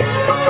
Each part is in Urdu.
میں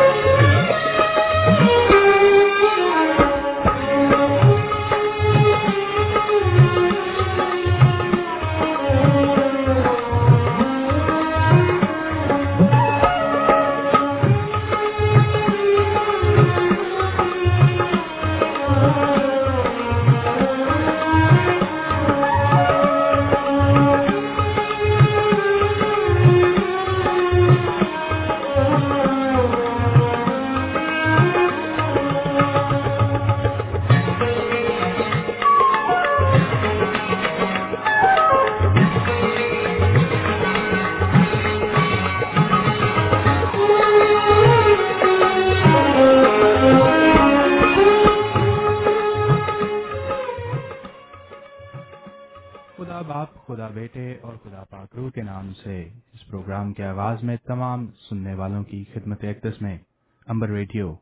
خدمت میں امبر ریڈیو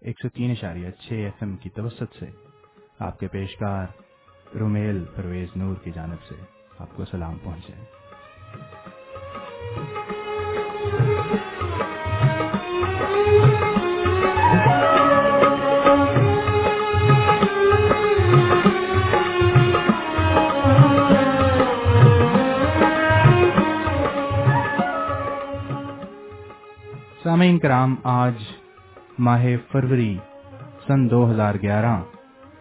ایک سو تین اشاریہ چھ ایف ایم کی توسط سے آپ کے پیشکار رومیل پرویز نور کی جانب سے آپ کو سلام پہنچے۔ سامعین کرام، آج ماہ فروری سن دو ہزار گیارہ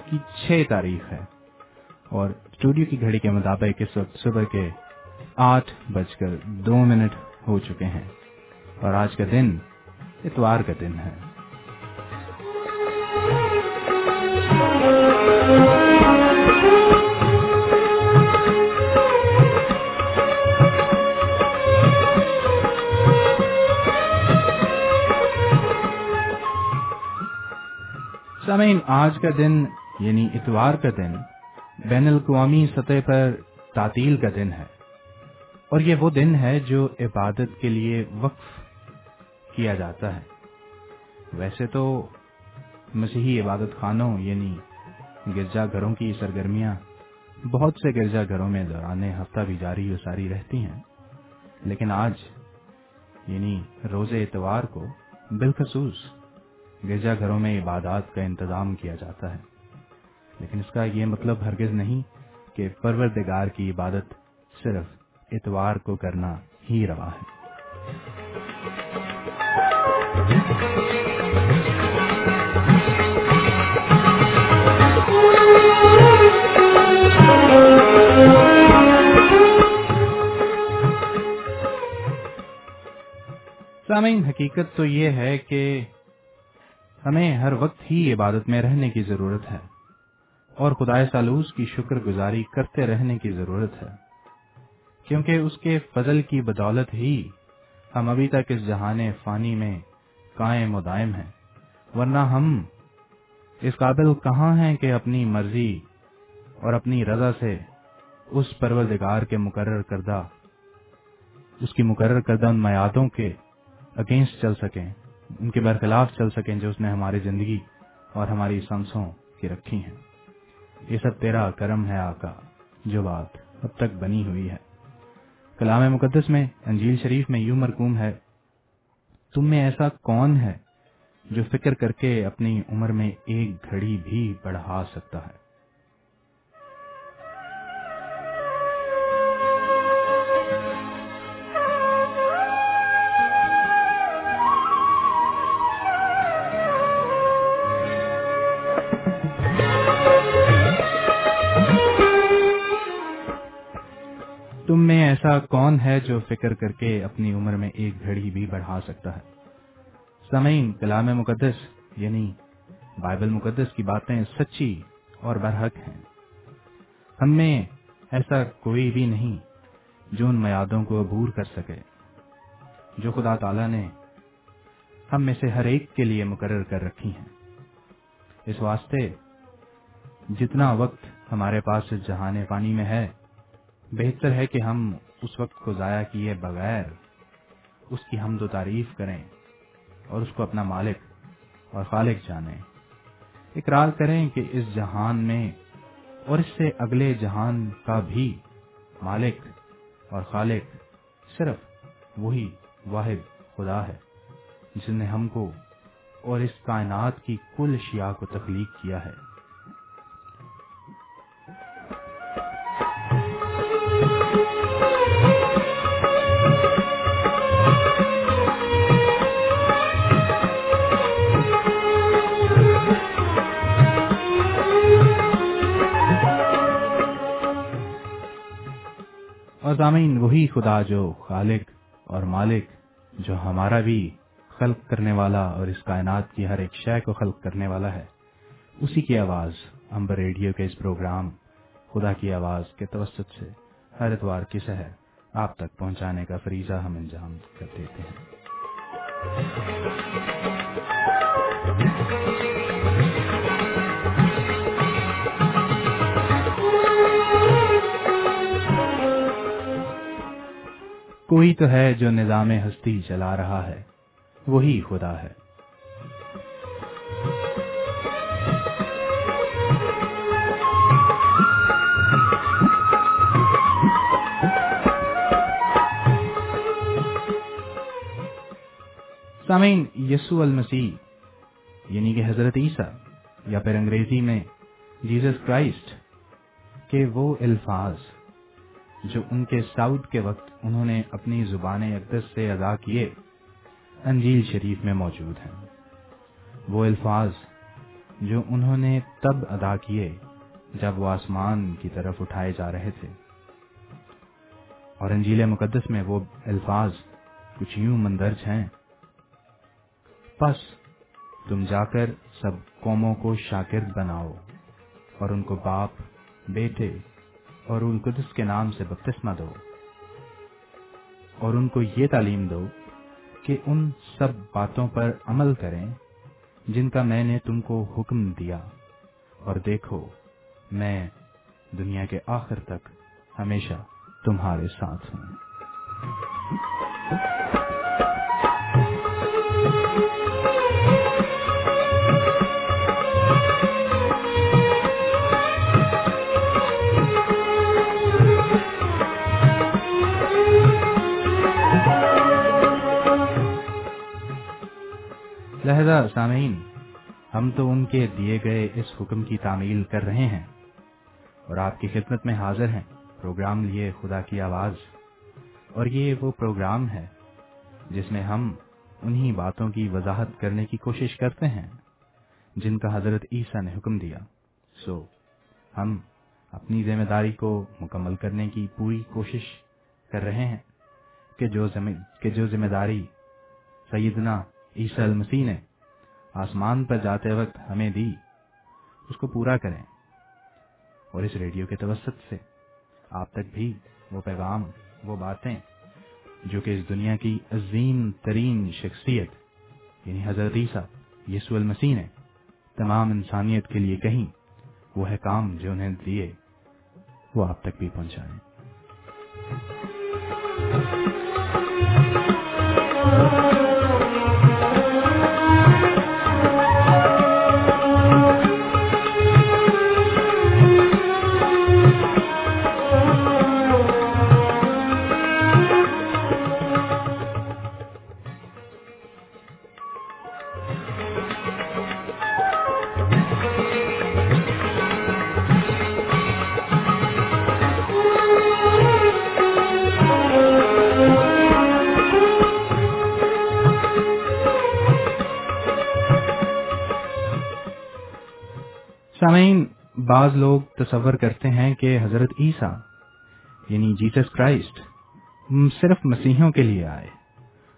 کی چھ تاریخ ہے اور اسٹوڈیو کی گھڑی کے مطابق اس وقت صبح کے آٹھ بج کر دو منٹ ہو چکے ہیں اور آج کا دن اتوار کا دن ہے۔ سامعین، آج کا دن یعنی اتوار کا دن، بین الاقوامی سطح پر تعطیل کا دن ہے۔ اور یہ وہ دن ہے جو عبادت کے لیے وقف کیا جاتا ہے۔ ویسے تو مسیحی عبادت خانوں یعنی گرجا گھروں کی سرگرمیاں، بہت سے گرجا گھروں میں دوران ہفتہ بھی جاری و ساری رہتی ہیں۔ لیکن آج یعنی روز اتوار کو بالخصوص گرجا گھروں میں عبادات کا انتظام کیا جاتا ہے۔ لیکن اس کا یہ مطلب ہرگز نہیں کہ پروردگار کی عبادت صرف اتوار کو کرنا ہی روا ہے۔ سامعین، حقیقت تو یہ ہے کہ ہمیں ہر وقت ہی عبادت میں رہنے کی ضرورت ہے اور خدا سالوس کی شکر گزاری کرتے رہنے کی ضرورت ہے۔ کیونکہ اس کے فضل کی بدولت ہی ہم ابھی تک اس جہان فانی میں قائم و دائم ہیں۔ ورنہ ہم اس قابل کہاں ہیں کہ اپنی مرضی اور اپنی رضا سے اس پروردگار کے مقرر کردہ، اس کی مقرر کردہ ان میادوں کے اگینسٹ چل سکیں۔ ان کے برخلاف چل سکیں جو اس نے ہماری زندگی اور ہماری سنسوں کی رکھی ہیں۔ یہ سب تیرا کرم ہے آقا، جو بات اب تک بنی ہوئی ہے۔ کلام مقدس میں، انجیل شریف میں یوں مرکوم ہے، تم میں ایسا کون ہے جو فکر کر کے اپنی عمر میں ایک گھڑی بھی بڑھا سکتا ہے؟ ایسا کون ہے جو فکر کر کے اپنی عمر میں ایک گھڑی بھی بڑھا سکتا ہے؟ سمعین، کلام مقدس یعنی بائبل مقدس کی باتیں سچی اور برحق ہیں۔ ہم میں ایسا کوئی بھی نہیں جو ان میادوں کو عبور کر سکے، جو خدا تعالی نے ہم میں سے ہر ایک کے لیے مقرر کر رکھی ہیں۔ اس واسطے جتنا وقت ہمارے پاس جہان پانی میں ہے، بہتر ہے کہ ہم اس وقت کو ضائع کیے بغیر اس کی حمد و تعریف کریں اور اس کو اپنا مالک اور خالق جانیں۔ اقرار کریں کہ اس جہان میں اور اس سے اگلے جہان کا بھی مالک اور خالق صرف وہی واحد خدا ہے جس نے ہم کو اور اس کائنات کی کل شیعہ کو تخلیق کیا ہے۔ اور سامعین وہی خدا جو خالق اور مالک، جو ہمارا بھی خلق کرنے والا اور اس کائنات کی ہر ایک شے کو خلق کرنے والا ہے۔ اسی کی آواز امبر ریڈیو کے اس پروگرام خدا کی آواز کے توسط سے ہر اتوار کی سحر آپ تک پہنچانے کا فریضہ ہم انجام کر دیتے ہیں۔ کوئی تو ہے جو نظام ہستی چلا رہا ہے، وہی خدا ہے۔ سامعین یسو المسیح یعنی کہ حضرت عیسیٰ، یا پھر انگریزی میں جیزس کرائسٹ کے وہ الفاظ جو ان کے ساؤتھ کے وقت انہوں نے اپنی زبان اقدس سے ادا کیے، انجیل شریف میں موجود ہیں۔ وہ الفاظ جو انہوں نے تب ادا کیے جب وہ آسمان کی طرف اٹھائے جا رہے تھے۔ اور انجیل مقدس میں وہ الفاظ کچھ یوں مندرج ہیں۔ پس تم جا کر سب قوموں کو شاکرد بناؤ اور ان کو باپ، بیٹے اور ان قدس کے نام سے بپتسمہ دو۔ اور ان کو یہ تعلیم دو کہ ان سب باتوں پر عمل کریں جن کا میں نے تم کو حکم دیا۔ اور دیکھو، میں دنیا کے آخر تک ہمیشہ تمہارے ساتھ ہوں۔ لہذا سامعین، ہم تو ان کے دیے گئے اس حکم کی تعمیل کر رہے ہیں اور آپ کی خدمت میں حاضر ہیں، پروگرام لیے خدا کی آواز۔ اور یہ وہ پروگرام ہے جس میں ہم انہی باتوں کی وضاحت کرنے کی کوشش کرتے ہیں جن کا حضرت عیسیٰ نے حکم دیا۔ سو، ہم اپنی ذمہ داری کو مکمل کرنے کی پوری کوشش کر رہے ہیں کہ جو ذمہ داری سیدنا عیسی المسیح نے آسمان پر جاتے وقت ہمیں دی، اس کو پورا کریں۔ اور اس ریڈیو کے توسط سے آپ تک بھی وہ پیغام، وہ باتیں، جو کہ اس دنیا کی عظیم ترین شخصیت یعنی حضرت عیسیٰ یسو المسیح نے تمام انسانیت کے لیے کہیں، وہ ہے کام جو انہیں دیے، وہ آپ تک بھی پہنچائیں۔ سامعین بعض لوگ تصور کرتے ہیں کہ حضرت عیسیٰ یعنی جیسس کرائسٹ، صرف مسیحوں کے لیے آئے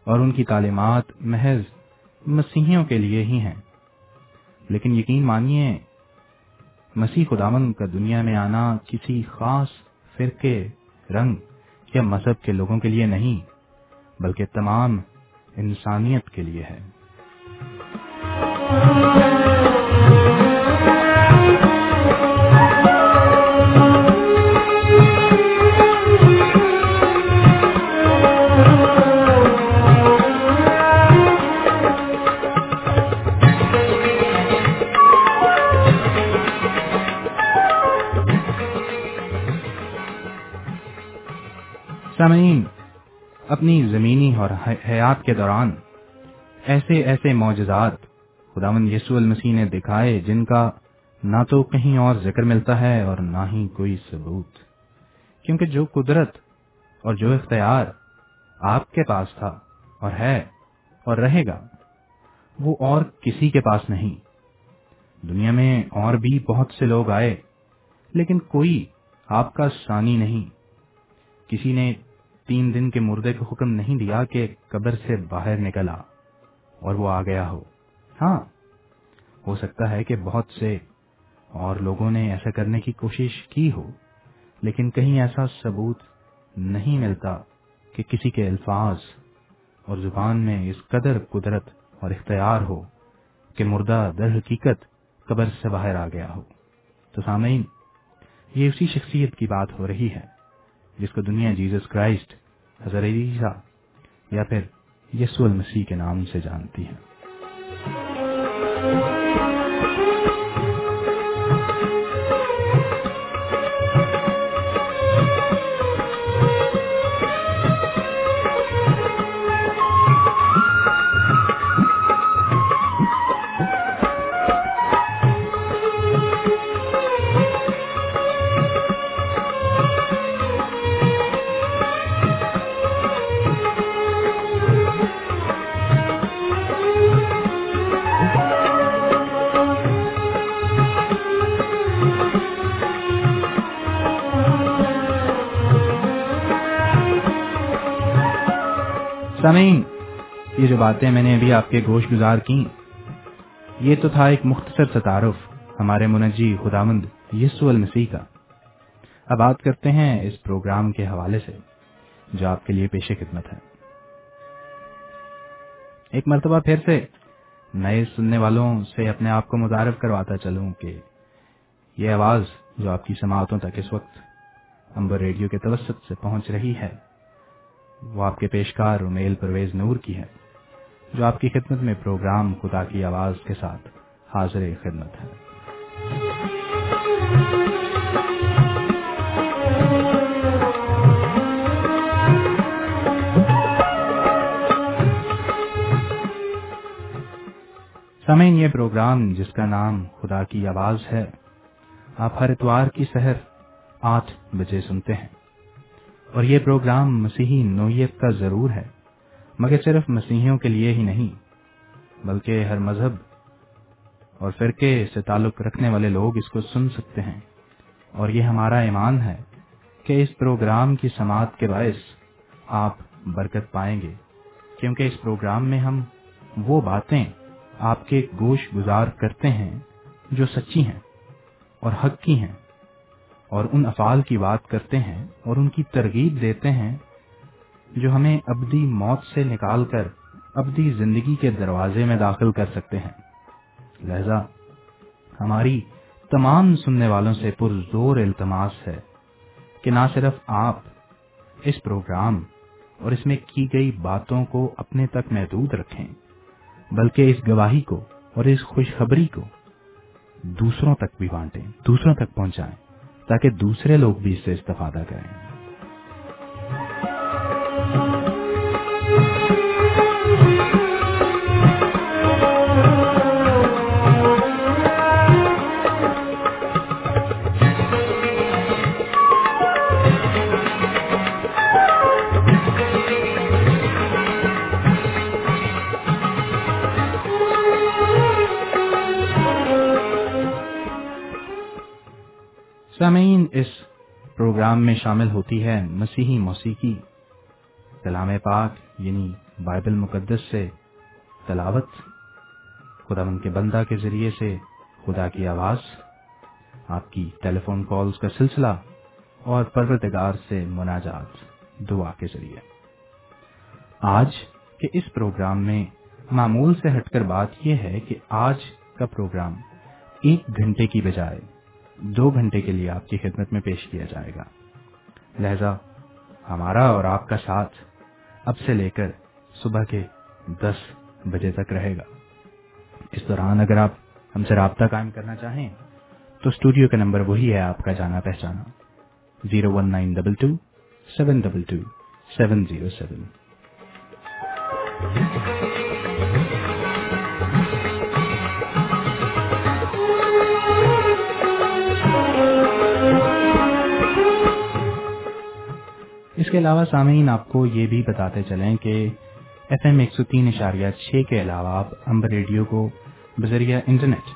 اور ان کی تعلیمات محض مسیحیوں کے لیے ہی ہیں۔ لیکن یقین مانیے، مسیح خداون کا دنیا میں آنا کسی خاص فرقے، رنگ یا مذہب کے لوگوں کے لیے نہیں، بلکہ تمام انسانیت کے لیے ہے۔ سامعین اپنی زمینی اور حیات کے دوران ایسے ایسے معجزات خداون یسو المسیح نے دکھائے جن کا نہ تو کہیں اور ذکر ملتا ہے اور نہ ہی کوئی ثبوت۔ کیونکہ جو قدرت اور جو اختیار آپ کے پاس تھا اور ہے اور رہے گا، وہ اور کسی کے پاس نہیں۔ دنیا میں اور بھی بہت سے لوگ آئے، لیکن کوئی آپ کا ثانی نہیں۔ کسی نے تین دن کے مردے کو حکم نہیں دیا کہ قبر سے باہر نکلا اور وہ آ گیا ہو۔ ہاں ہو سکتا ہے کہ بہت سے اور لوگوں نے ایسا کرنے کی کوشش کی ہو، لیکن کہیں ایسا ثبوت نہیں ملتا کہ کسی کے الفاظ اور زبان میں اس قدر قدرت اور اختیار ہو کہ مردہ در حقیقت قبر سے باہر آ گیا ہو۔ تو سامعین، یہ اسی شخصیت کی بات ہو رہی ہے۔ جس کو دنیا جیزس کرائسٹ، حضرت عیسیٰ یا پھر یسو المسیح کے نام سے جانتی ہے باتیں میں نے ابھی آپ کے گوش گزار کی یہ تو تھا ایک مختصر سا تعارف، ہمارے منجی خدامند یسو المسیح کا۔ اب بات کرتے ہیں اس پروگرام کے حوالے سے، جو آپ کے لیے پیش خدمت ہے۔ ایک مرتبہ پھر سے نئے سننے والوں سے اپنے آپ کو متعارف کرواتا چلوں کہ یہ آواز جو آپ کی سماعتوں تک اس وقت امبر ریڈیو کے توسط سے پہنچ رہی ہے، وہ آپ کے پیشکار امیل پرویز نور کی ہے۔ جو آپ کی خدمت میں پروگرام خدا کی آواز کے ساتھ حاضر خدمت ہے۔ سمین یہ پروگرام جس کا نام خدا کی آواز ہے، آپ ہر اتوار کی سحر آٹھ بجے سنتے ہیں۔ اور یہ پروگرام مسیحی نوعیت کا ضرور ہے۔ مگر صرف مسیحیوں کے لیے ہی نہیں، بلکہ ہر مذہب اور فرقے سے تعلق رکھنے والے لوگ اس کو سن سکتے ہیں۔ اور یہ ہمارا ایمان ہے کہ اس پروگرام کی سماعت کے باعث آپ برکت پائیں گے، کیونکہ اس پروگرام میں ہم وہ باتیں آپ کے گوش گزار کرتے ہیں جو سچی ہیں اور حق کی ہیں، اور ان افعال کی بات کرتے ہیں اور ان کی ترغیب دیتے ہیں جو ہمیں ابدی موت سے نکال کر ابدی زندگی کے دروازے میں داخل کر سکتے ہیں۔ لہذا ہماری تمام سننے والوں سے پرزور التماس ہے کہ نہ صرف آپ اس پروگرام اور اس میں کی گئی باتوں کو اپنے تک محدود رکھیں، بلکہ اس گواہی کو اور اس خوشخبری کو دوسروں تک بھی بانٹیں، دوسروں تک پہنچائیں، تاکہ دوسرے لوگ بھی اس سے استفادہ کریں۔ سامعین، اس پروگرام میں شامل ہوتی ہے مسیحی موسیقی، کلام پاک یعنی بائبل مقدس سے تلاوت خدا من کے بندہ کے ذریعے سے خدا کی آواز، آپ کی ٹیلی فون کالز کا سلسلہ، اور پروردگار سے مناجات، دعا کے ذریعے۔ آج کے اس پروگرام میں معمول سے ہٹ کر بات یہ ہے کہ آج کا پروگرام ایک گھنٹے کی بجائے دو گھنٹے کے لیے آپ کی خدمت میں پیش کیا جائے گا۔ لہذا ہمارا اور آپ کا ساتھ اب سے لے کر صبح کے دس بجے تک رہے گا۔ اس دوران اگر آپ ہم سے رابطہ قائم کرنا چاہیں تو اسٹوڈیو کا نمبر وہی ہے آپ کا جانا پہچانا۔ Zero one nine double two, seven double two, seven zero seven. کے علاوہ سامعین، آپ کو یہ بھی بتاتے چلیں کہ ایف ایم ایک سو تین اشاریہ چھ کے علاوہ آپ امبر ریڈیو کو بذریعہ انٹرنیٹ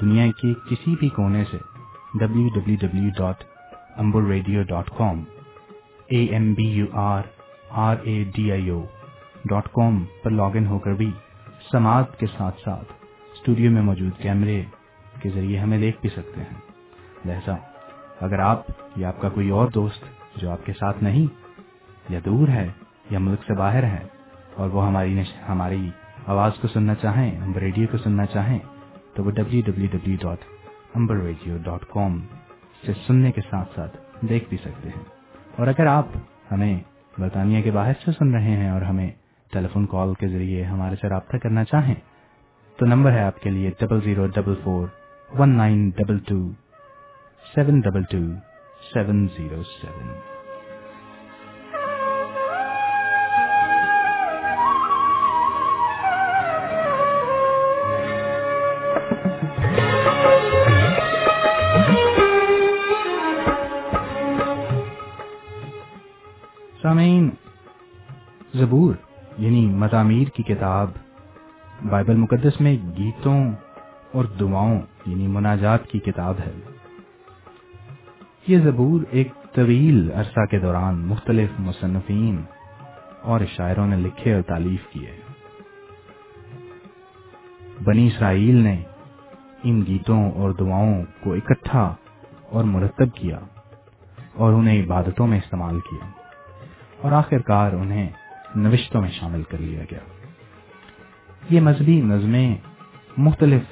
دنیا کے کسی بھی کونے سے W W W dot Ambur radio dot com A M B U R R A D I O dot com per log in ہو کر بھی سماعت کے ساتھ ساتھ اسٹوڈیو میں موجود کیمرے کے ذریعے ہمیں دیکھ بھی سکتے ہیں۔ لہذا، اگر آپ یا آپ کا کوئی اور دوست جو آپ کے ساتھ نہیں یا دور ہے یا ملک سے باہر ہے اور وہ ہماری ہماری آواز کو سننا چاہیں امبر ریڈیو کو سننا چاہیں، تو وہ W W W dot Ambur radio dot com سے سننے کے ساتھ ساتھ دیکھ بھی سکتے ہیں۔ اور اگر آپ ہمیں برطانیہ کے باہر سے سن رہے ہیں اور ہمیں ٹیلی فون کال کے ذریعے ہمارے سے رابطہ کرنا چاہیں، تو نمبر ہے آپ کے لیے double zero double four one nine double two seven double two seven zero seven سامعین زبور یعنی مضامیر کی کتاب۔ بائبل مقدس میں گیتوں اور دعاؤں یعنی مناجات کی کتاب ہے۔ یہ زبور ایک طویل عرصہ کے دوران مختلف مصنفین اور شاعروں نے لکھے اور تعلیف کیے۔ بنی اسرائیل نے ان گیتوں اور دعاؤں کو اکٹھا اور مرتب کیا اور انہیں عبادتوں میں استعمال کیا۔ اور آخر کار انہیں نوشتوں میں شامل کر لیا گیا۔ یہ مذہبی نظمیں مختلف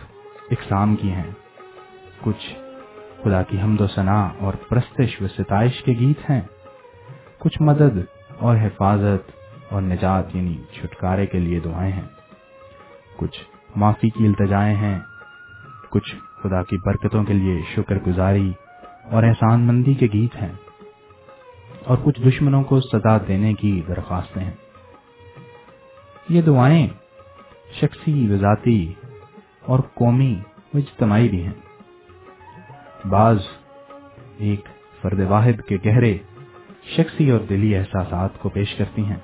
اقسام کی ہیں۔ کچھ خدا کی حمد و ثناء اور پرستش و ستائش کے گیت ہیں۔ کچھ مدد اور حفاظت اور نجات یعنی چھٹکارے کے لیے دعائیں ہیں۔ کچھ معافی کی التجائیں ہیں۔ کچھ خدا کی برکتوں کے لیے شکر گزاری اور احسان مندی کے گیت ہیں۔ اور کچھ دشمنوں کو سزا دینے کی درخواستیں ہیں۔ یہ دعائیں شخصی وذاتی اور قومی و اجتماعی بھی ہیں۔ بعض ایک فرد واحد کے گہرے شخصی اور دلی احساسات کو پیش کرتی ہیں،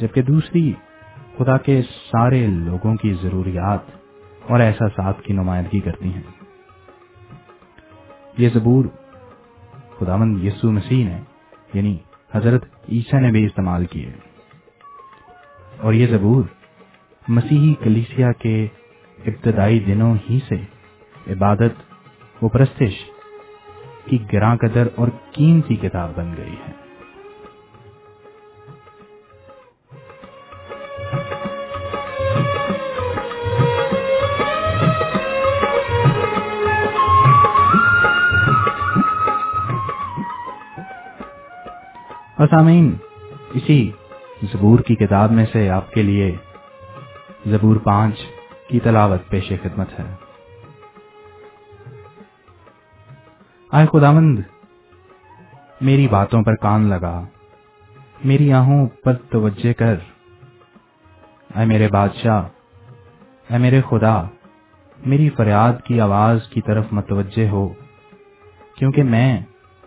جبکہ دوسری خدا کے سارے لوگوں کی ضروریات اور احساسات کی نمائندگی کرتی ہیں۔ یہ زبور خداوند یسو مسیح نے یعنی حضرت عیسیٰ نے بھی استعمال کیے۔ اور یہ زبور مسیحی کلیسیا کے ابتدائی دنوں ہی سے عبادت و پرستش کی گراں قدر اور قیمتی کتاب بن گئی ہے۔ اور سامعین اسی زبور کی کتاب میں سے آپ کے لیے زبور پانچ کی تلاوت پیش خدمت ہے۔ آئے خداوند، میری باتوں پر کان لگا۔ میری آہوں پر توجہ کر۔ اے میرے بادشاہ، اے میرے خدا، میری فریاد کی آواز کی طرف متوجہ ہو، کیونکہ میں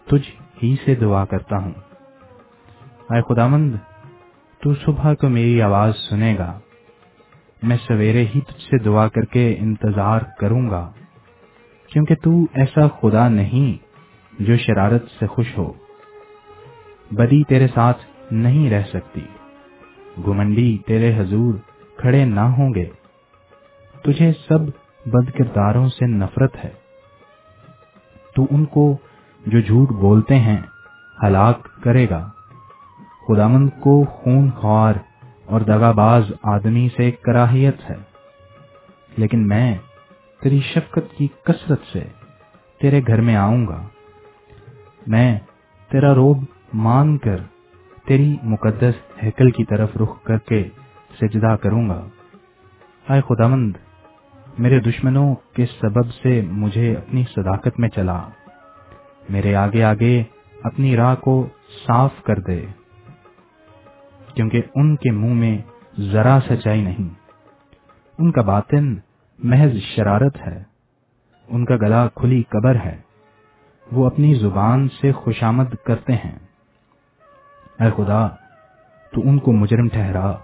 تجھ ہی سے دعا کرتا ہوں۔ اے خداوند، تو صبح کو میری آواز سنے گا۔ میں سویرے ہی تجھ سے دعا کر کے انتظار کروں گا، کیونکہ تو ایسا خدا نہیں جو شرارت سے خوش ہو۔ بدی تیرے ساتھ نہیں رہ سکتی گمنڈی تیرے حضور کھڑے نہ ہوں گے۔ تجھے سب بد کرداروں سے نفرت ہے۔ تو ان کو جو جھوٹ بولتے ہیں ہلاک کرے گا۔ خدامند کو خون خوار اور دگا باز آدمی سے کراہیت ہے۔ لیکن میں تیری شفقت کی کثرت سے تیرے گھر میں آؤں گا۔ میں تیرا روب مان کر تیری مقدس ہیکل کی طرف رخ کر کے سجدہ کروں گا۔ آئے خدا مند میرے دشمنوں کے سبب سے مجھے اپنی صداقت میں چلا۔ میرے آگے آگے اپنی راہ کو صاف کر دے۔ کیونکہ ان کے منہ میں ذرا سچائی نہیں۔ ان کا باطن محض شرارت ہے۔ ان کا گلا کھلی قبر ہے۔ وہ اپنی زبان سے خوشامد کرتے ہیں۔ اے خدا، تو ان کو مجرم ٹھہرا۔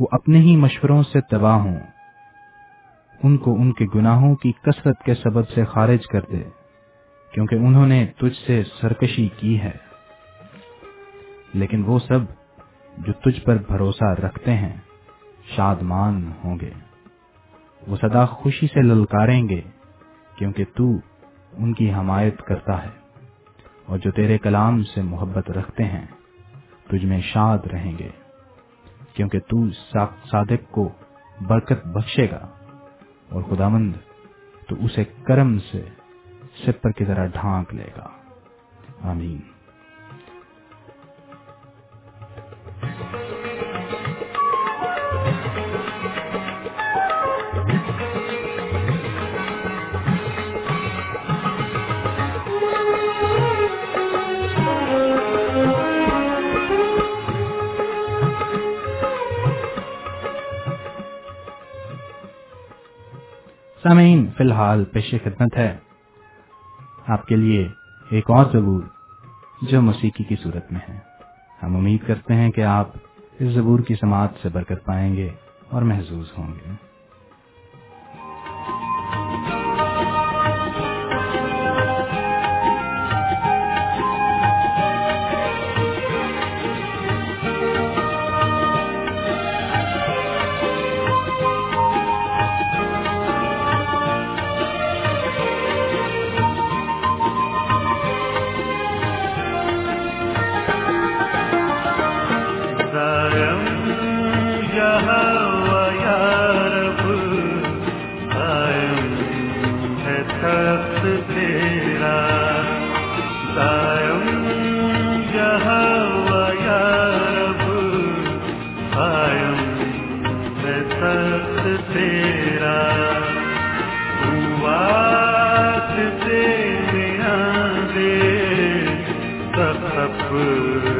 وہ اپنے ہی مشوروں سے تباہ ہوں۔ ان کو ان کے گناہوں کی کثرت کے سبب سے خارج کر دے۔ کیونکہ انہوں نے تجھ سے سرکشی کی ہے۔ لیکن وہ سب جو تجھ پر بھروسہ رکھتے ہیں، شادمان ہوں گے۔ وہ سدا خوشی سے للکاریں گے، کیونکہ تو ان کی حمایت کرتا ہے۔ اور جو تیرے کلام سے محبت رکھتے ہیں، تجھ میں شاد رہیں گے۔ کیونکہ تو صادق کو برکت بخشے گا۔ اور خدامند تو اسے کرم سے سپر کی طرح ڈھانک لے گا۔ آمین۔ سامعین، فی الحال پیش خدمت ہے۔ آپ کے لیے ایک اور زبور جو موسیقی کی صورت میں ہے۔ ہم امید کرتے ہیں کہ آپ اس زبور کی سماعت سے برکت پائیں گے اور محظوظ ہوں گے۔ river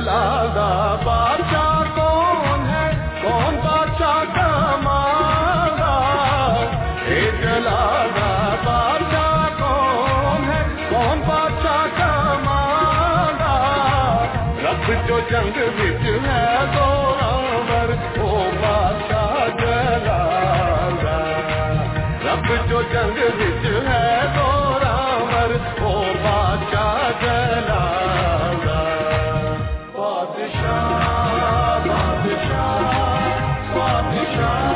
کہلاگا بادشاہ کون ہے؟ کون بادشاہ کماگا اے کہلاگا بادشاہ کون ہے؟ کون بادشاہ کا کماگا رب جو جنگ بچ ہے دور وہ بادشاہ جلاگا رب جو جنگ بچ ہے دور وہ بادشاہ جلاگا بادشاہ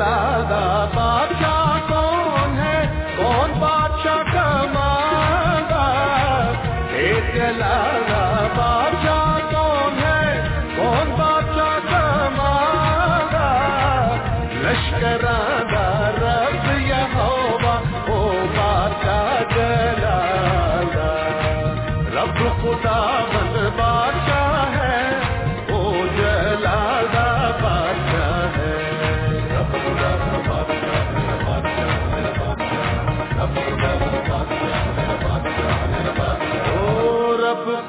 اے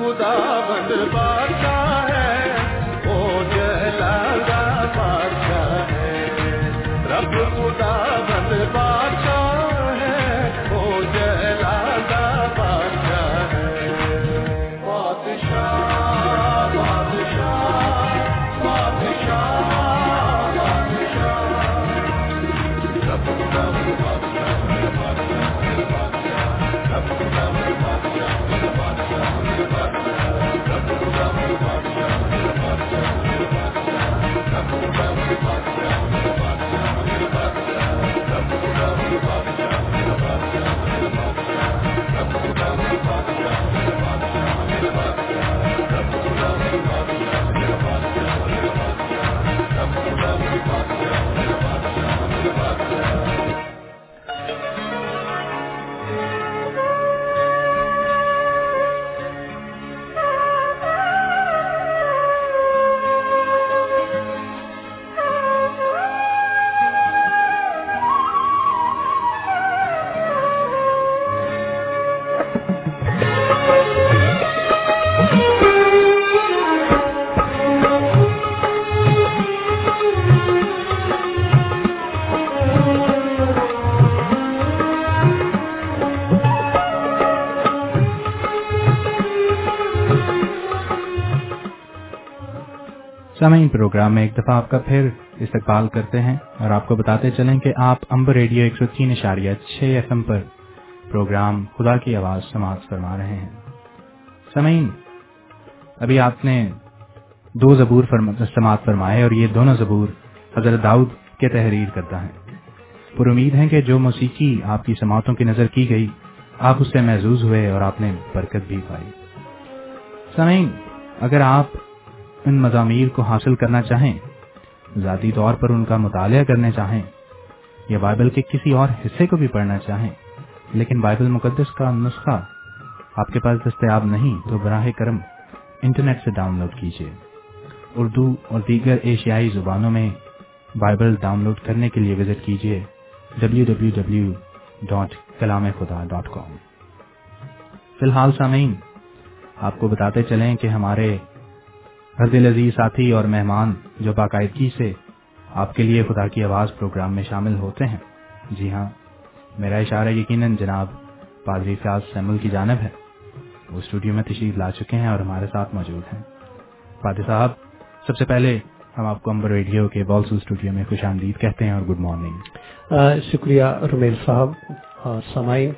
خدا بند بادشاہ ہے وہ جہلا بادشاہ ہے۔ رب خدا خدا بند سامعین پروگرام میں ایک دفعہ آپ کا پھر استقبال کرتے ہیں اور آپ کو بتاتے چلیں کہ آپ امبر ریڈیو ایک سو تین اشاریہ چھ ایف ایم پر پروگرام خدا کی آواز سماعت فرما رہے ہیں۔ سامعین ابھی آپ نے دو زبور فرما- سماعت فرمائے اور یہ دونوں زبور حضرت داؤد کے تحریر کرتا ہے۔ پر امید ہے کہ جو موسیقی آپ کی سماعتوں کی نظر کی گئی، آپ اس سے محظوظ ہوئے اور آپ نے برکت بھی پائی۔ سامعین اگر آپ ان مضامیر کو حاصل کرنا چاہیں، ذاتی طور پر ان کا مطالعہ کرنا چاہیں، یا بائبل کے کسی اور حصے کو بھی پڑھنا چاہیں، لیکن بائبل مقدس کا نسخہ آپ کے پاس دستیاب نہیں تو براہ کرم انٹرنیٹ سے ڈاؤن لوڈ کیجیے اردو اور دیگر ایشیائی زبانوں میں بائبل ڈاؤن لوڈ کرنے کے لیے وزٹ کیجیے ڈبلو ڈاٹ کلام خدا ڈاٹ کام فی الحال سامعین، آپ کو بتاتے چلیں کہ ہمارے ہر عزیز ساتھی اور مہمان جو باقاعدگی سے آپ کے لیے خدا کی آواز پروگرام میں شامل ہوتے ہیں۔ جی ہاں میرا اشارہ یقیناً جناب پادری فیاض سیمل کی جانب ہے۔ وہ اسٹوڈیو میں تشریف لا چکے ہیں اور ہمارے ساتھ موجود ہیں۔ پادری صاحب، سب سے پہلے ہم آپ کو امبر ریڈیو کے بالسو اسٹوڈیو میں خوش آمدید کہتے ہیں اور گڈ مارننگ۔ شکریہ رمیل صاحب اور سمائن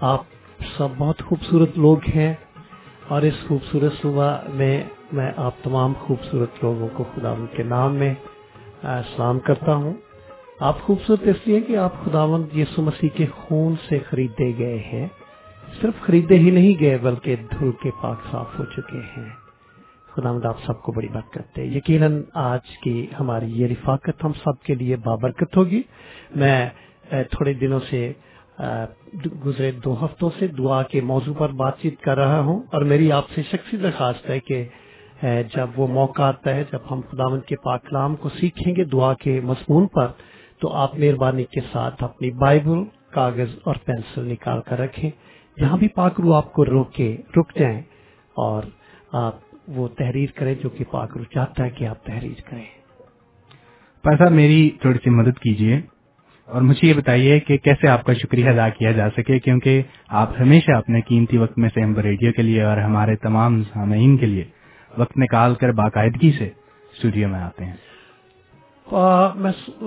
آپ سب بہت خوبصورت لوگ ہیں اور اس خوبصورت صبح میں میں آپ تمام خوبصورت لوگوں کو خدا کے نام میں سلام کرتا ہوں۔ آپ خوبصورت اس لیے کہ آپ خداوند یسو مسیح کے خون سے خریدے گئے ہیں۔ صرف خریدے ہی نہیں گئے، بلکہ دھل کے پاک صاف ہو چکے ہیں۔ خدا آپ سب کو بڑی بات کرتے یقیناً آج کی ہماری یہ رفاقت ہم سب کے لیے بابرکت ہوگی۔ میں تھوڑے دنوں سے گزرے دو ہفتوں سے دعا کے موضوع پر بات چیت کر رہا ہوں اور میری آپ سے شخصی درخواست ہے کہ جب وہ موقع آتا ہے، جب ہم خداوند کے پاک کلام کو سیکھیں گے دعا کے مضمون پر، تو آپ مہربانی کے ساتھ اپنی بائبل، کاغذ اور پینسل نکال کر رکھیں۔ جہاں بھی پاک روح آپ کو روکے، رک جائیں اور آپ وہ تحریر کریں جو کہ پاک روح چاہتا ہے کہ آپ تحریر کریں۔ پائے صاحب، میری تھوڑی سی مدد کیجیے اور مجھے یہ بتائیے کہ کیسے آپ کا شکریہ ادا کیا جا سکے، کیونکہ آپ ہمیشہ اپنے قیمتی وقت میں سے ہم ریڈیو کے لیے اور ہمارے تمام سامعین کے لیے وقت نکال کر باقاعدگی سے اسٹوڈیو میں آتے ہیں۔ میں س- آ،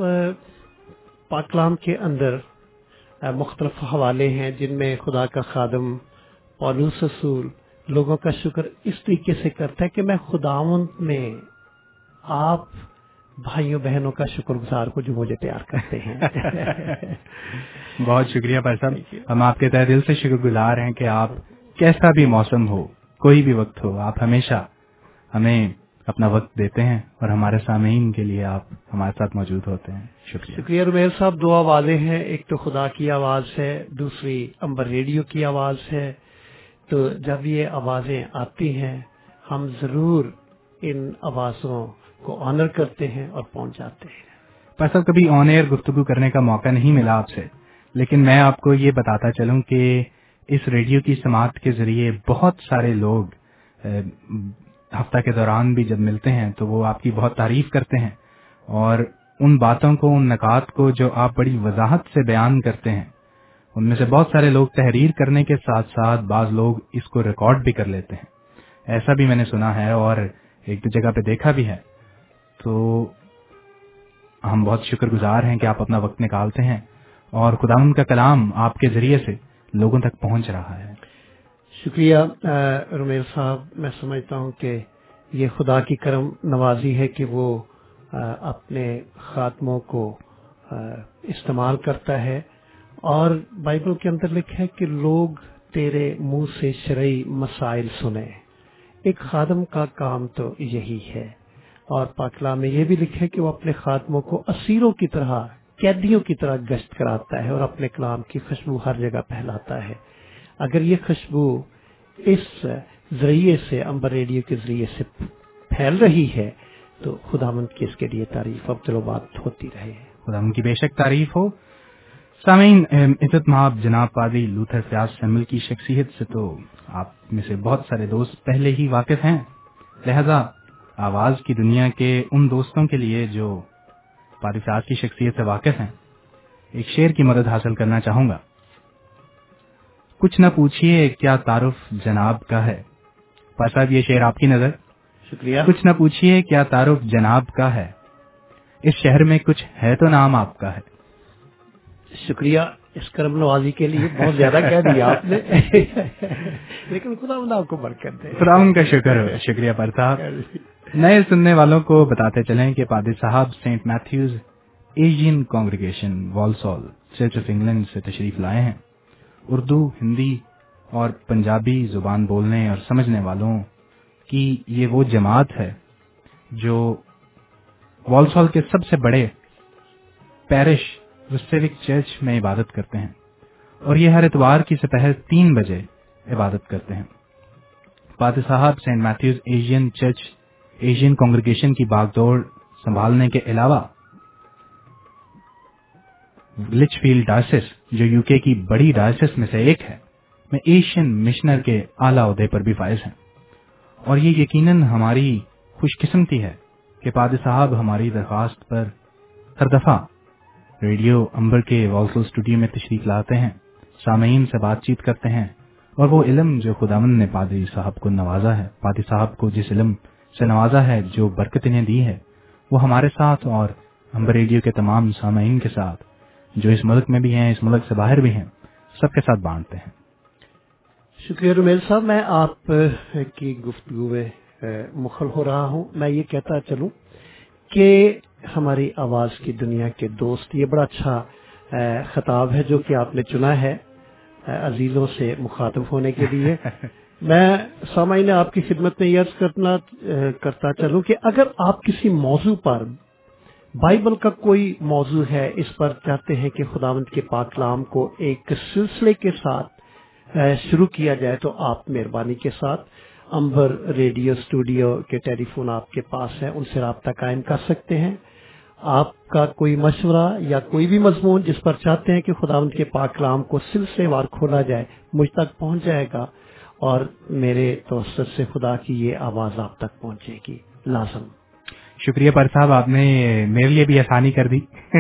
پاک کلام کے اندر مختلف حوالے ہیں جن میں خدا کا خادم پولوس رسول لوگوں کا شکر اس طریقے سے کرتا ہے کہ میں خداوند میں آپ بھائیوں بہنوں کا شکر گزار کو جو مجھے پیار کرتے ہیں۔ بہت شکریہ بھائی صاحب۔ ہم آپ کے تہ دل سے شکر گزار ہیں کہ آپ کیسا بھی موسم ہو کوئی بھی وقت ہو آپ ہمیشہ ہمیں اپنا وقت دیتے ہیں اور ہمارے سامعین کے لیے آپ ہمارے ساتھ موجود ہوتے ہیں۔ شکریہ۔ شکریہ رمیل صاحب دو آوازیں ہیں ایک تو خدا کی آواز ہے دوسری امبر ریڈیو کی آواز ہے۔ تو جب یہ آوازیں آتی ہیں ہم ضرور ان آوازوں کو آنر کرتے ہیں اور پہنچاتے ہیں۔ پر سب کبھی آن ایئر گفتگو کرنے کا موقع نہیں ملا آپ سے لیکن میں آپ کو یہ بتاتا چلوں کہ اس ریڈیو کی سماعت کے ذریعے بہت سارے لوگ ہفتہ کے دوران بھی جب ملتے ہیں تو وہ آپ کی بہت تعریف کرتے ہیں اور ان باتوں کو، ان نکات کو جو آپ بڑی وضاحت سے بیان کرتے ہیں، ان میں سے بہت سارے لوگ تحریر کرنے کے ساتھ ساتھ بعض لوگ اس کو ریکارڈ بھی کر لیتے ہیں۔ ایسا بھی میں نے سنا ہے اور ایک دو جگہ پہ دیکھا بھی ہے۔ تو ہم بہت شکر گزار ہیں کہ آپ اپنا وقت نکالتے ہیں اور خدا کا کلام آپ کے ذریعے سے لوگوں تک پہنچ رہا ہے۔ شکریہ رمیل صاحب، میں سمجھتا ہوں کہ یہ خدا کی کرم نوازی ہے کہ وہ اپنے خاتموں کو استعمال کرتا ہے۔ اور بائبل کے اندر لکھا ہے کہ لوگ تیرے منہ سے شرعی مسائل سنیں۔ ایک خادم کا کام تو یہی ہے۔ اور پاکلا میں یہ بھی لکھا ہے کہ وہ اپنے خاتموں کو اسیروں کی طرح، قیدیوں کی طرح گشت کراتا ہے اور اپنے کلام کی خوشبو ہر جگہ پھیلاتا ہے۔ اگر یہ خوشبو اس ذریعے سے امبر ریڈیو کے ذریعے سے پھیل رہی ہے، تو خدا مند کی اس کے لیے تعریف اب چلو بات ہوتی رہے خدا کی بے شک تعریف ہو۔ سامعین عزت ماب جناب پادری لوتھر فیاض سیمل کی شخصیت سے تو آپ میں سے بہت سارے دوست پہلے ہی واقف ہیں۔ لہذا آواز کی دنیا کے ان دوستوں کے لیے جو پادری فیاض کی شخصیت سے واقف ہیں، ایک شعر کی مدد حاصل کرنا چاہوں گا۔ کچھ نہ پوچھیے کیا تعارف جناب کا ہے۔ پا صاحب یہ شعر آپ کی نظر؟ شکریہ۔ کچھ نہ پوچھیے کیا تعارف جناب کا ہے۔ اس شہر میں کچھ ہے تو نام آپ کا ہے۔ شکریہ اس کرم نوازی کے لیے بہت زیادہ کہہ دیا آپ نے۔ لیکن خدا مند آپ کو برکت دے۔ خداون کا شکر ہو۔ شکریہ پر صاحب۔ نئے سننے والوں کو بتاتے چلیں کہ پادری صاحب Saint Matthews Asian congregation Walsall church of England سے تشریف لائے ہیں۔ اردو، ہندی اور پنجابی زبان بولنے اور سمجھنے والوں کی یہ وہ جماعت ہے جو والسال کے سب سے بڑے پیرش وسٹرک چرچ میں عبادت کرتے ہیں اور یہ ہر اتوار کی سپہر تین بجے عبادت کرتے ہیں۔ پادری صاحب Saint Matthews Asian church, Asian congregation کی باغ دوڑ سنبھالنے کے علاوہ لچ فیلڈ ڈائسس جو یو کے کی بڑی ڈائسس میں سے ایک ہے، میں ایشین مشنر کے اعلی عہدے پر بھی فائز ہیں۔ اور یہ یقیناً ہماری خوش قسمتی ہے کہ پادری صاحب ہماری درخواست پر ہر دفعہ ریڈیو امبر کے والسل اسٹوڈیو میں تشریف لاتے ہیں، سامعین سے بات چیت کرتے ہیں۔ اور وہ علم جو خداون نے پادری صاحب کو نوازا ہے، پادری صاحب کو جس علم سے نوازا ہے، جو برکت انہیں دی ہے، وہ ہمارے ساتھ اور امبر ریڈیو کے تمام سامعین کے ساتھ جو اس ملک میں بھی ہیں اس ملک سے باہر بھی ہیں سب کے ساتھ بانٹتے ہیں۔ شکریہ رمیل صاحب میں آپ کی گفتگو میں مخل ہو رہا ہوں۔ میں یہ کہتا چلوں کہ ہماری آواز کی دنیا کے دوست یہ بڑا اچھا خطاب ہے جو کہ آپ نے چنا ہے عزیزوں سے مخاطب ہونے کے لیے۔ میں سامعین آپ کی خدمت میں یہ کرنا کرتا چلوں کہ اگر آپ کسی موضوع پر بائبل کا کوئی موضوع ہے اس پر چاہتے ہیں کہ خداوند کے پاکلام کو ایک سلسلے کے ساتھ شروع کیا جائے تو آپ مہربانی کے ساتھ امبر ریڈیو اسٹوڈیو کے ٹیلی فون آپ کے پاس ہے ان سے رابطہ قائم کر سکتے ہیں۔ آپ کا کوئی مشورہ یا کوئی بھی مضمون جس پر چاہتے ہیں کہ خداوند کے پاکلام کو سلسلے وار کھولا جائے، مجھ تک پہنچ جائے گا اور میرے توسط سے خدا کی یہ آواز آپ تک پہنچے گی۔ لازم۔ شکریہ پر صاحب آپ نے میرے لیے بھی آسانی کر دی۔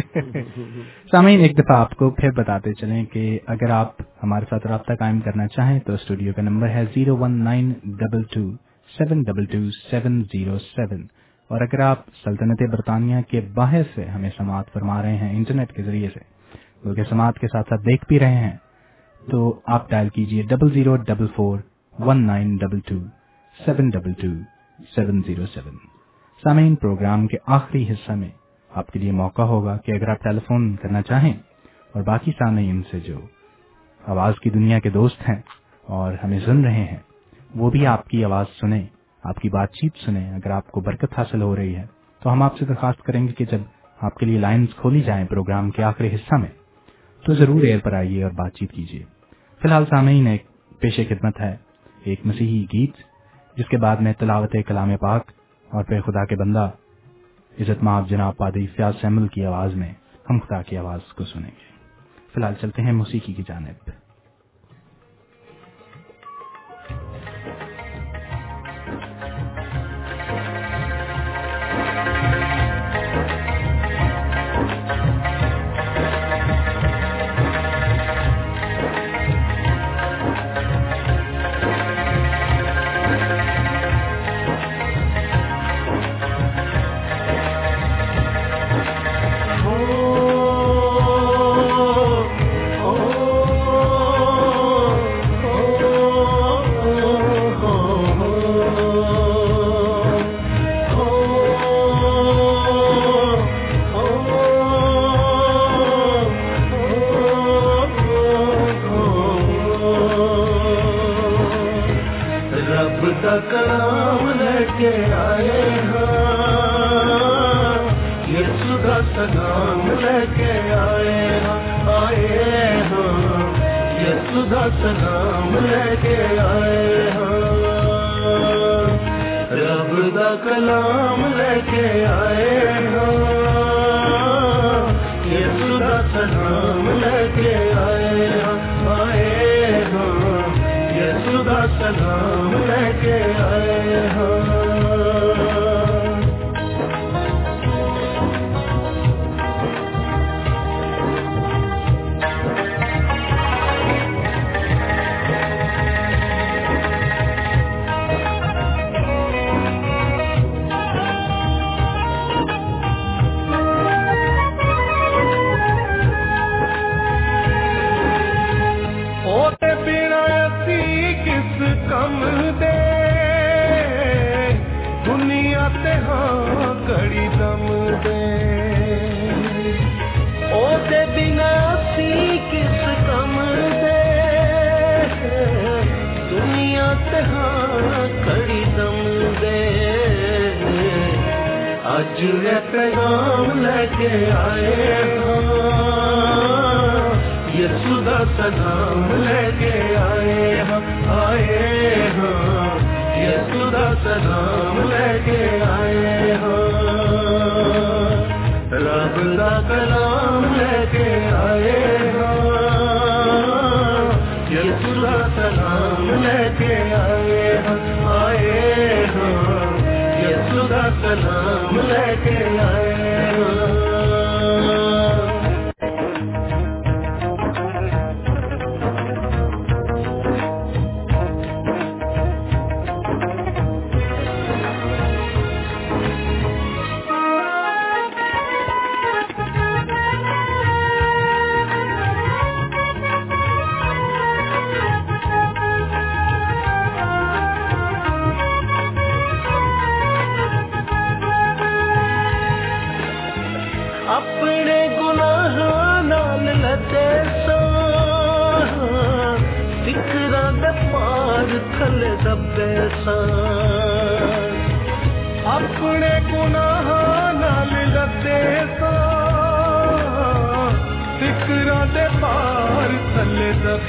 سامعین ایک دفعہ آپ کو پھر بتاتے چلیں کہ اگر آپ ہمارے ساتھ رابطہ قائم کرنا چاہیں تو اسٹوڈیو کا نمبر ہے zero one nine double two seven double two seven zero seven. اور اگر آپ سلطنت برطانیہ کے باہر سے ہمیں سماعت فرما رہے ہیں انٹرنیٹ کے ذریعے سے بلکہ سماعت کے ساتھ ساتھ دیکھ بھی رہے ہیں تو آپ ڈائل کیجیے double zero double four one nine double two seven double two seven zero seven. سامعین، پروگرام کے آخری حصہ میں آپ کے لیے موقع ہوگا کہ اگر آپ ٹیلی فون کرنا چاہیں اور باقی سامعین سے جو آواز کی دنیا کے دوست ہیں اور ہمیں سن رہے ہیں، وہ بھی آپ کی آواز سنیں، آپ کی بات چیت سنیں، اگر آپ کو برکت حاصل ہو رہی ہے۔ تو ہم آپ سے درخواست کریں گے کہ جب آپ کے لیے لائنز کھولی جائیں پروگرام کے آخری حصہ میں، تو ضرور ایئر پر آئیے اور بات چیت کیجیے۔ فی الحال سامعین، ایک پیش خدمت ہے، ایک مسیحی گیت، جس کے بعد میں تلاوت کلام پاک اور پھر خدا کے بندہ، عزت ماب جناب پادری فیاض سیمل کی آواز میں ہم خدا کی آواز کو سنیں گے۔ فی الحال چلتے ہیں موسیقی کی جانب۔ آج یہ پیغام لے کے آئے ہاں۔ یہ سدا سلام لے کے آئے ہاں آئے ہاں۔ یہ سدا سلام لے کے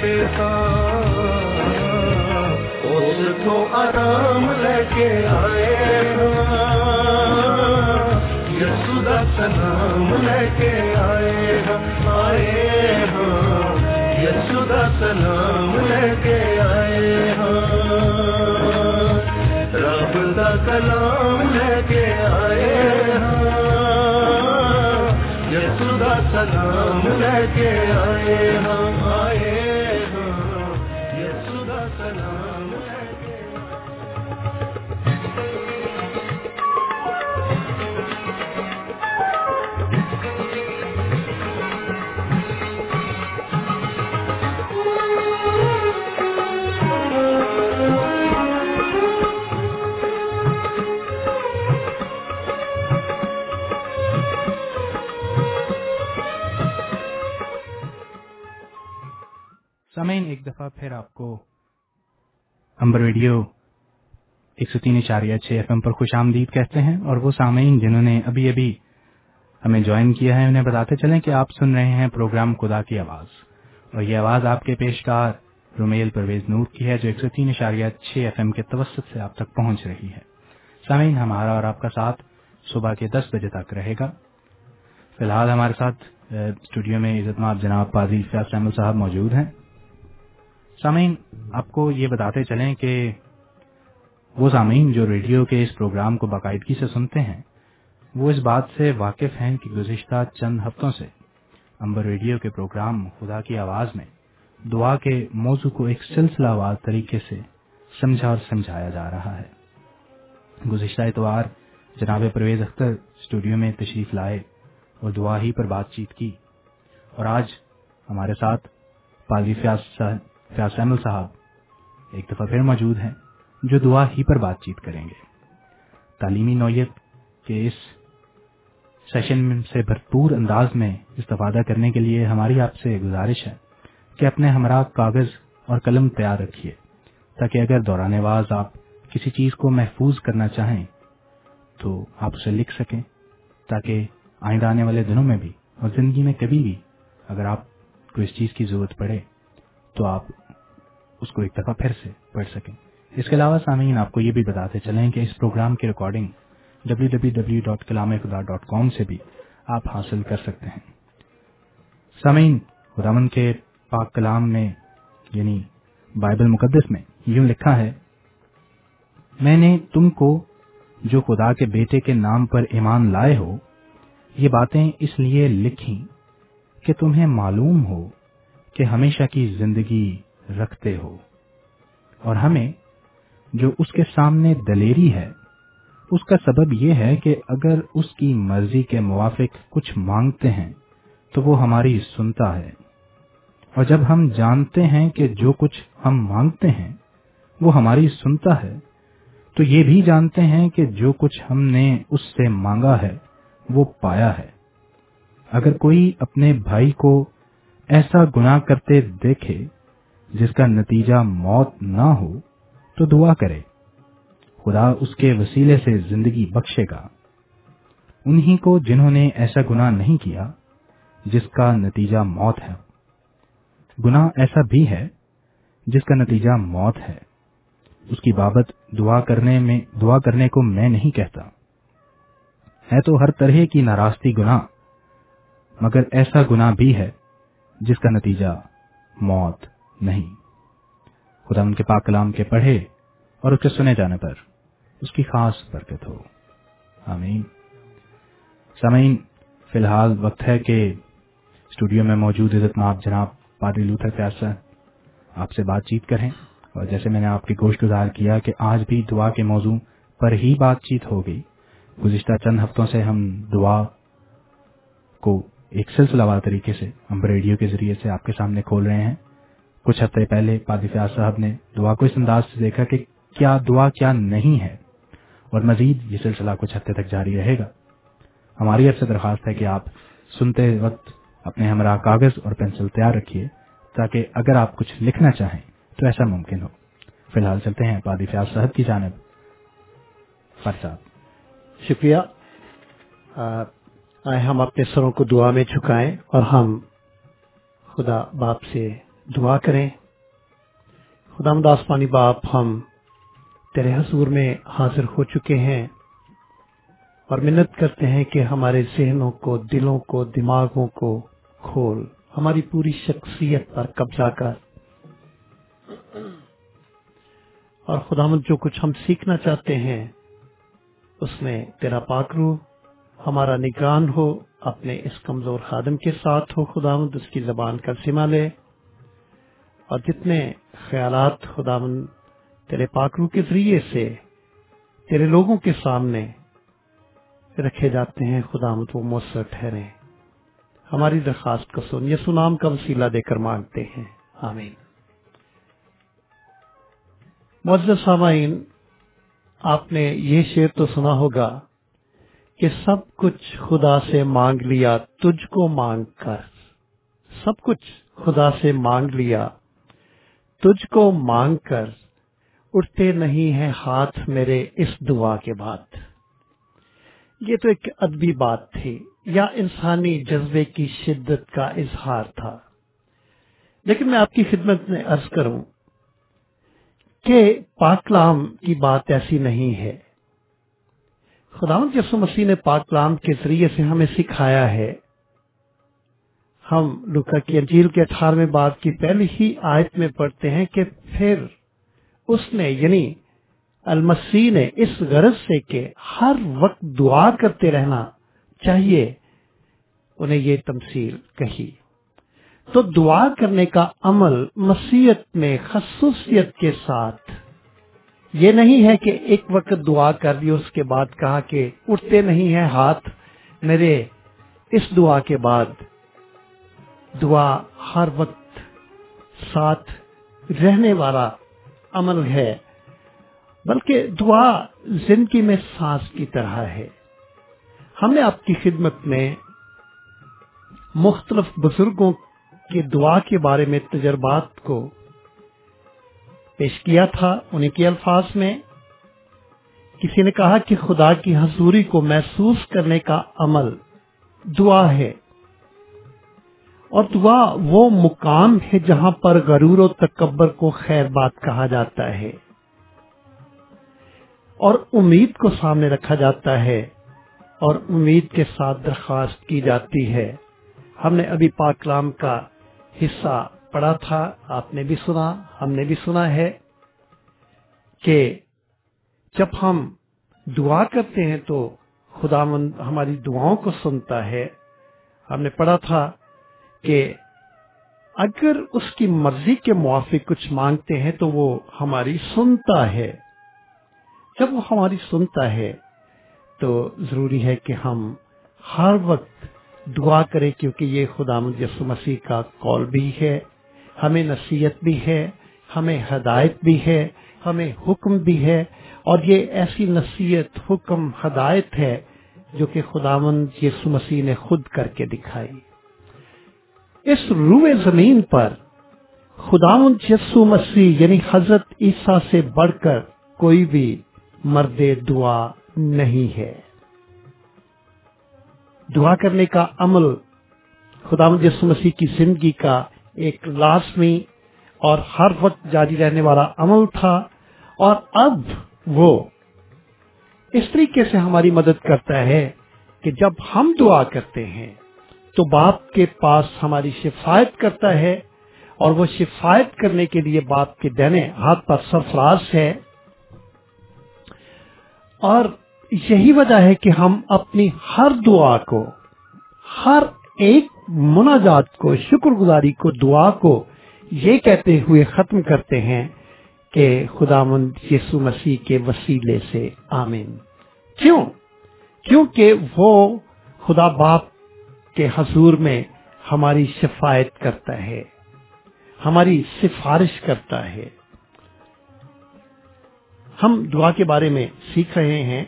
سکتا اس کو آرام لے کے آئے نام لے کے آئے آئے ہاں۔ نام لے کے آئے ہاں۔ لے کے آئے ہاں۔ نام لے کے آئے ہاں۔ امبر ویڈیو ایک سو تین اشاریہ چھ ایف ایم پر خوش آمدید کہتے ہیں اور وہ سامعین جنہوں نے ابھی ابھی ہمیں جوائن کیا ہے، انہیں بتاتے چلیں کہ آپ سن رہے ہیں پروگرام خدا کی آواز۔ اور یہ آواز آپ کے پیشکار رومیل پرویز نور کی ہے، جو ایک سو تین اشاریہ چھ ایف ایم کے توسط سے آپ تک پہنچ رہی ہے۔ سامعین، ہمارا اور آپ کا ساتھ صبح کے دس بجے تک رہے گا۔ فی الحال ہمارے ساتھ اسٹوڈیو میں عزت ماب جناب پازی فیاض احمد صاحب موجود ہیں۔ سامعین، آپ کو یہ بتاتے چلیں کہ وہ سامعین جو ریڈیو کے اس پروگرام کو باقاعدگی سے سنتے ہیں، وہ اس بات سے واقف ہیں کہ گزشتہ چند ہفتوں سے امبر ریڈیو کے پروگرام خدا کی آواز میں دعا کے موضوع کو ایک سلسلہ وار طریقے سے سمجھا اور سمجھایا جا رہا ہے۔ گزشتہ اتوار جناب پرویز اختر اسٹوڈیو میں تشریف لائے اور دعا ہی پر بات چیت کی۔ اور آج ہمارے ساتھ فیاض صاحب فیاض سیمل صاحب ایک دفعہ پھر موجود ہیں جو دعا ہی پر بات چیت کریں گے۔ تعلیمی نوعیت کے اس سیشن سے بھرپور انداز میں استفادہ کرنے کے لیے ہماری آپ سے گزارش ہے کہ اپنے ہمراہ کاغذ اور قلم تیار رکھیے تاکہ اگر دوران آواز آپ کسی چیز کو محفوظ کرنا چاہیں تو آپ اسے لکھ سکیں تاکہ آئندہ آنے والے دنوں میں بھی اور زندگی میں کبھی بھی اگر آپ کو اس چیز کی ضرورت پڑے تو آپ اس کو ایک دفعہ پھر سے پڑھ سکیں۔ اس کے علاوہ سامعین، آپ کو یہ بھی بتاتے چلیں کہ اس پروگرام کی ریکارڈنگ ڈبلو کلام خدا ڈاٹ کام سے بھی آپ حاصل کر سکتے ہیں۔ سامعین خدامن کے پاک کلام میں یعنی بائبل مقدس میں یوں لکھا ہے، میں نے تم کو جو خدا کے بیٹے کے نام پر ایمان لائے ہو، یہ باتیں اس لیے لکھی کہ تمہیں معلوم ہو کہ ہمیشہ کی زندگی رکھتے ہو۔ اور ہمیں جو اس کے سامنے دلیری ہے، اس کا سبب یہ ہے کہ اگر اس کی مرضی کے موافق کچھ مانگتے ہیں، تو وہ ہماری سنتا ہے۔ اور جب ہم جانتے ہیں کہ جو کچھ ہم مانگتے ہیں، وہ ہماری سنتا ہے، تو یہ بھی جانتے ہیں کہ جو کچھ ہم نے اس سے مانگا ہے، وہ پایا ہے۔ اگر کوئی اپنے بھائی کو ایسا گناہ کرتے دیکھے جس کا نتیجہ موت نہ ہو تو دعا کرے۔ خدا اس کے وسیلے سے زندگی بخشے گا۔ انہی کو جنہوں نے ایسا گناہ نہیں کیا جس کا نتیجہ موت ہے۔ گناہ ایسا بھی ہے جس کا نتیجہ موت ہے۔ اس کی بابت دعا کرنے میں، دعا کرنے کو میں نہیں کہتا۔ ہے تو ہر طرح کی ناراضی گناہ، مگر ایسا گناہ بھی ہے جس کا نتیجہ موت نہیں۔ خدا ان کے پاک کلام کے پڑھے اور اس کے سنے جانے پر اس کی خاص برکت ہو۔ آمین۔ سامعین، فی الحال وقت ہے کہ اسٹوڈیو میں موجود عزت مآب جناب پادری لوتھر پیاسا آپ سے بات چیت کریں اور جیسے میں نے آپ کی گوشت گزار کیا کہ آج بھی دعا کے موضوع پر ہی بات چیت ہو گئی، گزشتہ چند ہفتوں سے ہم دعا کو ایک سلسلہ وار طریقے سے ہم ریڈیو کے ذریعے سے آپ کے سامنے کھول رہے ہیں۔ کچھ ہفتے پہلے پادی فیاض صاحب نے دعا کو اس انداز سے دیکھا کہ کیا دعا کیا نہیں ہے، اور مزید یہ سلسلہ کچھ ہفتے تک جاری رہے گا۔ ہماری اب سے درخواست ہے کہ آپ سنتے وقت اپنے ہمراہ کاغذ اور پینسل تیار رکھیے، تاکہ اگر آپ کچھ لکھنا چاہیں تو ایسا ممکن ہو۔ فی الحال چلتے ہیں پادی فیاض صاحب کی جانب۔ فر صاحب شکریہ آئے، ہم اپنے سروں کو دعا میں جھکائیں اور ہم خدا باپ سے دعا کریں۔ خدا مداس پانی باپ، ہم تیرے حضور میں حاضر ہو چکے ہیں اور منت کرتے ہیں کہ ہمارے ذہنوں کو، دلوں کو، دماغوں کو کھول، ہماری پوری شخصیت پر قبضہ کر۔ اور خدا مد جو کچھ ہم سیکھنا چاہتے ہیں، اس میں تیرا پاک روح ہمارا نگران ہو، اپنے اس کمزور خادم کے ساتھ ہو، خداوند اس کی زبان کا سما لے۔ اور جتنے خیالات خداوند تیرے پاک روح کے ذریعے سے تیرے لوگوں کے سامنے رکھے جاتے ہیں، خداوند وہ مؤثر ٹھہرے۔ ہماری درخواست کو سن، یسو نام کا وسیلہ دے کر مانگتے ہیں۔ آمین۔ معزز سامعین، آپ نے یہ شعر تو سنا ہوگا کہ سب کچھ خدا سے مانگ لیا، تجھ کو مانگ کر۔ سب کچھ خدا سے مانگ لیا، تجھ کو مانگ کر۔ اٹھتے نہیں ہیں ہاتھ میرے اس دعا کے بعد۔ یہ تو ایک ادبی بات تھی، یا انسانی جذبے کی شدت کا اظہار تھا۔ لیکن میں آپ کی خدمت میں عرض کروں کہ پاکلام کی بات ایسی نہیں ہے۔ خدا یسو مسیح نے پاکلام کے ذریعے سے ہمیں سکھایا ہے۔ ہم لکا کی انجیل کے اٹھارہویں بات کی پہلی ہی آیت میں پڑھتے ہیں کہ پھر اس نے یعنی المسیح نے اس غرض سے کہ ہر وقت دعا کرتے رہنا چاہیے، انہیں یہ تمثیل کہی۔ تو دعا کرنے کا عمل مسیحت میں خصوصیت کے ساتھ یہ نہیں ہے کہ ایک وقت دعا کر لی، اس کے بعد کہا کہ اٹھتے نہیں ہیں ہاتھ میرے۔ اس دعا کے بعد دعا ہر وقت ساتھ رہنے والا عمل ہے، بلکہ دعا زندگی میں سانس کی طرح ہے۔ ہم نے آپ کی خدمت میں مختلف بزرگوں کی دعا کے بارے میں تجربات کو پیش کیا تھا انہیں کے الفاظ میں۔ کسی نے کہا کہ خدا کی حضوری کو محسوس کرنے کا عمل دعا ہے۔ اور دعا وہ مقام ہے جہاں پر غرور و تکبر کو خیر بات کہا جاتا ہے۔ اور امید کو سامنے رکھا جاتا ہے۔ اور امید کے ساتھ درخواست کی جاتی ہے۔ ہم نے ابھی پاکلام کا حصہ پڑھا تھا، آپ نے بھی سنا، ہم نے بھی سنا ہے کہ جب ہم دعا کرتے ہیں تو خدا مند ہماری دعاؤں کو سنتا ہے۔ ہم نے پڑھا تھا کہ اگر اس کی مرضی کے موافق کچھ مانگتے ہیں تو وہ ہماری سنتا ہے۔ جب وہ ہماری سنتا ہے تو ضروری ہے کہ ہم ہر وقت دعا کریں، کیونکہ یہ خدا یسو مسیح کا کال بھی ہے۔ ہمیں نصیحت بھی ہے، ہمیں ہدایت بھی ہے، ہمیں حکم بھی ہے۔ اور یہ ایسی نصیحت، حکم، ہدایت ہے جو کہ خداوند یسو مسیح نے خود کر کے دکھائی۔ اس روئے زمین پر خداوند یسو مسیح یعنی حضرت عیسیٰ سے بڑھ کر کوئی بھی مرد دعا نہیں ہے۔ دعا کرنے کا عمل خدا یسو مسیح کی زندگی کا ایک لازمی اور ہر وقت جاری رہنے والا عمل تھا اور اب وہ اس طریقے سے ہماری مدد کرتا ہے کہ جب ہم دعا کرتے ہیں تو باپ کے پاس ہماری شفایت کرتا ہے اور وہ شفایت کرنے کے لیے باپ کے دینے ہاتھ پر سرفراز ہے اور یہی وجہ ہے کہ ہم اپنی ہر دعا کو ہر ایک مناجات کو شکر گزاری کو، دعا کو یہ کہتے ہوئے ختم کرتے ہیں کہ خدا مند یسو مسیح کے وسیلے سے، آمین۔ کیوں؟ کیونکہ وہ خدا باپ کے حضور میں ہماری شفایت کرتا ہے، ہماری سفارش کرتا ہے۔ ہم دعا کے بارے میں سیکھ رہے ہیں۔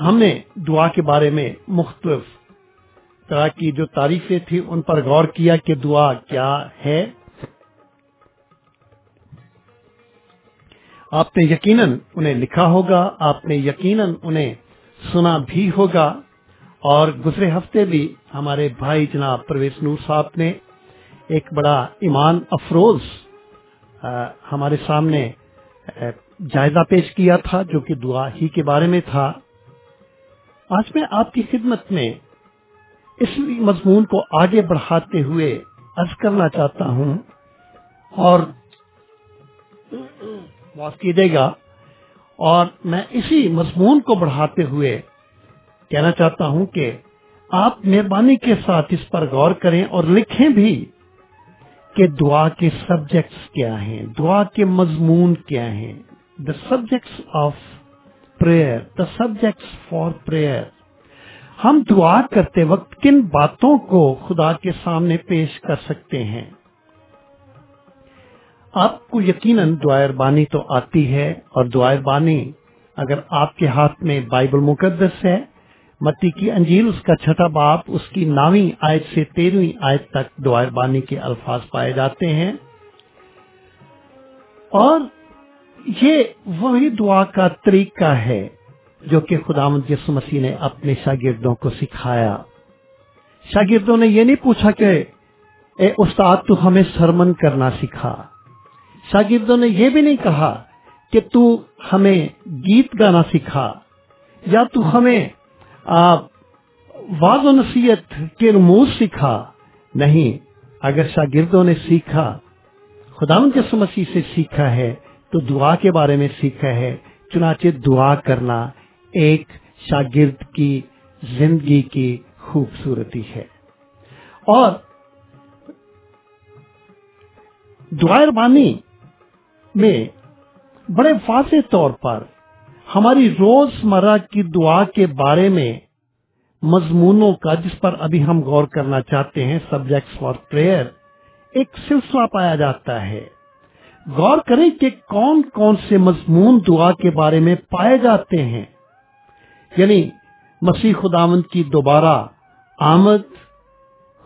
ہم نے دعا کے بارے میں مختلف طرح کی جو تعریفیں تھیں ان پر غور کیا کہ دعا کیا ہے۔ آپ نے یقیناً انہیں لکھا ہوگا، آپ نے یقیناً انہیں سنا بھی ہوگا۔ اور گزرے ہفتے بھی ہمارے بھائی جناب پرویز نور صاحب نے ایک بڑا ایمان افروز ہمارے سامنے جائزہ پیش کیا تھا جو کہ دعا ہی کے بارے میں تھا۔ آج میں آپ کی خدمت میں اس مضمون کو آگے بڑھاتے ہوئے عرض کرنا چاہتا ہوں اور معاف کیجیے گا، اور میں اسی مضمون کو بڑھاتے ہوئے کہنا چاہتا ہوں کہ آپ مہربانی کے ساتھ اس پر غور کریں اور لکھیں بھی کہ دعا کے سبجیکٹس کیا ہیں، دعا کے مضمون کیا ہیں۔ The subjects of prayer the subjects for prayer ہم دعا کرتے وقت کن باتوں کو خدا کے سامنے پیش کر سکتے ہیں؟ آپ کو یقیناً دعائر بانی تو آتی ہے اور دعائر بانی اگر آپ کے ہاتھ میں بائبل مقدس ہے متی کی انجیل، اس کا چھٹا باپ، اس کی ناویں آیت سے تیرہویں آیت تک دعائر بانی کے الفاظ پائے جاتے ہیں۔ اور یہ وہی دعا کا طریقہ ہے جو کہ خدا یسو مسیح نے اپنے شاگردوں کو سکھایا۔ شاگردوں نے یہ نہیں پوچھا کہ اے استاد تو ہمیں سرمن کرنا سکھا۔ شاگردوں نے یہ بھی نہیں کہا کہ تو ہمیں گیت گانا سکھا یا تو ہمیں واض و نصیحت کے رموز سکھا۔ نہیں، اگر شاگردوں نے سیکھا خدا مسیح سے سیکھا ہے تو دعا کے بارے میں سیکھا ہے۔ چنانچہ دعا کرنا ایک شاگرد کی زندگی کی خوبصورتی ہے۔ اور دعائر بانی میں بڑے واضح طور پر ہماری روز مرہ کی دعا کے بارے میں مضمونوں کا، جس پر ابھی ہم غور کرنا چاہتے ہیں، سبجیکٹس فار پریئر، ایک سلسلہ پایا جاتا ہے۔ غور کریں کہ کون کون سے مضمون دعا کے بارے میں پائے جاتے ہیں۔ یعنی مسیح خداوند کی دوبارہ آمد،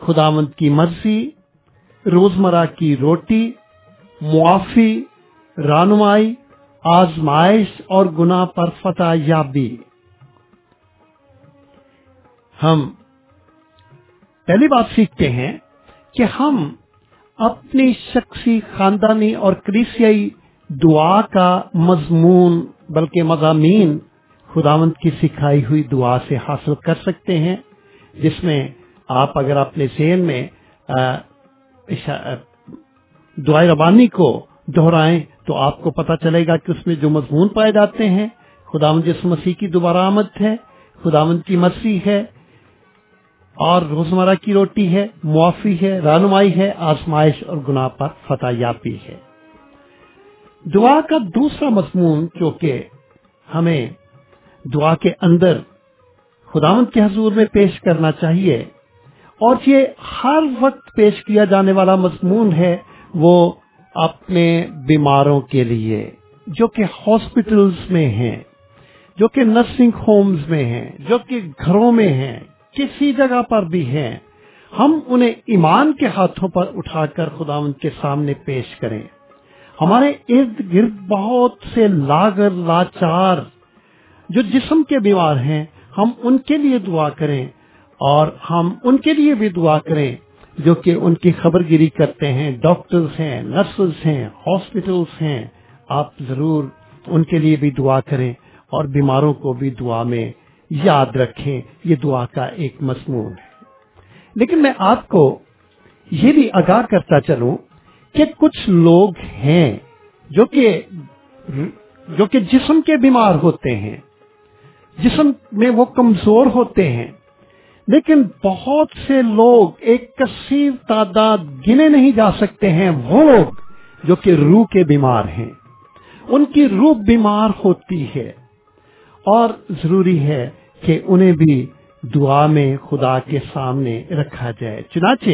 خداوند کی مرضی، روزمرہ کی روٹی، معافی رانمائی آزمائش اور گناہ پر فتح یابی۔ ہم پہلی بات سیکھتے ہیں کہ ہم اپنی شخصی خاندانی اور کلیسیائی دعا کا مضمون بلکہ مضامین خداوند کی سکھائی ہوئی دعا سے حاصل کر سکتے ہیں، جس میں آپ اگر اپنے ذہن میں دعائیں ربانی کو دہرائیں تو آپ کو پتا چلے گا کہ اس میں جو مضمون پائے جاتے ہیں، خداوند جس مسیح کی دوبارہ آمد ہے، خداوند کی مرسی ہے، اور روزمرہ کی روٹی ہے، معافی ہے، رہنمائی ہے، آزمائش اور گناہ پر فتح یابی ہے۔ دعا کا دوسرا مضمون جو کہ ہمیں دعا کے اندر خداوند کے حضور میں پیش کرنا چاہیے۔ اور یہ ہر وقت پیش کیا جانے والا مضمون ہے وہ اپنے بیماروں کے لیے، جو کہ ہاسپٹلز میں ہیں، جو کہ نرسنگ ہومز میں ہیں، جو کہ گھروں میں ہیں، کسی جگہ پر بھی ہیں۔ ہم انہیں ایمان کے ہاتھوں پر اٹھا کر خداوند کے سامنے پیش کریں۔ ہمارے ارد گرد بہت سے لاگر لاچار جو جسم کے بیمار ہیں، ہم ان کے لیے دعا کریں اور ہم ان کے لیے بھی دعا کریں جو کہ ان کی خبر گیری کرتے ہیں۔ ڈاکٹرز ہیں، نرسز ہیں ہاسپٹلس ہیں، آپ ضرور ان کے لیے بھی دعا کریں اور بیماروں کو بھی دعا میں یاد رکھیں۔ یہ دعا کا ایک مضمون ہے۔ لیکن میں آپ کو یہ بھی آگاہ کرتا چلوں کہ کچھ لوگ ہیں جو کہ جو کہ جسم کے بیمار ہوتے ہیں۔ جسم میں وہ کمزور ہوتے ہیں، لیکن بہت سے لوگ ایک کثیر تعداد گنے نہیں جا سکتے ہیں وہ لوگ جو کہ روح کے بیمار ہیں۔ ان کی روح بیمار ہوتی ہے اور ضروری ہے کہ انہیں بھی دعا میں خدا کے سامنے رکھا جائے۔ چنانچہ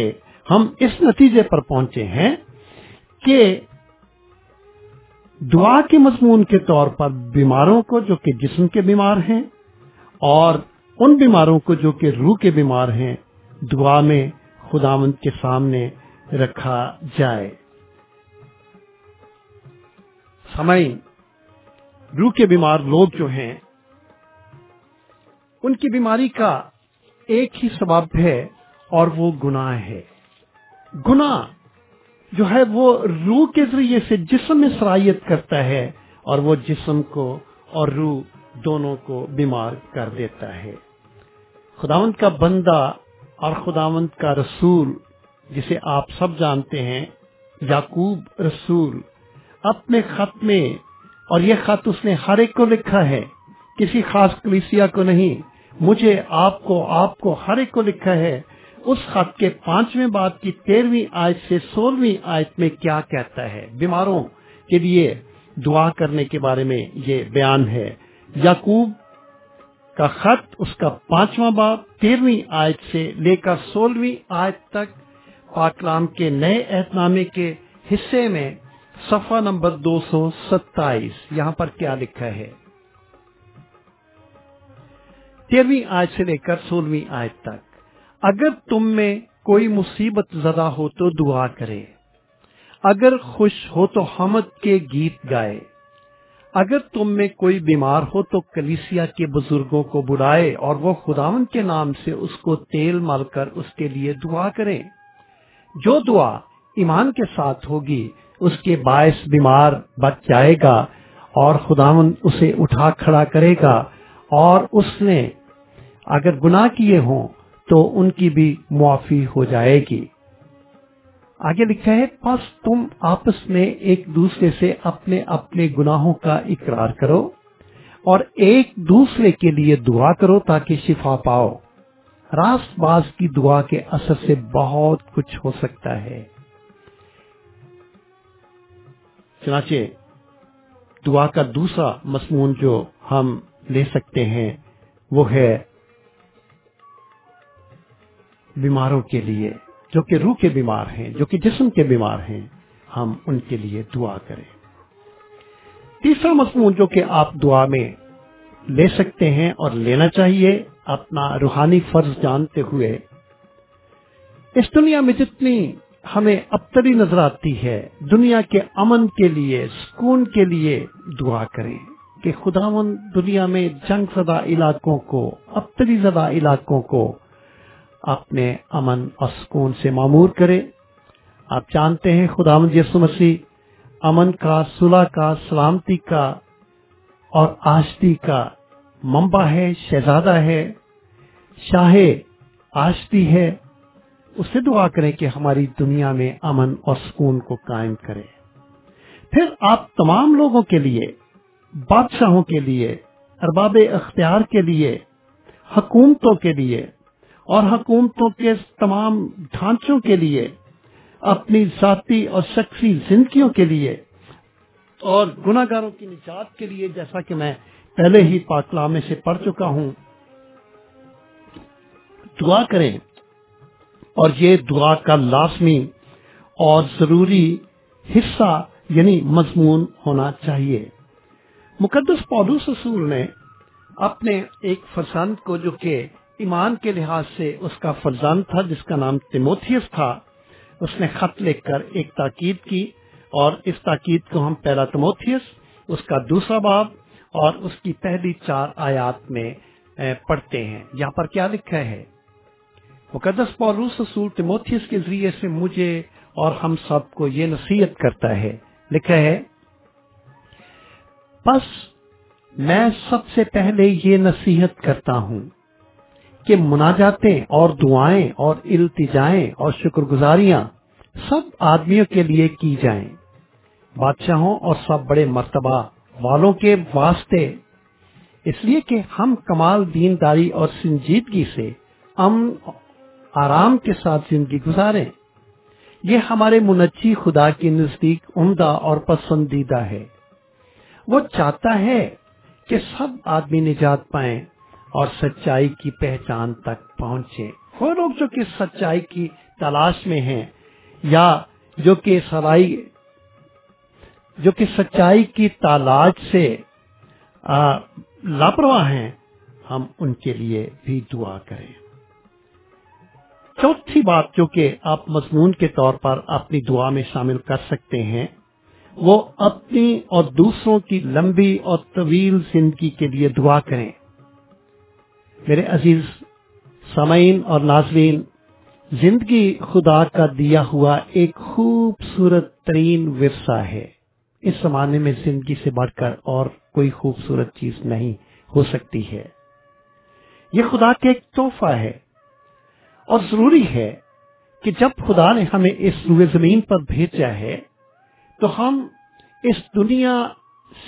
ہم اس نتیجے پر پہنچے ہیں کہ دعا کے مضمون کے طور پر بیماروں کو جو کہ جسم کے بیمار ہیں اور ان بیماروں کو جو کہ روح کے بیمار ہیں، دعا میں خداوند کے سامنے رکھا جائے۔ سمعین روح کے بیمار لوگ جو ہیں، ان کی بیماری کا ایک ہی سبب ہے اور وہ گناہ ہے۔ گناہ جو ہے وہ روح کے ذریعے سے جسم میں صلاحیت کرتا ہے اور وہ جسم کو اور روح دونوں کو بیمار کر دیتا ہے۔ خداوند کا بندہ اور خداوند کا رسول، جسے آپ سب جانتے ہیں، یعقوب رسول، اپنے خط میں، اور یہ خط اس نے ہر ایک کو لکھا ہے۔ کسی خاص کلیسیا کو نہیں، مجھے آپ کو آپ کو ہر ایک کو لکھا ہے۔ اس خط کے پانچویں بات کی تیرہویں آیت سے سولہویں آیت میں کیا کہتا ہے؟ بیماروں کے لیے دعا کرنے کے بارے میں یہ بیان ہے۔ یعقوب کا خط، اس کا پانچواں باب تیرہویں آیت سے لے کر سولہویں آیت تک پاکلام کے نئے اہت نامے کے حصے میں صفحہ نمبر دو سو ستائیس۔ یہاں پر کیا لکھا ہے؟ تیرہویں آیت سے لے کر سولہویں آیت تک۔ اگر تم میں کوئی مصیبت زدہ ہو تو دعا کرے۔ اگر خوش ہو تو حمد کے گیت گائے۔ اگر تم میں کوئی بیمار ہو تو کلیسیا کے بزرگوں کو بلائے اور وہ خداون کے نام سے اس کو تیل مل کر اس کے لیے دعا کریں جو دعا ایمان کے ساتھ ہوگی، اس کے باعث بیمار بچ جائے گا اور خداون اسے اٹھا کھڑا کرے گا اور اس نے اگر گناہ کیے ہوں تو ان کی بھی معافی ہو جائے گی۔ آگے لکھا ہے بس تم آپس میں ایک دوسرے سے اپنے اپنے گناہوں کا اقرار کرو اور ایک دوسرے کے لیے دعا کرو تاکہ شفا پاؤ۔ راست باز کی دعا کے اثر سے بہت کچھ ہو سکتا ہے۔ چنانچہ، دعا کا دوسرا مضمون جو ہم لے سکتے ہیں وہ ہے بیماروں کے لیے، جو کہ روح کے بیمار ہیں، جو کہ جسم کے بیمار ہیں، ہم ان کے لیے دعا کریں۔ تیسرا مضمون جو کہ آپ دعا میں لے سکتے ہیں اور لینا چاہیے اپنا روحانی فرض جانتے ہوئے، اس دنیا میں جتنی ہمیں ابتری نظر آتی ہے، دنیا کے امن کے لیے، سکون کے لیے دعا کریں کہ خداون دنیا میں جنگ زدہ علاقوں کو ابتری زدہ علاقوں کو اپنے امن اور سکون سے معمور کرے۔ آپ جانتے ہیں خدا یسو مسیح امن کا، صلح کا، سلامتی کا اور آشتی کا ممبا ہے، شہزادہ ہے، شاہ آشتی ہے۔ اس سے دعا کریں کہ ہماری دنیا میں امن اور سکون کو قائم کرے۔ پھر آپ تمام لوگوں کے لیے، بادشاہوں کے لیے، ارباب اختیار کے لیے، حکومتوں کے لیے اور حکومتوں کے تمام ڈھانچوں کے لیے، اپنی ذاتی اور شخصی زندگیوں کے لیے اور گناگاروں کی نجات کے لیے، جیسا کہ میں پہلے ہی پاکلامے سے پڑھ چکا ہوں۔ دعا کریں۔ اور یہ دعا کا لازمی اور ضروری حصہ یعنی مضمون ہونا چاہیے۔ مقدس پودوس رسول نے اپنے ایک فرسند کو جو کہ ایمان کے لحاظ سے اس کا فرزان تھا جس کا نام تیموتھیس تھا۔ اس نے خط لکھ کر ایک تاکید کی اور اس تاکید کو ہم پہلا تموتھیس اس کا دوسرا باب اور اس کی پہلی چار آیات میں پڑھتے ہیں۔ یہاں پر کیا لکھا ہے؟ مقدس پوروس رسول تموتھیس کے ذریعے سے مجھے اور ہم سب کو یہ نصیحت کرتا ہے۔ لکھا ہے بس میں سب سے پہلے یہ نصیحت کرتا ہوں کہ مناجاتیں اور دعائیں اور التجائیں اور شکر گزاریاں سب آدمیوں کے لیے کی جائیں۔ بادشاہوں اور سب بڑے مرتبہ والوں کے واسطے۔ اس لیے کہ ہم کمال دینداری اور سنجیدگی سے امن آرام کے ساتھ زندگی گزاریں۔ یہ ہمارے منچی خدا کے نزدیک عمدہ اور پسندیدہ ہے۔ وہ چاہتا ہے کہ سب آدمی نجات پائیں۔ اور سچائی کی پہچان تک پہنچے۔ وہ لوگ جو کہ سچائی کی تلاش میں ہیں یا جو کہ سرائی جو کہ سچائی کی تلاش سے لاپرواہ ہیں، ہم ان کے لیے بھی دعا کریں۔ چوتھی بات جو کہ آپ مضمون کے طور پر اپنی دعا میں شامل کر سکتے ہیں، وہ اپنی اور دوسروں کی لمبی اور طویل زندگی کے لیے دعا کریں۔ میرے عزیز سامعین اور ناظرین، زندگی خدا کا دیا ہوا ایک خوبصورت ترین ورثہ ہے۔ اس زمانے میں زندگی سے بڑھ کر اور کوئی خوبصورت چیز نہیں ہو سکتی ہے۔ یہ خدا کا ایک تحفہ ہے۔ اور ضروری ہے کہ جب خدا نے ہمیں اس روئے زمین پر بھیجا ہے، تو ہم اس دنیا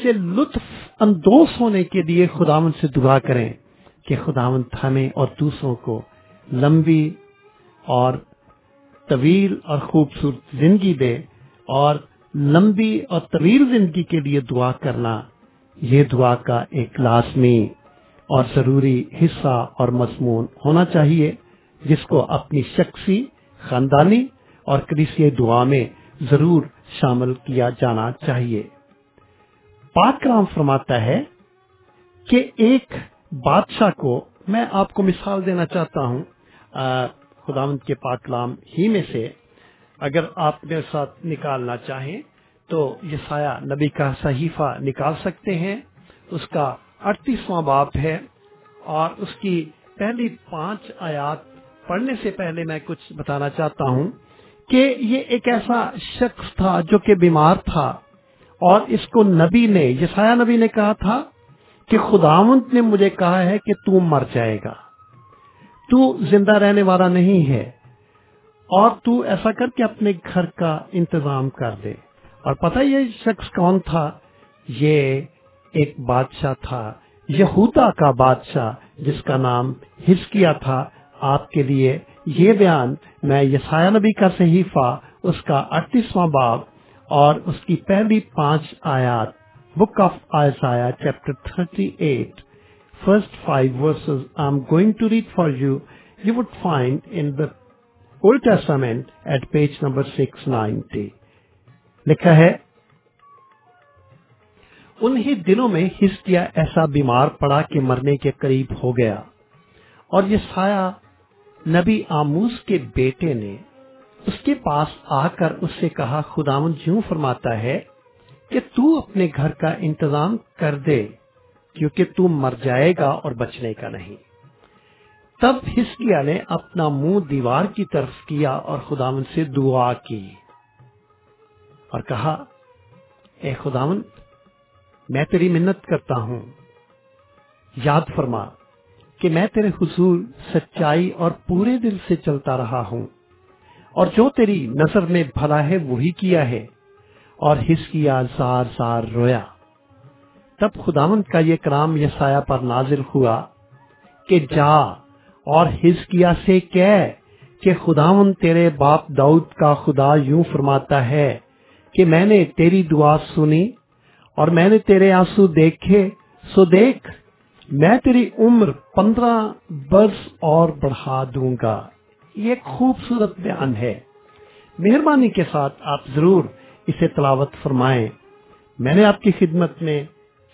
سے لطف اندوز ہونے کے لیے خداون سے دعا کریں۔ کہ خداون ہمیں اور دوسروں کو لمبی اور طویل اور خوبصورت زندگی دے اور لمبی اور طویل زندگی کے لیے دعا کرنا، یہ دعا کا ایک لازمی اور ضروری حصہ اور مضمون ہونا چاہیے، جس کو اپنی شخصی، خاندانی اور کلیسیائی دعا میں ضرور شامل کیا جانا چاہیے۔ پاک کرام فرماتا ہے کہ ایک بادشاہ کو میں آپ کو مثال دینا چاہتا ہوں خداوند کے پاک کلام ہی میں سے اگر آپ میرے ساتھ نکالنا چاہیں تو یہ سایہ نبی کا صحیفہ نکال سکتے ہیں۔ اس کا اڑتیسواں باپ ہے اور اس کی پہلی پانچ آیات پڑھنے سے پہلے میں کچھ بتانا چاہتا ہوں کہ یہ ایک ایسا شخص تھا جو کہ بیمار تھا اور اس کو نبی نے، یسایہ نبی نے کہا تھا کہ خداونت نے مجھے کہا ہے کہ تو مر جائے گا۔ تو زندہ رہنے والا نہیں ہے اور تو ایسا کر کے اپنے گھر کا انتظام کر دے۔ اور پتہ یہ شخص کون تھا؟ یہ ایک بادشاہ تھا، یہودا کا بادشاہ، جس کا نام ہسکیا تھا۔ آپ کے لیے یہ بیان میں یسایہ نبی کا صحیفہ، اس کا اڑتیسواں باب اور اس کی پہلی پانچ آیات book of Isaiah chapter thirty eight, first five verses I am going to read for you you would find in the old testament at page لکھا ہے، انہی دنوں میں ہسکیا ایسا بیمار پڑا کہ مرنے کے قریب ہو گیا۔ اور یہ سایہ نبی آموز کے بیٹے نے اس کے پاس آ کر اس سے کہا خداون یوں فرماتا ہے کہ تو اپنے گھر کا انتظام کر دے، کیونکہ تو مر جائے گا اور بچنے کا نہیں۔ تب ہسکیا نے اپنا منہ دیوار کی طرف کیا اور خداون سے دعا کی۔ اور کہا، اے خداون میں تیری منت کرتا ہوں۔ یاد فرما کہ میں تیرے حضور سچائی اور پورے دل سے چلتا رہا ہوں، اور جو تیری نظر میں بھلا ہے وہی کیا ہے۔ اور حس کیا زار زار رویا۔ تب خداوند کا یہ کرام یسایا پر نازل ہوا کہ جا اور حس کیا سے کہہ کہ خداون تیرے باپ داؤد کا خدا یوں فرماتا ہے کہ میں نے تیری دعا سنی اور میں نے تیرے آنسو دیکھے، سو دیکھ، میں تیری عمر پندرہ برس اور بڑھا دوں گا۔ یہ ایک خوبصورت بیان ہے۔ مہربانی کے ساتھ آپ ضرور اسے تلاوت فرمائیں۔ میں نے آپ کی خدمت میں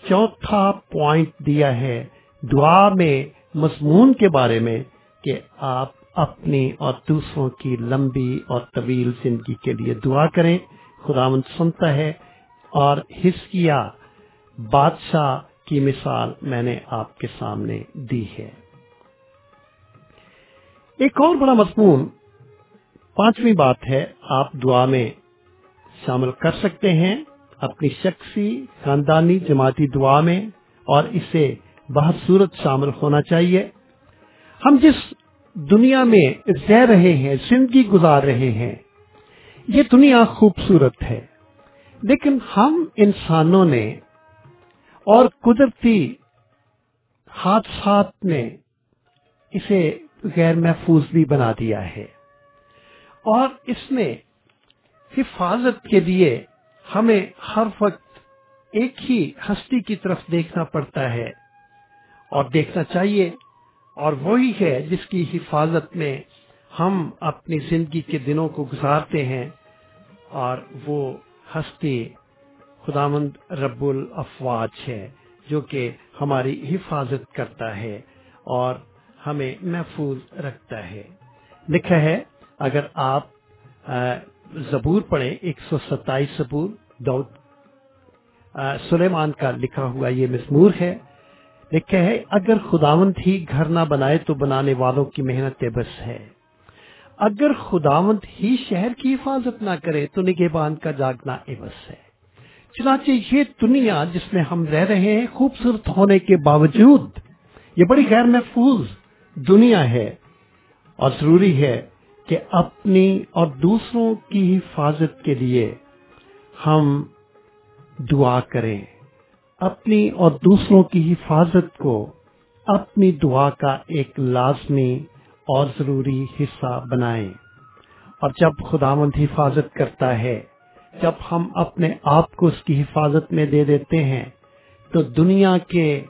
چوتھا پوائنٹ دیا ہے دعا میں مضمون کے بارے میں کہ آپ اپنی اور دوسروں کی لمبی اور طویل زندگی کے لیے دعا کریں۔ خدا سنتا ہے اور ہسکیا بادشاہ کی مثال میں نے آپ کے سامنے دی ہے۔ ایک اور بڑا مضمون، پانچویں بات ہے آپ دعا میں شامل کر سکتے ہیں اپنی شخصی، خاندانی، جماعتی دعا میں اور اسے بہت صورت شامل ہونا چاہیے۔ ہم جس دنیا میں رہ رہے ہیں، زندگی گزار رہے ہیں، یہ دنیا خوبصورت ہے۔ لیکن ہم انسانوں نے اور قدرتی حادثات نے اسے غیر محفوظ بھی بنا دیا ہے۔ اور اس میں حفاظت کے لیے ہمیں ہر وقت ایک ہی ہستی کی طرف دیکھنا پڑتا ہے اور دیکھنا چاہیے اور وہی ہے جس کی حفاظت میں ہم اپنی زندگی کے دنوں کو گزارتے ہیں اور وہ ہستی خدامند رب الافواج ہے جو کہ ہماری حفاظت کرتا ہے اور ہمیں محفوظ رکھتا ہے۔ لکھا ہے، اگر آپ زبور پڑھیں، ایک سو ستائیس زبور دعوت سلیمان کا لکھا ہوا یہ مضمور ہے۔ لکھا ہے، اگر خداوند ہی گھر نہ بنائے تو بنانے والوں کی محنت بس ہے اگر خداوند ہی شہر کی حفاظت نہ کرے تو نگہبان کا جاگنا عبس ہے۔ چنانچہ یہ دنیا جس میں ہم رہ رہے ہیں خوبصورت ہونے کے باوجود یہ بڑی غیر محفوظ دنیا ہے اور ضروری ہے۔ کہ اپنی اور دوسروں کی حفاظت کے لیے ہم دعا کریں۔ اپنی اور دوسروں کی حفاظت کو اپنی دعا کا ایک لازمی اور ضروری حصہ بنائیں۔ اور جب خداوند حفاظت کرتا ہے، جب ہم اپنے آپ کو اس کی حفاظت میں دے دیتے ہیں، تو دنیا کے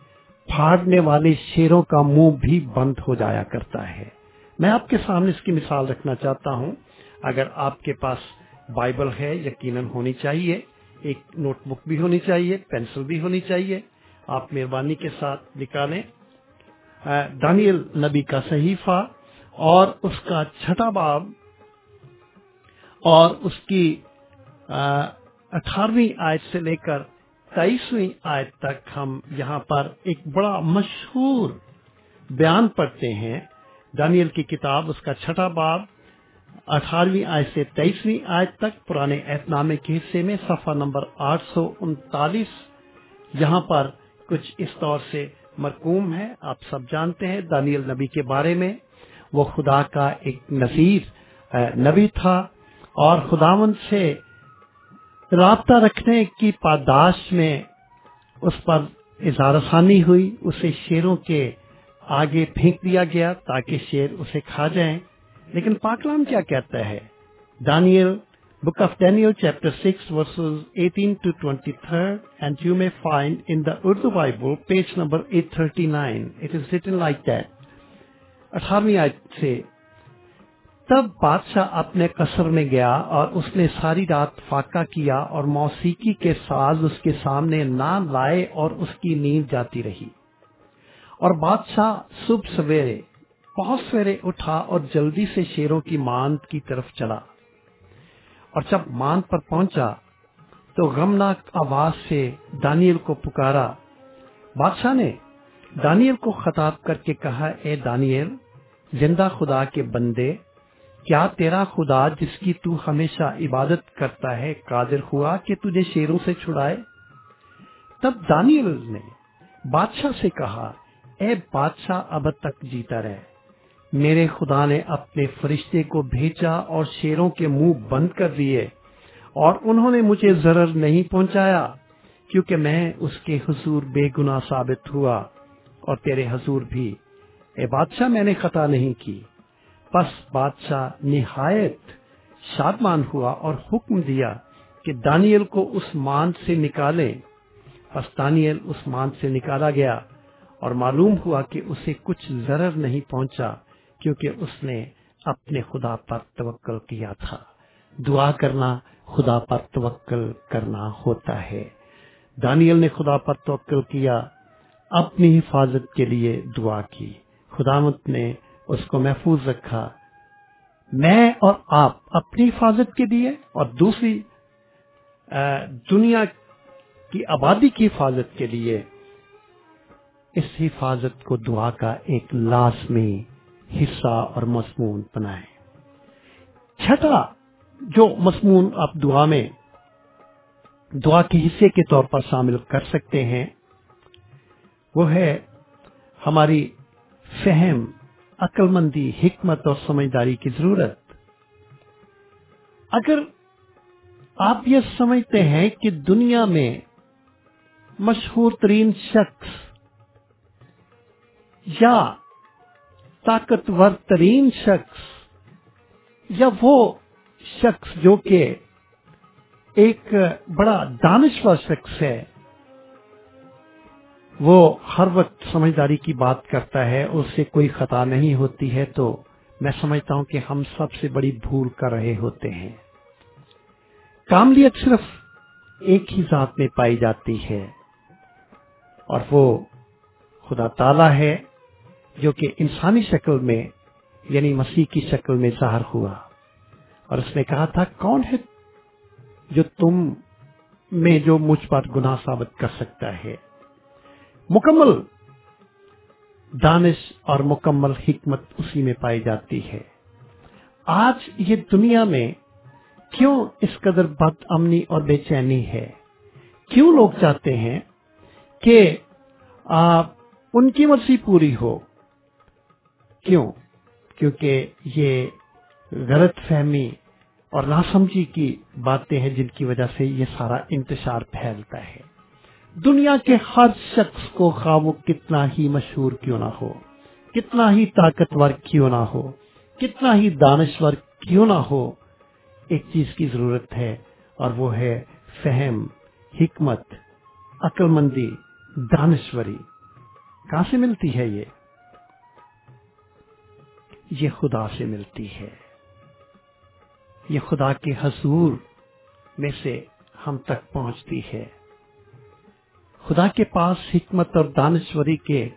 پھاڑنے والے شیروں کا منہ بھی بند ہو جایا کرتا ہے۔ میں آپ کے سامنے اس کی مثال رکھنا چاہتا ہوں۔ اگر آپ کے پاس بائبل ہے، یقیناً ہونی چاہیے۔ ایک نوٹ بک بھی ہونی چاہیے، پینسل بھی ہونی چاہیے۔ آپ مہربانی کے ساتھ نکالیں۔ دانیل نبی کا صحیفہ اور اس کا چھٹا باب اور اس کی اٹھارہویں آیت سے لے کر تیئیسویں آیت تک ہم یہاں پر ایک بڑا مشہور بیان پڑھتے ہیں۔ دانیل کی کتاب، اس کا چھٹا باب، اٹھارہویں آیت سے تیئیسویں آیت تک، پرانے عہد نامے کے حصے میں، صفحہ نمبر آٹھ سو انتالیس، یہاں پر کچھ اس طور سے مرکوم ہے۔ آپ سب جانتے ہیں دانیل نبی کے بارے میں۔ وہ خدا کا ایک نذیر نبی تھا، اور خداوند سے رابطہ رکھنے کی پاداش میں اس پر اظہار ثانی ہوئی۔ اسے شیروں کے آگے پھینک دیا گیا تاکہ شیر اسے کھا جائیں۔ لیکن پاکلام کیا کہتا ہے؟ دانیل book of Daniel chapter six verses eighteen to twenty third and you may find in the Urdu Bible page number eight thirty nine it is written like that اٹھارہویں آیت سے، تب بادشاہ اپنے قصر میں گیا اور اس نے ساری رات فاقہ کیا اور موسیقی کے ساز اس کے سامنے نہ لائے اور اس کی نیند جاتی رہی۔ اور بادشاہ صبح سویرے بہت سویرے اٹھا اور جلدی سے شیروں کی ماند کی طرف چلا اور جب ماند پر پہنچا تو غمناک آواز سے دانیل کو پکارا، بادشاہ نے دانیل کو خطاب کر کے کہا، اے دانیل، زندہ خدا کے بندے، کیا تیرا خدا جس کی تو ہمیشہ عبادت کرتا ہے قادر ہوا کہ تجھے شیروں سے چھڑائے؟ تب دانیل نے بادشاہ سے کہا اے بادشاہ اب تک جیتا رہے۔ میرے خدا نے اپنے فرشتے کو بھیجا اور شیروں کے منہ بند کر دیے اور انہوں نے مجھے ضرر نہیں پہنچایا کیونکہ میں اس کے حضور بے گناہ ثابت ہوا اور تیرے حضور بھی۔ اے بادشاہ، میں نے خطا نہیں کی۔ پس بادشاہ نہایت شادمان ہوا اور حکم دیا کہ دانیل کو اس مان سے نکالے پس دانیل اس مان سے نکالا گیا۔ اور معلوم ہوا کہ اسے کچھ ضرر نہیں پہنچا کیونکہ اس نے اپنے خدا پر توکل کیا تھا۔ دعا کرنا خدا پر توکل کرنا ہوتا ہے۔ دانیل نے خدا پر توکل کیا، اپنی حفاظت کے لیے دعا کی۔ خدامت نے اس کو محفوظ رکھا۔ میں اور آپ اپنی حفاظت کے لیے اور دوسری دنیا کی آبادی کی حفاظت کے لیے اس حفاظت کو دعا کا ایک لازمی حصہ اور مضمون بنائیں۔ چھٹا جو مضمون آپ دعا میں دعا کے حصے کے طور پر شامل کر سکتے ہیں، وہ ہے ہماری فہم عقل مندی حکمت اور سمجھداری کی ضرورت۔ اگر آپ یہ سمجھتے ہیں کہ دنیا میں مشہور ترین شخص یا طاقتور ترین شخص، یا وہ شخص جو کہ ایک بڑا دانشور شخص ہے، وہ ہر وقت سمجھداری کی بات کرتا ہے، اس سے کوئی خطا نہیں ہوتی ہے، تو میں سمجھتا ہوں کہ ہم سب سے بڑی بھول کر رہے ہوتے ہیں۔ کاملیت صرف ایک ہی ذات میں پائی جاتی ہے، اور وہ خدا تعالی ہے۔ جو کہ انسانی شکل میں یعنی مسیح کی شکل میں ظاہر ہوا۔ اور اس نے کہا تھا کون ہے جو تم میں جو مجھ پر گناہ ثابت کر سکتا ہے؟ مکمل دانش اور مکمل حکمت اسی میں پائی جاتی ہے۔ آج یہ دنیا میں کیوں اس قدر بد امنی اور بے چینی ہے؟ کیوں لوگ چاہتے ہیں کہ آ, ان کی مرضی پوری ہو کیوں؟ کیونکہ یہ غلط فہمی اور ناسمجھی کی باتیں ہیں جن کی وجہ سے یہ سارا انتشار پھیلتا ہے۔ دنیا کے ہر شخص کو خواہ وہ کتنا ہی مشہور کیوں نہ ہو، کتنا ہی طاقتور کیوں نہ ہو، کتنا ہی دانشور کیوں نہ ہو، ایک چیز کی ضرورت ہے اور وہ ہے فہم، حکمت عقل مندی دانشوری۔ کہاں سے ملتی ہے یہ؟ یہ خدا سے ملتی ہے۔ یہ خدا کے حضور میں سے ہم تک پہنچتی ہے۔ خدا کے پاس حکمت اور دانشوری کے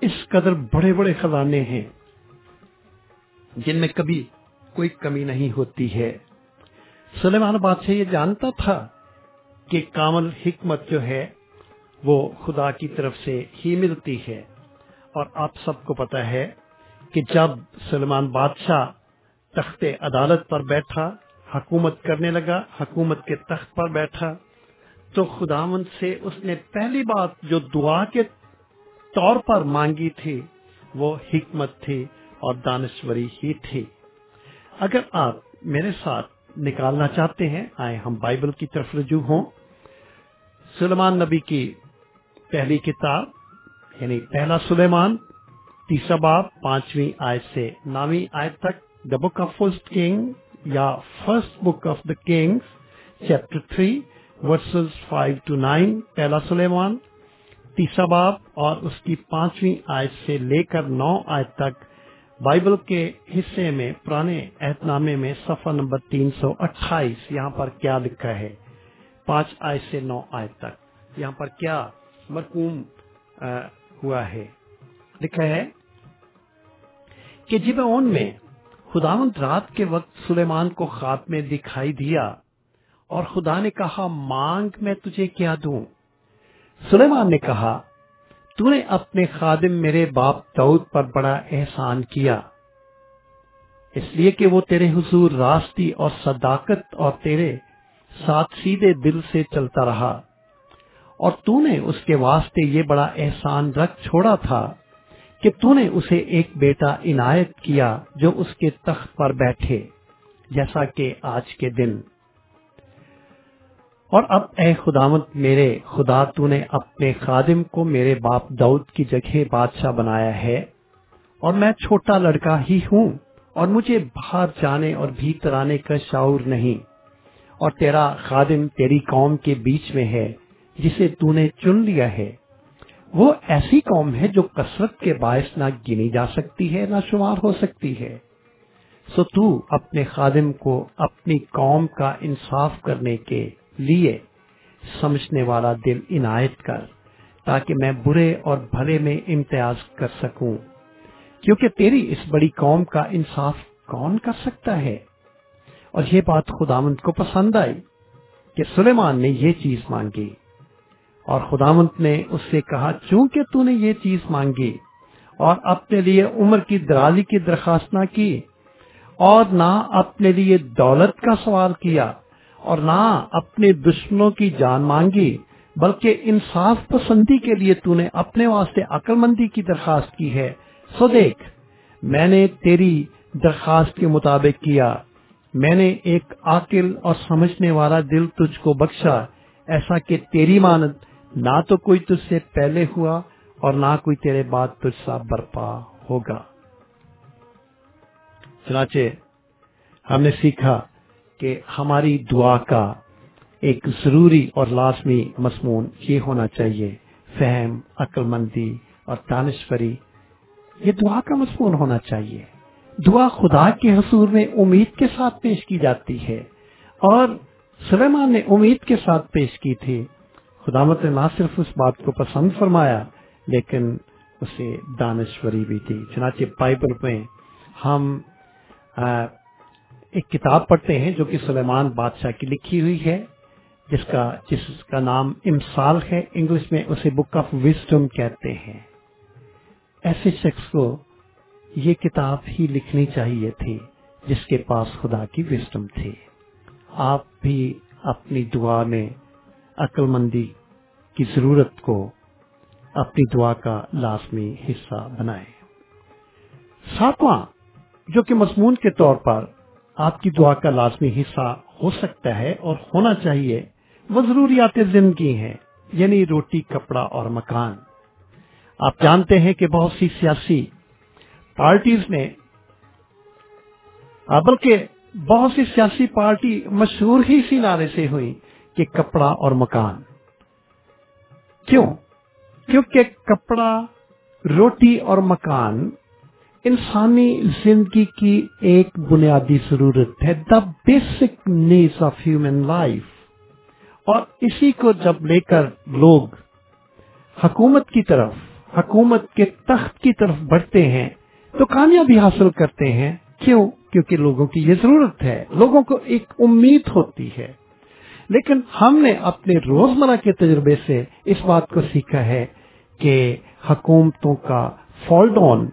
اس قدر بڑے بڑے خزانے ہیں جن میں کبھی کوئی کمی نہیں ہوتی ہے۔ سلیمان بادشاہ یہ جانتا تھا کہ کامل حکمت جو ہے وہ خدا کی طرف سے ہی ملتی ہے اور آپ سب کو پتا ہے کہ جب سلمان بادشاہ تخت عدالت پر بیٹھا، حکومت کرنے لگا، حکومت کے تخت پر بیٹھا، تو خداوند سے اس نے پہلی بات جو دعا کے طور پر مانگی تھی، وہ حکمت تھی اور دانشوری ہی تھی۔ اگر آپ میرے ساتھ نکالنا چاہتے ہیں آئے ہم بائبل کی طرف رجوع ہوں۔ سلیمان نبی کی پہلی کتاب یعنی پہلا سلیمان تیسرا باب، پانچویں آیت سے نامی آیت تک the book of first king یا first book of the kings chapter three verses five to nine پہلا سلیمان۔ تیسرا باب اور اس کی پانچویں آیت سے لے کر نو آیت تک، بائبل کے حصے میں، پرانے عہد نامے میں صفحہ نمبر تین سو اٹھائیس، یہاں پر کیا لکھا ہے؟ پانچ آیت سے نو آیت تک۔ یہاں پر کیا مرکوم ہوا ہے؟ لکھا ہے کہ جب اون میں خداوند رات کے وقت سلیمان کو خواب میں دکھائی دیا اور خدا نے کہا، مانگ میں تجھے کیا دوں؟ سلیمان نے کہا، تو نے اپنے خادم میرے باپ دعود پر بڑا احسان کیا، اس لیے کہ وہ تیرے حضور راستی اور صداقت اور تیرے ساتھ سیدھے دل سے چلتا رہا، اور تو نے اس کے واسطے یہ بڑا احسان رکھ چھوڑا تھا۔ کہ تو نے اسے ایک بیٹا عنایت کیا جو اس کے تخت پر بیٹھے، جیسا کہ آج کے دن۔ اور اب اے خدامت میرے خدا، تو نے اپنے خادم کو میرے باپ دعود کی جگہ بادشاہ بنایا ہے اور میں چھوٹا لڑکا ہی ہوں اور مجھے باہر جانے اور بھیتر آنے کا شعور نہیں۔ اور تیرا خادم تیری قوم کے بیچ میں ہے جسے تو نے چن لیا ہے۔ وہ ایسی قوم ہے جو کثرت کے باعث نہ گنی جا سکتی ہے، نہ شمار ہو سکتی ہے۔ سو تو اپنے خادم کو اپنی قوم کا انصاف کرنے کے لیے سمجھنے والا دل عنایت کر، تاکہ میں برے اور بھلے میں امتیاز کر سکوں۔ کیونکہ تیری اس بڑی قوم کا انصاف کون کر سکتا ہے؟ اور یہ بات خدامند کو پسند آئی کہ سلیمان نے یہ چیز مانگی۔ اور خدامند نے اس سے کہا، چونکہ تو نے یہ چیز مانگی اور اپنے لیے عمر کی درازی کی درخواست نہ کی اور نہ اپنے لیے دولت کا سوال کیا اور نہ اپنے دشمنوں کی جان مانگی، بلکہ انصاف پسندی کے لیے تو نے اپنے واسطے عقل مندی کی درخواست کی ہے، سو دیکھ، میں نے تیری درخواست کے مطابق کیا، میں نے ایک عاقل اور سمجھنے والا دل تجھ کو بخشا، ایسا کہ تیری مانت نہ تو کوئی تجھ سے پہلے ہوا اور نہ کوئی تیرے بعد تجھ سا برپا ہوگا۔ چنانچہ ہم نے سیکھا کہ ہماری دعا کا ایک ضروری اور لازمی مضمون یہ ہونا چاہیے، فہم عقل مندی اور دانشوری۔ یہ دعا کا مضمون ہونا چاہیے۔ دعا خدا کے حصور میں امید کے ساتھ پیش کی جاتی ہے اور سلیمان نے امید کے ساتھ پیش کی تھی۔ خدا مت نے نہ صرف اس بات کو پسند فرمایا، لیکن اسے دانشوری بھی تھی چنانچہ بائبل میں ہم ایک کتاب پڑھتے ہیں جو کہ سلیمان بادشاہ کی لکھی ہوئی ہے، جس کا جس کا نام امسال ہے۔ انگلش میں اسے بک آف وزڈم کہتے ہیں۔ ایسے شخص کو یہ کتاب ہی لکھنی چاہیے تھی، جس کے پاس خدا کی وزڈم تھی۔ آپ بھی اپنی دعا میں عقل مندی کی ضرورت کو اپنی دعا کا لازمی حصہ بنائیں ساتواں، جو کہ مضمون کے طور پر آپ کی دعا کا لازمی حصہ ہو سکتا ہے اور ہونا چاہیے، وہ ضروریات زندگی ہیں یعنی روٹی، کپڑا اور مکان۔ آپ جانتے ہیں کہ بہت سی سیاسی پارٹیز نے بلکہ بہت سی سیاسی پارٹی مشہور ہی اسی نعرے سے ہوئی۔ کہ کپڑا اور مکان۔ کیوں؟ کیونکہ کپڑا، روٹی اور مکان انسانی زندگی کی ایک بنیادی ضرورت ہے the basic needs of human life اور اسی کو جب لے کر لوگ حکومت کی طرف، حکومت کے تخت کی طرف بڑھتے ہیں، تو کامیابی حاصل کرتے ہیں۔ کیوں؟ کیونکہ لوگوں کی یہ ضرورت ہے، لوگوں کو ایک امید ہوتی ہے۔ لیکن ہم نے اپنے روزمرہ کے تجربے سے اس بات کو سیکھا ہے کہ حکومتوں کا فال ڈاؤن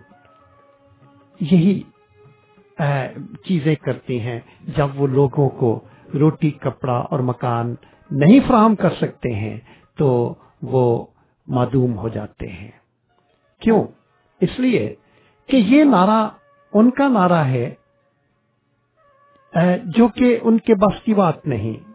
یہی چیزیں کرتی ہیں جب وہ لوگوں کو روٹی، کپڑا اور مکان نہیں فراہم کر سکتے ہیں تو وہ معدوم ہو جاتے ہیں۔ کیوں؟ اس لیے کہ یہ نعرہ ان کا نعرہ ہے جو کہ ان کے بس کی بات نہیں۔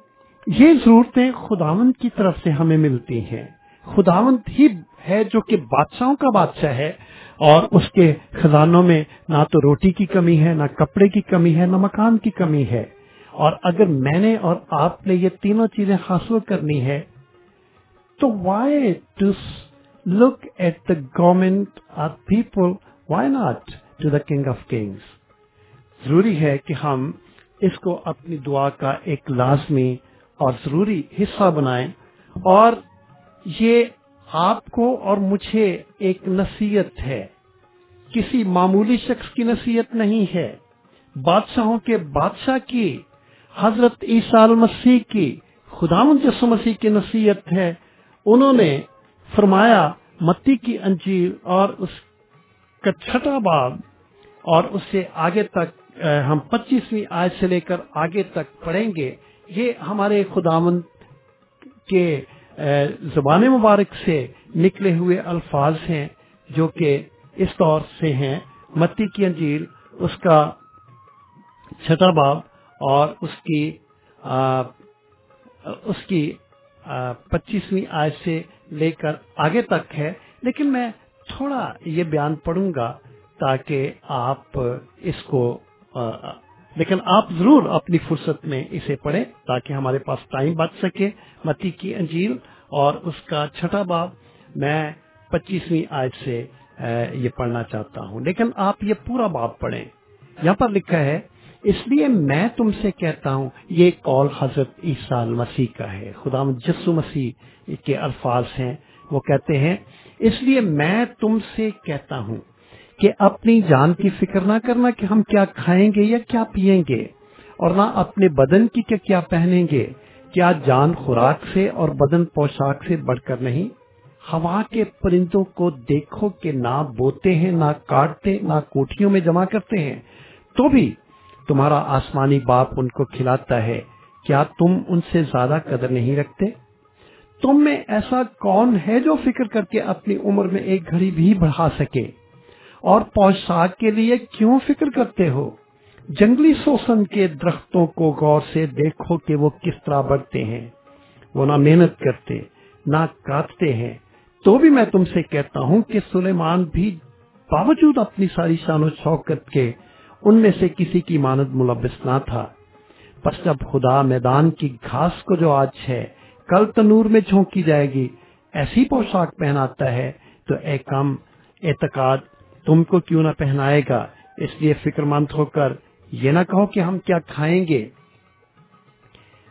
یہ ضرورتیں خداوند کی طرف سے ہمیں ملتی ہیں۔ خداوند ہی ہے جو کہ بادشاہوں کا بادشاہ ہے اور اس کے خزانوں میں نہ تو روٹی کی کمی ہے، نہ کپڑے کی کمی ہے، نہ مکان کی کمی ہے۔ اور اگر میں نے اور آپ نے یہ تینوں چیزیں حاصل کرنی ہے تو why to look at the government or people why not to the king of kings ضروری ہے کہ ہم اس کو اپنی دعا کا ایک لازمی اور ضروری حصہ بنائیں اور یہ آپ کو اور مجھے ایک نصیحت ہے۔ کسی معمولی شخص کی نصیحت نہیں ہے۔ بادشاہوں کے بادشاہ کی، حضرت عیسیٰ المسیح کی خدا یسو مسیح کی نصیحت ہے۔ انہوں نے فرمایا، متی کی انجیل اور اس کا چھٹا باب اور اس سے آگے تک، ہم پچیسویں آج سے لے کر آگے تک پڑھیں گے۔ یہ ہمارے خداوند کے زبان مبارک سے نکلے ہوئے الفاظ ہیں جو کہ اس طور سے ہیں۔ متی کی انجیل، اس کا چھٹا باب اور اس کی اس کی پچیسویں آج سے لے کر آگے تک ہے۔ لیکن میں تھوڑا یہ بیان پڑھوں گا تاکہ آپ اس کو لیکن آپ ضرور اپنی فرصت میں اسے پڑھیں تاکہ ہمارے پاس ٹائم بچ سکے۔ متی کی انجیل اور اس کا چھٹا باب میں پچیسویں آج سے یہ پڑھنا چاہتا ہوں۔ لیکن آپ یہ پورا باب پڑھیں۔ یہاں پر لکھا ہے، اس لیے میں تم سے کہتا ہوں، یہ قول حضرت عیسیٰ مسیح کا ہے۔ خدا جسو مسیح کے الفاظ ہیں۔ وہ کہتے ہیں، اس لیے میں تم سے کہتا ہوں کہ اپنی جان کی فکر نہ کرنا کہ ہم کیا کھائیں گے یا کیا پیئیں گے، اور نہ اپنے بدن کی کہ کیا پہنیں گے۔ کیا جان خوراک سے اور بدن پوشاک سے بڑھ کر نہیں؟ ہوا کے پرندوں کو دیکھو کہ نہ بوتے ہیں، نہ کاٹتے، نہ کوٹھیوں میں جمع کرتے ہیں۔ تو بھی تمہارا آسمانی باپ ان کو کھلاتا ہے۔ کیا تم ان سے زیادہ قدر نہیں رکھتے؟ تم میں ایسا کون ہے جو فکر کر کے اپنی عمر میں ایک گھڑی بھی بڑھا سکے؟ اور پوشاک کے لیے کیوں فکر کرتے ہو؟ جنگلی سوسن کے درختوں کو غور سے دیکھو کہ وہ کس طرح بڑھتے ہیں۔ وہ نہ محنت کرتے، نہ کاٹتے ہیں۔ تو بھی میں تم سے کہتا ہوں کہ سلیمان بھی باوجود اپنی ساری شان و شوکت کے ان میں سے کسی کی مانت ملبس نہ تھا۔ پس جب خدا میدان کی گھاس کو جو آج ہے، کل تنور میں جھونکی جائے گی، ایسی پوشاک پہناتا ہے، تو اے کم اعتقاد تم کو کیوں نہ پہنائے گا؟ اس لیے فکر مند ہو کر یہ نہ کہو کہ ہم کیا کھائیں گے،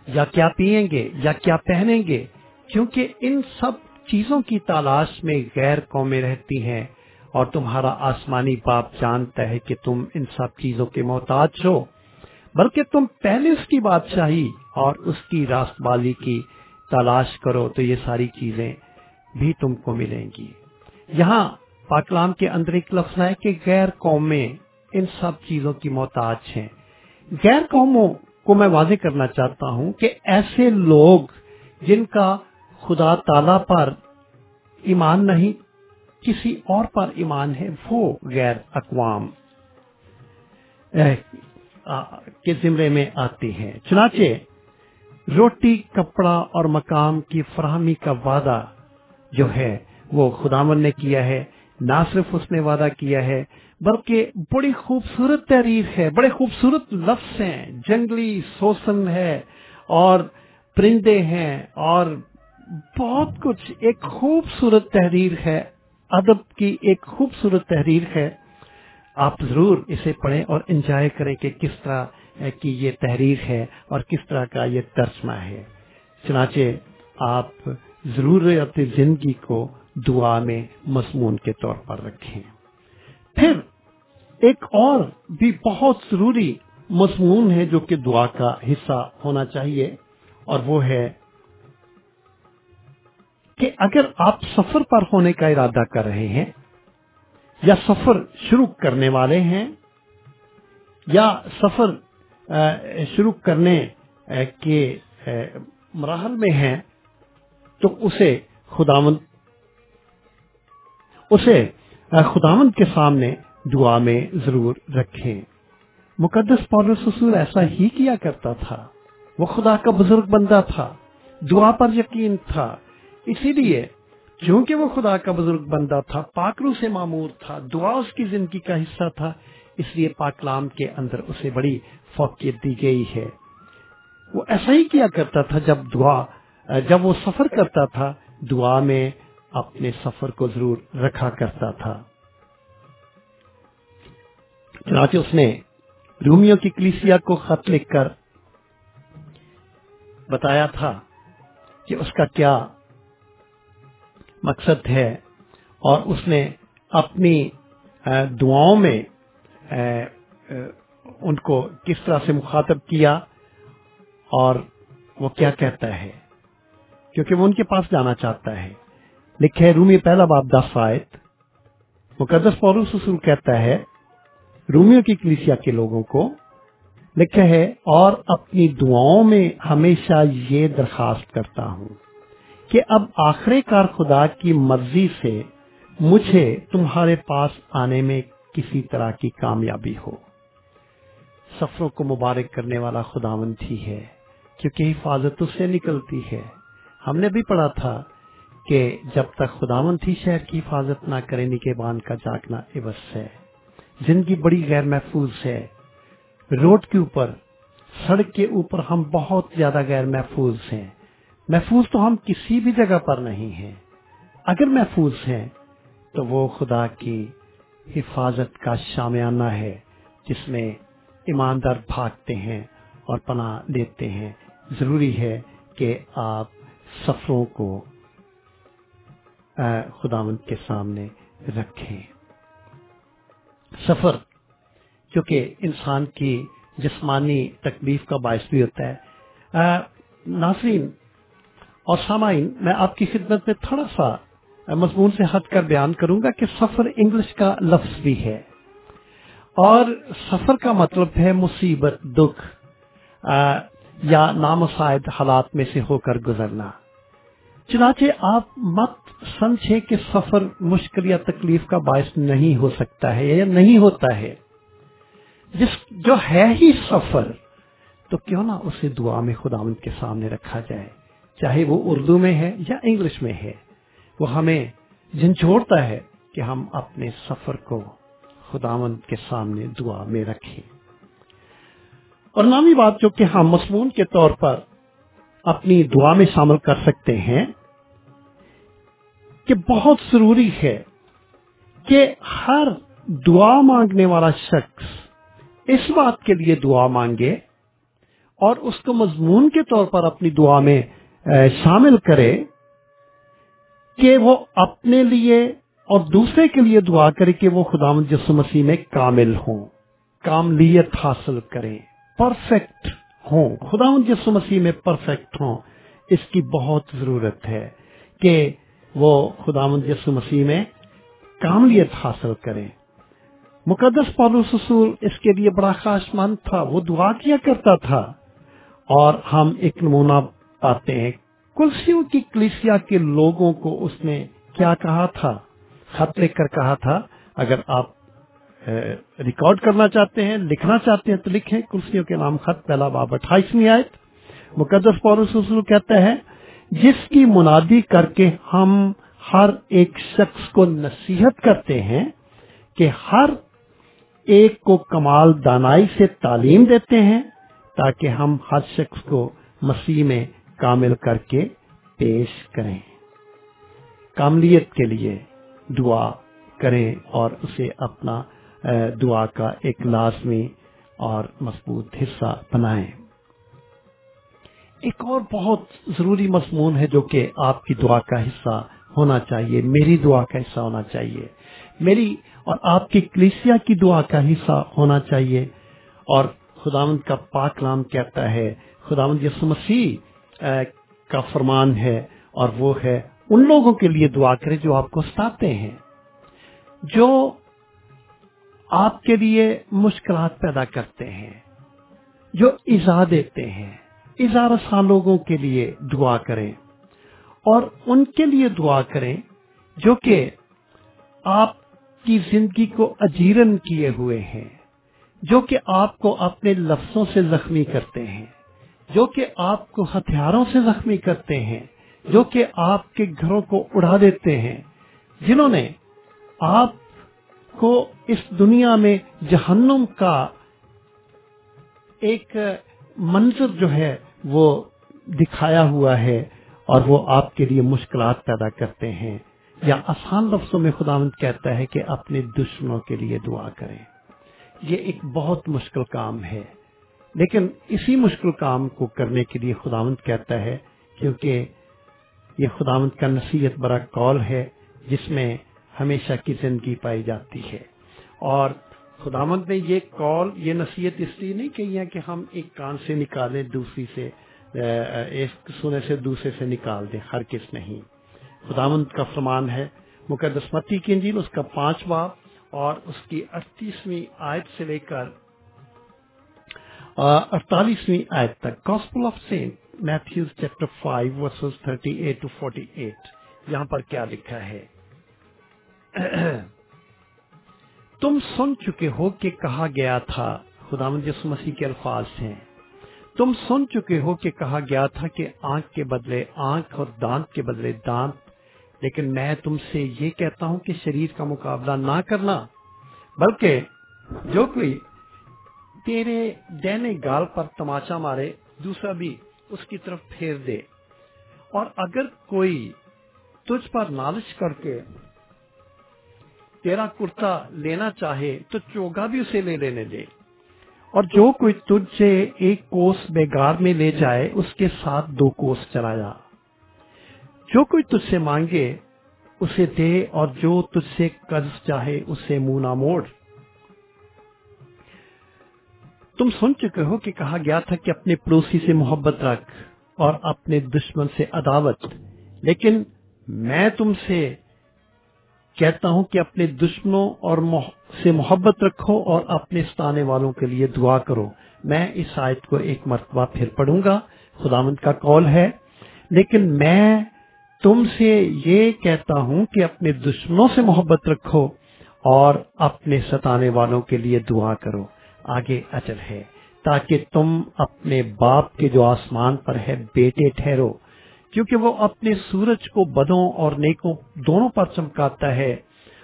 یا کیا پیئیں گے، یا کیا پہنیں گے، کیونکہ ان سب چیزوں کی تلاش میں غیر قومیں رہتی ہیں اور تمہارا آسمانی باپ جانتا ہے کہ تم ان سب چیزوں کے محتاج ہو، بلکہ تم پہلے اس کی بادشاہی اور اس کی راست بالی کی تلاش کرو تو یہ ساری چیزیں بھی تم کو ملیں گی۔ یہاں پاکلام کے اندر ایک لفظ ہے کہ غیر قومیں ان سب چیزوں کی محتاج ہیں۔ غیر قوموں کو میں واضح کرنا چاہتا ہوں کہ ایسے لوگ جن کا خدا تعالی پر ایمان نہیں، کسی اور پر ایمان ہے، وہ غیر اقوام کے زمرے میں آتی ہیں۔ چنانچہ، روٹی، کپڑا اور مقام کی فراہمی کا وعدہ جو ہے، وہ خداون نے کیا ہے۔ نہ صرف اس نے وعدہ کیا ہے، بلکہ بڑی خوبصورت تحریر ہے، بڑے خوبصورت لفظ ہیں، جنگلی سوسن ہے اور پرندے ہیں اور بہت کچھ۔ ایک خوبصورت تحریر ہے، ادب کی ایک خوبصورت تحریر ہے۔ آپ ضرور اسے پڑھیں اور انجوائے کریں کہ کس طرح کی یہ تحریر ہے اور کس طرح کا یہ ترجمہ ہے۔ چنانچہ آپ ضرور اپنی زندگی کو دعا میں مضمون کے طور پر رکھیں۔ پھر ایک اور بھی بہت ضروری مضمون ہے جو کہ دعا کا حصہ ہونا چاہیے، اور وہ ہے کہ اگر آپ سفر پر ہونے کا ارادہ کر رہے ہیں، یا سفر شروع کرنے والے ہیں، یا سفر شروع کرنے کے مراحل میں ہیں، تو اسے خداون اسے خداون کے سامنے دعا میں ضرور رکھیں۔ مقدس پولس رسول ایسا ہی کیا کرتا تھا۔ وہ خدا کا بزرگ بندہ تھا۔ دعا پر یقین تھا۔ اسی لیے، چونکہ وہ خدا کا بزرگ بندہ تھا پاکرو سے معمور تھا، دعا اس کی زندگی کا حصہ تھا، اس لیے پاکلام کے اندر اسے بڑی فوقیت دی گئی ہے۔ وہ ایسا ہی کیا کرتا تھا جب دعا، جب وہ سفر کرتا تھا دعا میں۔ اپنے سفر کو ضرور رکھا کرتا تھا۔ چنانچہ اس نے رومیو کی کلیسیا کو خط لکھ کر بتایا تھا کہ اس کا کیا مقصد ہے اور اس نے اپنی دعاؤں میں ان کو کس طرح سے مخاطب کیا اور وہ کیا کہتا ہے۔ کیونکہ وہ ان کے پاس جانا چاہتا ہے۔ لکھے رومی پہلا باب دس آیت۔ مقدس پورو سسول کہتا ہے، رومیو کی کلیسیا کے لوگوں کو لکھا ہے، اور اپنی دعاؤں میں ہمیشہ یہ درخواست کرتا ہوں کہ اب آخر کار خدا کی مرضی سے مجھے تمہارے پاس آنے میں کسی طرح کی کامیابی ہو۔ سفروں کو مبارک کرنے والا خداوند ہی ہے، کیونکہ حفاظت اس سے نکلتی ہے۔ ہم نے بھی پڑھا تھا کہ جب تک خداوند ہی شہر کی حفاظت نہ کرے نکے کا جاگنا عوض ہے۔ زندگی بڑی غیر محفوظ ہے۔ روڈ کے اوپر، سڑک کے اوپر ہم بہت زیادہ غیر محفوظ ہیں۔ محفوظ تو ہم کسی بھی جگہ پر نہیں ہیں۔ اگر محفوظ ہیں، تو وہ خدا کی حفاظت کا شامیانہ ہے، جس میں ایماندار بھاگتے ہیں اور پناہ لیتے ہیں۔ ضروری ہے کہ آپ سفروں کو خداوند کے سامنے رکھیں۔ سفر کیونکہ انسان کی جسمانی تکلیف کا باعث بھی ہوتا ہے۔ ناظرین، اور سامعین، میں آپ کی خدمت میں تھوڑا سا مضمون سے ہٹ کر بیان کروں گا کہ سفر انگلش کا لفظ بھی ہے۔ اور سفر کا مطلب ہے مصیبت، دکھ یا نامسائد حالات میں سے ہو کر گزرنا۔ چنانچہ آپ مت سمجھے کہ سفر مشکل یا تکلیف کا باعث نہیں ہو سکتا ہے یا نہیں ہوتا ہے۔ جس جو ہے ہی سفر، تو کیوں نہ اسے دعا میں خدا کے سامنے رکھا جائے۔ چاہے وہ اردو میں ہے یا انگلش میں ہے، وہ ہمیں جھنجھوڑتا ہے کہ ہم اپنے سفر کو خداوند کے سامنے دعا میں رکھیں۔ اور نامی بات جو کہ ہم مضمون کے طور پر اپنی دعا میں شامل کر سکتے ہیں کہ بہت ضروری ہے کہ ہر دعا مانگنے والا شخص اس بات کے لیے دعا مانگے اور اس کو مضمون کے طور پر اپنی دعا میں شامل کرے کہ وہ اپنے لیے اور دوسرے کے لیے دعا کرے کہ وہ خدا جس مسیح میں کامل ہوں، کاملیت حاصل کریں پرفیکٹ ہوں۔ خدا جس مسیح میں پرفیکٹ ہوں۔ اس کی بہت ضرورت ہے کہ وہ خدا یسو مسیح میں کاملیت حاصل کریں۔ مقدس پالوس رسول اس کے لیے بڑا خاص مند تھا، وہ دعا کیا کرتا تھا۔ اور ہم ایک نمونہ پاتے ہیں، کلسیوں کی کلیسیا کے لوگوں کو اس نے کیا کہا تھا؟ خط لکھ کر کہا تھا، اگر آپ ریکارڈ کرنا چاہتے ہیں، لکھنا چاہتے ہیں تو لکھیں۔ کلسیوں کے نام خط، پہلا باب، اٹھائیسویں آئے مقدس پورس رسول کہتا ہے، جس کی منادی کر کے ہم ہر ایک شخص کو نصیحت کرتے ہیں کہ ہر ایک کو کمال دانائی سے تعلیم دیتے ہیں تاکہ ہم ہر شخص کو مسیح میں کامل کر کے پیش کریں۔ کاملیت کے لیے دعا کریں اور اسے اپنا دعا کا ایک لازمی اور مضبوط حصہ بنائیں۔ ایک اور بہت ضروری مضمون ہے جو کہ آپ کی دعا کا حصہ ہونا چاہیے، میری دعا کا حصہ ہونا چاہیے۔ میری اور آپ کی کلیسیا کی دعا کا حصہ ہونا چاہیے۔ اور خداوند کا پاک نام کہتا ہے، خداوند یسو مسیح کا فرمان ہے اور وہ ہے، ان لوگوں کے لیے دعا کرے جو آپ کو ستاتے ہیں۔ جو آپ کے لیے مشکلات پیدا کرتے ہیں، جو ایزا دیتے ہیں۔ ایزا رساں لوگوں کے لیے دعا کریں۔ اور ان کے لیے دعا کریں جو کہ آپ کی زندگی کو اجیرن کیے ہوئے ہیں، جو کہ آپ کو اپنے لفظوں سے زخمی کرتے ہیں، جو کہ آپ کو ہتھیاروں سے زخمی کرتے ہیں، جو کہ آپ کے گھروں کو اڑا دیتے ہیں۔ جنہوں نے آپ کو اس دنیا میں جہنم کا ایک منظر جو ہے وہ دکھایا ہوا ہے اور وہ آپ کے لیے مشکلات پیدا کرتے ہیں یا آسان لفظوں میں خداوند کہتا ہے کہ اپنے دشمنوں کے لیے دعا کریں۔ یہ ایک بہت مشکل کام ہے۔ لیکن اسی مشکل کام کو کرنے کے لیے خداوند کہتا ہے کیونکہ یہ خداوند کا نصیحت بڑا کال ہے جس میں ہمیشہ کی زندگی پائی جاتی ہے۔ اور خداوند نے یہ کال، یہ نصیحت اس لیے نہیں کہی ہے کہ ہم ایک کان سے نکالیں، دوسری سے ایک سونے سے دوسرے سے نکال دیں، ہر کس نہیں۔ خداوند کا فرمان ہے، مقدس متی کی انجیل، اس کا پانچ باب اور اس کی اڑتیسویں آیت سے لے کر اڑتالیسویں آیت تک۔ Gospel of Saint Matthews chapter five verses thirty eight to forty eight یہاں پر کیا لکھا ہے؟ تم سن چکے ہو کہ کہا گیا تھا خدا یسو مسیح کے الفاظ ہیں۔ تم سن چکے ہو کہ کہا گیا تھا کہ آنکھ کے بدلے آنکھ اور دانت کے بدلے دانت۔ لیکن میں تم سے یہ کہتا ہوں کہ شریر کا مقابلہ نہ کرنا، بلکہ جو کوئی تیرے دینے گال پر تماچا مارے، دوسرا بھی اس کی طرف پھیر دے۔ اور اگر کوئی تجھ پر نالش کر کے تیرا کرتا لینا چاہے تو چوگا بھی اسے لے لینے دے۔ اور جو کوئی تجھ سے ایک کوس بیگار میں لے جائے، اس کے ساتھ دو کوس چلا جا جو کوئی تجھ سے مانگے، اسے دے، اور جو تجھ سے قرض چاہے، اسے منہ نہ موڑ۔ تم سن چکے ہو کہ کہا گیا تھا کہ اپنے پڑوسی سے محبت رکھ اور اپنے دشمن سے عداوت۔ لیکن میں تم سے کہتا ہوں کہ اپنے دشمنوں اور سے محبت رکھو اور اپنے ستانے والوں کے لیے دعا کرو۔ میں اس آیت کو ایک مرتبہ پھر پڑھوں گا۔ خدامند کا کال ہے۔ لیکن میں تم سے یہ کہتا ہوں کہ اپنے دشمنوں سے محبت رکھو اور اپنے ستانے والوں کے لیے دعا کرو۔ آگے اچل ہے۔ تاکہ تم اپنے باپ کے جو آسمان پر ہے بیٹے ٹھہرو۔ کیونکہ وہ اپنے سورج کو بدوں اور نیکوں دونوں پر چمکاتا ہے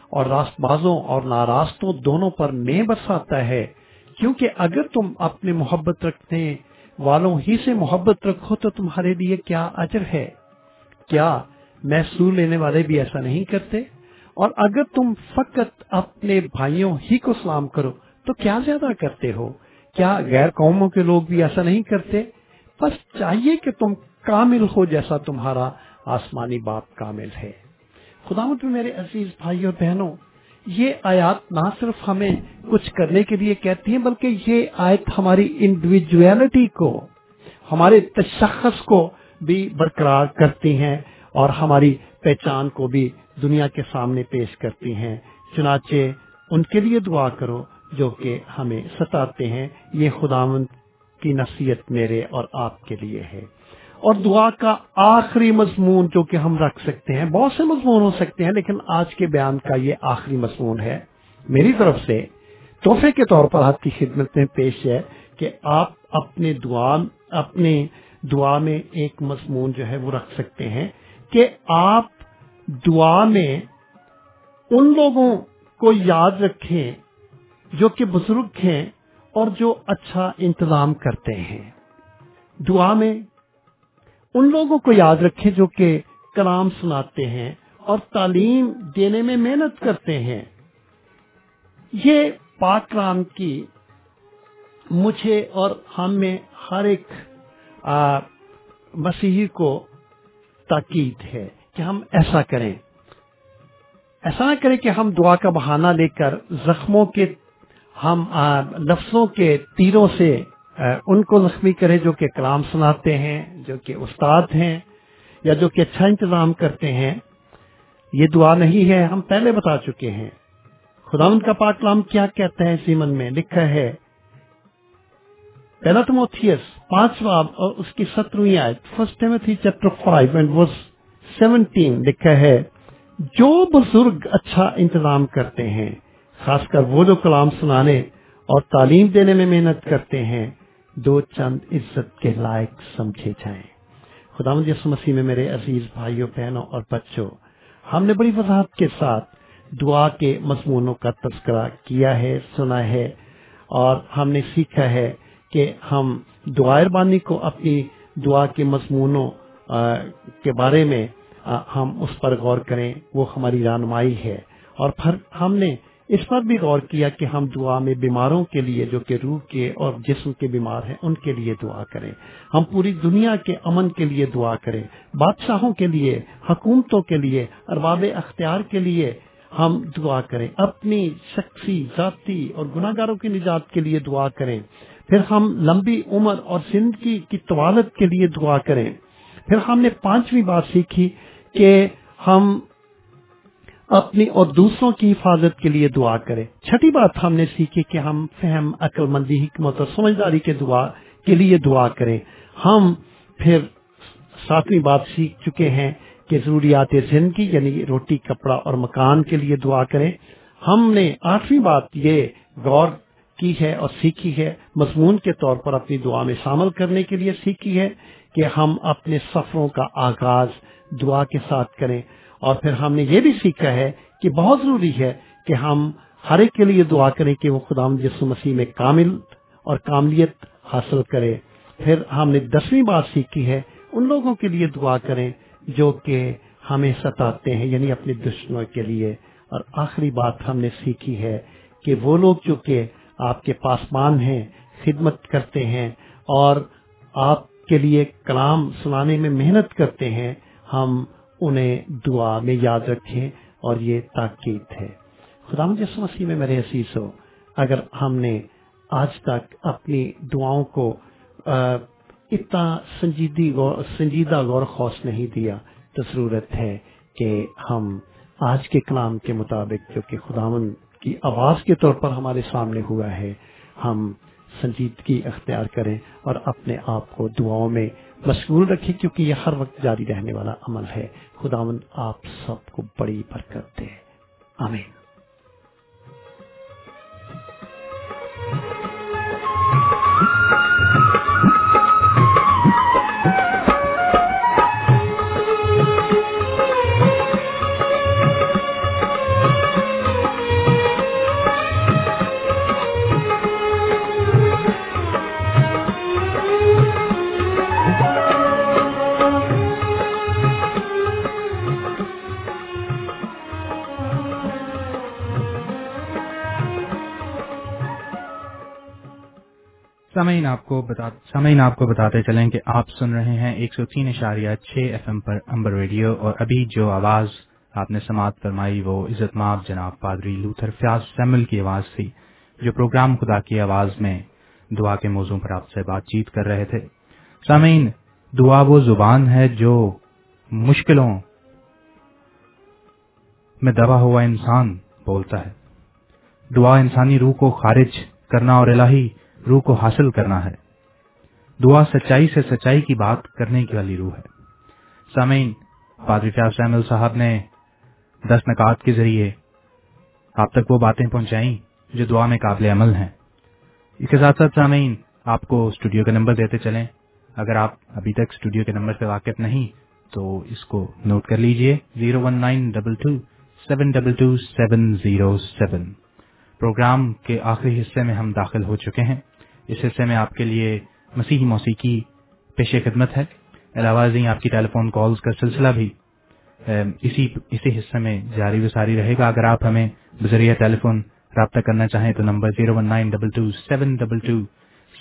اور راست بازوں اور ناراستوں دونوں پر میں برساتا ہے۔ کیونکہ اگر تم اپنے محبت رکھنے والوں ہی سے محبت رکھو تو تمہارے لیے کیا اجر ہے؟ کیا محسوس لینے والے بھی ایسا نہیں کرتے؟ اور اگر تم فقط اپنے بھائیوں ہی کو سلام کرو تو کیا زیادہ کرتے ہو؟ کیا غیر قوموں کے لوگ بھی ایسا نہیں کرتے؟ بس چاہیے کہ تم کامل ہو جیسا تمہارا آسمانی باپ کامل ہے۔ خدا مت میرے عزیز بھائی اور بہنوں، یہ آیات نہ صرف ہمیں کچھ کرنے کے لیے کہتی ہیں، بلکہ یہ آیت ہماری انڈیویجویلٹی کو، ہمارے تشخص کو بھی برقرار کرتی ہیں اور ہماری پہچان کو بھی دنیا کے سامنے پیش کرتی ہیں۔ چنانچہ ان کے لیے دعا کرو جو کہ ہمیں ستاتے ہیں۔ یہ خداوند کی نصیحت میرے اور آپ کے لیے ہے۔ اور دعا کا آخری مضمون جو کہ ہم رکھ سکتے ہیں، بہت سے مضمون ہو سکتے ہیں، لیکن آج کے بیان کا یہ آخری مضمون ہے۔ میری طرف سے تحفے کے طور پر آپ کی خدمت میں پیش ہے کہ آپ اپنے دعا اپنے دعا میں ایک مضمون جو ہے وہ رکھ سکتے ہیں کہ آپ دعا میں ان لوگوں کو یاد رکھیں جو کہ بزرگ ہیں اور جو اچھا انتظام کرتے ہیں۔ دعا میں ان لوگوں کو یاد رکھیں جو کہ کلام سناتے ہیں اور تعلیم دینے میں محنت کرتے ہیں۔ یہ پاک کلام کی مجھے اور ہم میں ہر ایک مسیحی کو تاکید ہے کہ ہم ایسا کریں۔ ایسا نہ کریں کہ ہم دعا کا بہانہ لے کر زخموں کے، ہم لفظوں کے تیروں سے ان کو زخمی کریں جو کہ کلام سناتے ہیں، جو کہ استاد ہیں، یا جو کہ اچھا انتظام کرتے ہیں۔ یہ دعا نہیں ہے، ہم پہلے بتا چکے ہیں۔ خدا ان کا پاک کلام کیا کہتا ہے سیمن میں؟ لکھا ہے، پہلا تموتھیس پانچ باب اور اس کی سترویں آئے first chapter five and verse seventeen لکھا ہے، جو بزرگ اچھا انتظام کرتے ہیں، خاص کر وہ جو کلام سنانے اور تعلیم دینے میں محنت کرتے ہیں۔ دو چند عزت کے لائق سمجھے جائیں۔ خدا مجھے مسیح میں میرے عزیز بھائیوں، بہنوں اور بچوں، ہم نے بڑی وضاحت کے ساتھ دعا کے مضمونوں کا تذکرہ کیا ہے، سنا ہے اور ہم نے سیکھا ہے کہ ہم دعائر بانی کو اپنی دعا کے مضمونوں کے بارے میں ہم اس پر غور کریں، وہ ہماری رہنمائی ہے۔ اور پھر ہم نے اس پر بھی غور کیا کہ ہم دعا میں بیماروں کے لیے جو کہ روح کے اور جسم کے بیمار ہیں، ان کے لیے دعا کریں۔ ہم پوری دنیا کے امن کے لیے دعا کریں۔ بادشاہوں کے لیے، حکومتوں کے لیے، ارباب اختیار کے لیے ہم دعا کریں۔ اپنی شخصی، ذاتی اور گناہ گاروں کی نجات کے لیے دعا کریں۔ پھر ہم لمبی عمر اور زندگی کی طوالت کے لیے دعا کریں۔ پھر ہم نے پانچویں بات سیکھی کہ ہم اپنی اور دوسروں کی حفاظت کے لیے دعا کریں چھٹی بات ہم نے سیکھی کہ ہم فہم عقل مندی حکمت اور سمجھداری کے دعا کے لیے دعا کریں۔ ہم پھر ساتویں بات سیکھ چکے ہیں کہ ضروریات زندگی یعنی روٹی، کپڑا اور مکان کے لیے دعا کریں۔ ہم نے آٹھویں بات یہ غور کی ہے اور سیکھی ہے، مضمون کے طور پر اپنی دعا میں شامل کرنے کے لیے سیکھی ہے کہ ہم اپنے سفروں کا آغاز دعا کے ساتھ کریں۔ اور پھر ہم نے یہ بھی سیکھا ہے کہ بہت ضروری ہے کہ ہم ہر ایک کے لیے دعا کریں کہ وہ خدا جس مسیح میں کامل اور کاملیت حاصل کرے۔ پھر ہم نے دسویں بات سیکھی ہے، ان لوگوں کے لیے دعا کریں جو کہ ہمیں ستاتے ہیں یعنی اپنے دشمنوں کے لیے۔ اور آخری بات ہم نے سیکھی ہے کہ وہ لوگ جو کہ آپ کے پاسمان ہیں، خدمت کرتے ہیں اور آپ کے لیے کلام سنانے میں محنت کرتے ہیں، ہم انہیں دعا میں یاد رکھیں اور یہ تاکید ہے۔ خدا جس مسیح میں میرے حسیث ہو، اگر ہم نے آج تک اپنی دعاؤں کو اتنا سنجیدی غور سنجیدہ غور خوص نہیں دیا، تو ضرورت ہے کہ ہم آج کے کلام کے مطابق، جو کہ خداون کی آواز کے طور پر ہمارے سامنے ہوا ہے، ہم سنجیدگی اختیار کریں اور اپنے آپ کو دعاؤں میں مشغول رکھیں کیونکہ یہ ہر وقت جاری رہنے والا عمل ہے۔ خداون آپ سب کو بڑی برکت دے۔ آمین۔ سامعین آپ کو بتا سامعین آپ کو بتاتے چلیں کہ آپ سن رہے ہیں ایک سو تین اشاریہ چھ ایف ایم پر امبر ریڈیو اور ابھی جو آواز آپ نے سماعت فرمائی وہ عزت ماب جناب پادری لوتھر فیاض سیمل کی آواز تھی جو پروگرام خدا کی آواز میں دعا کے موضوع پر آپ سے بات چیت کر رہے تھے۔ سامعین دعا وہ زبان ہے جو مشکلوں میں دبا ہوا انسان بولتا ہے۔ دعا انسانی روح کو خارج کرنا اور الہی روح کو حاصل کرنا ہے۔ دعا سچائی سے سچائی کی بات کرنے کی والی روح ہے۔ سامعین، پادری فیاض سیمل صاحب نے دس نکات کے ذریعے آپ تک وہ باتیں پہنچائیں جو دعا میں قابل عمل ہیں۔ اس کے ساتھ ساتھ سامعین، آپ کو اسٹوڈیو کا نمبر دیتے چلیں۔ اگر آپ ابھی تک اسٹوڈیو کے نمبر سے واقف نہیں، تو اس کو نوٹ کر لیجیے۔ Zero one nine double two seven double two seven zero seven. Program کے آخری حصے میں ہم داخل ہو چکے ہیں۔ اس حصے میں آپ کے لیے مسیحی موسیقی پیش خدمت ہے۔ علاوہ ازیں آپ کی ٹیلی فون کالز کا سلسلہ بھی۔ اسی اسی حصے میں جاری و ساری رہے گا۔ اگر آپ ہمیں بذریعہ ٹیلی فون رابطہ کرنا چاہیں تو number zero one nine double two, seven double two,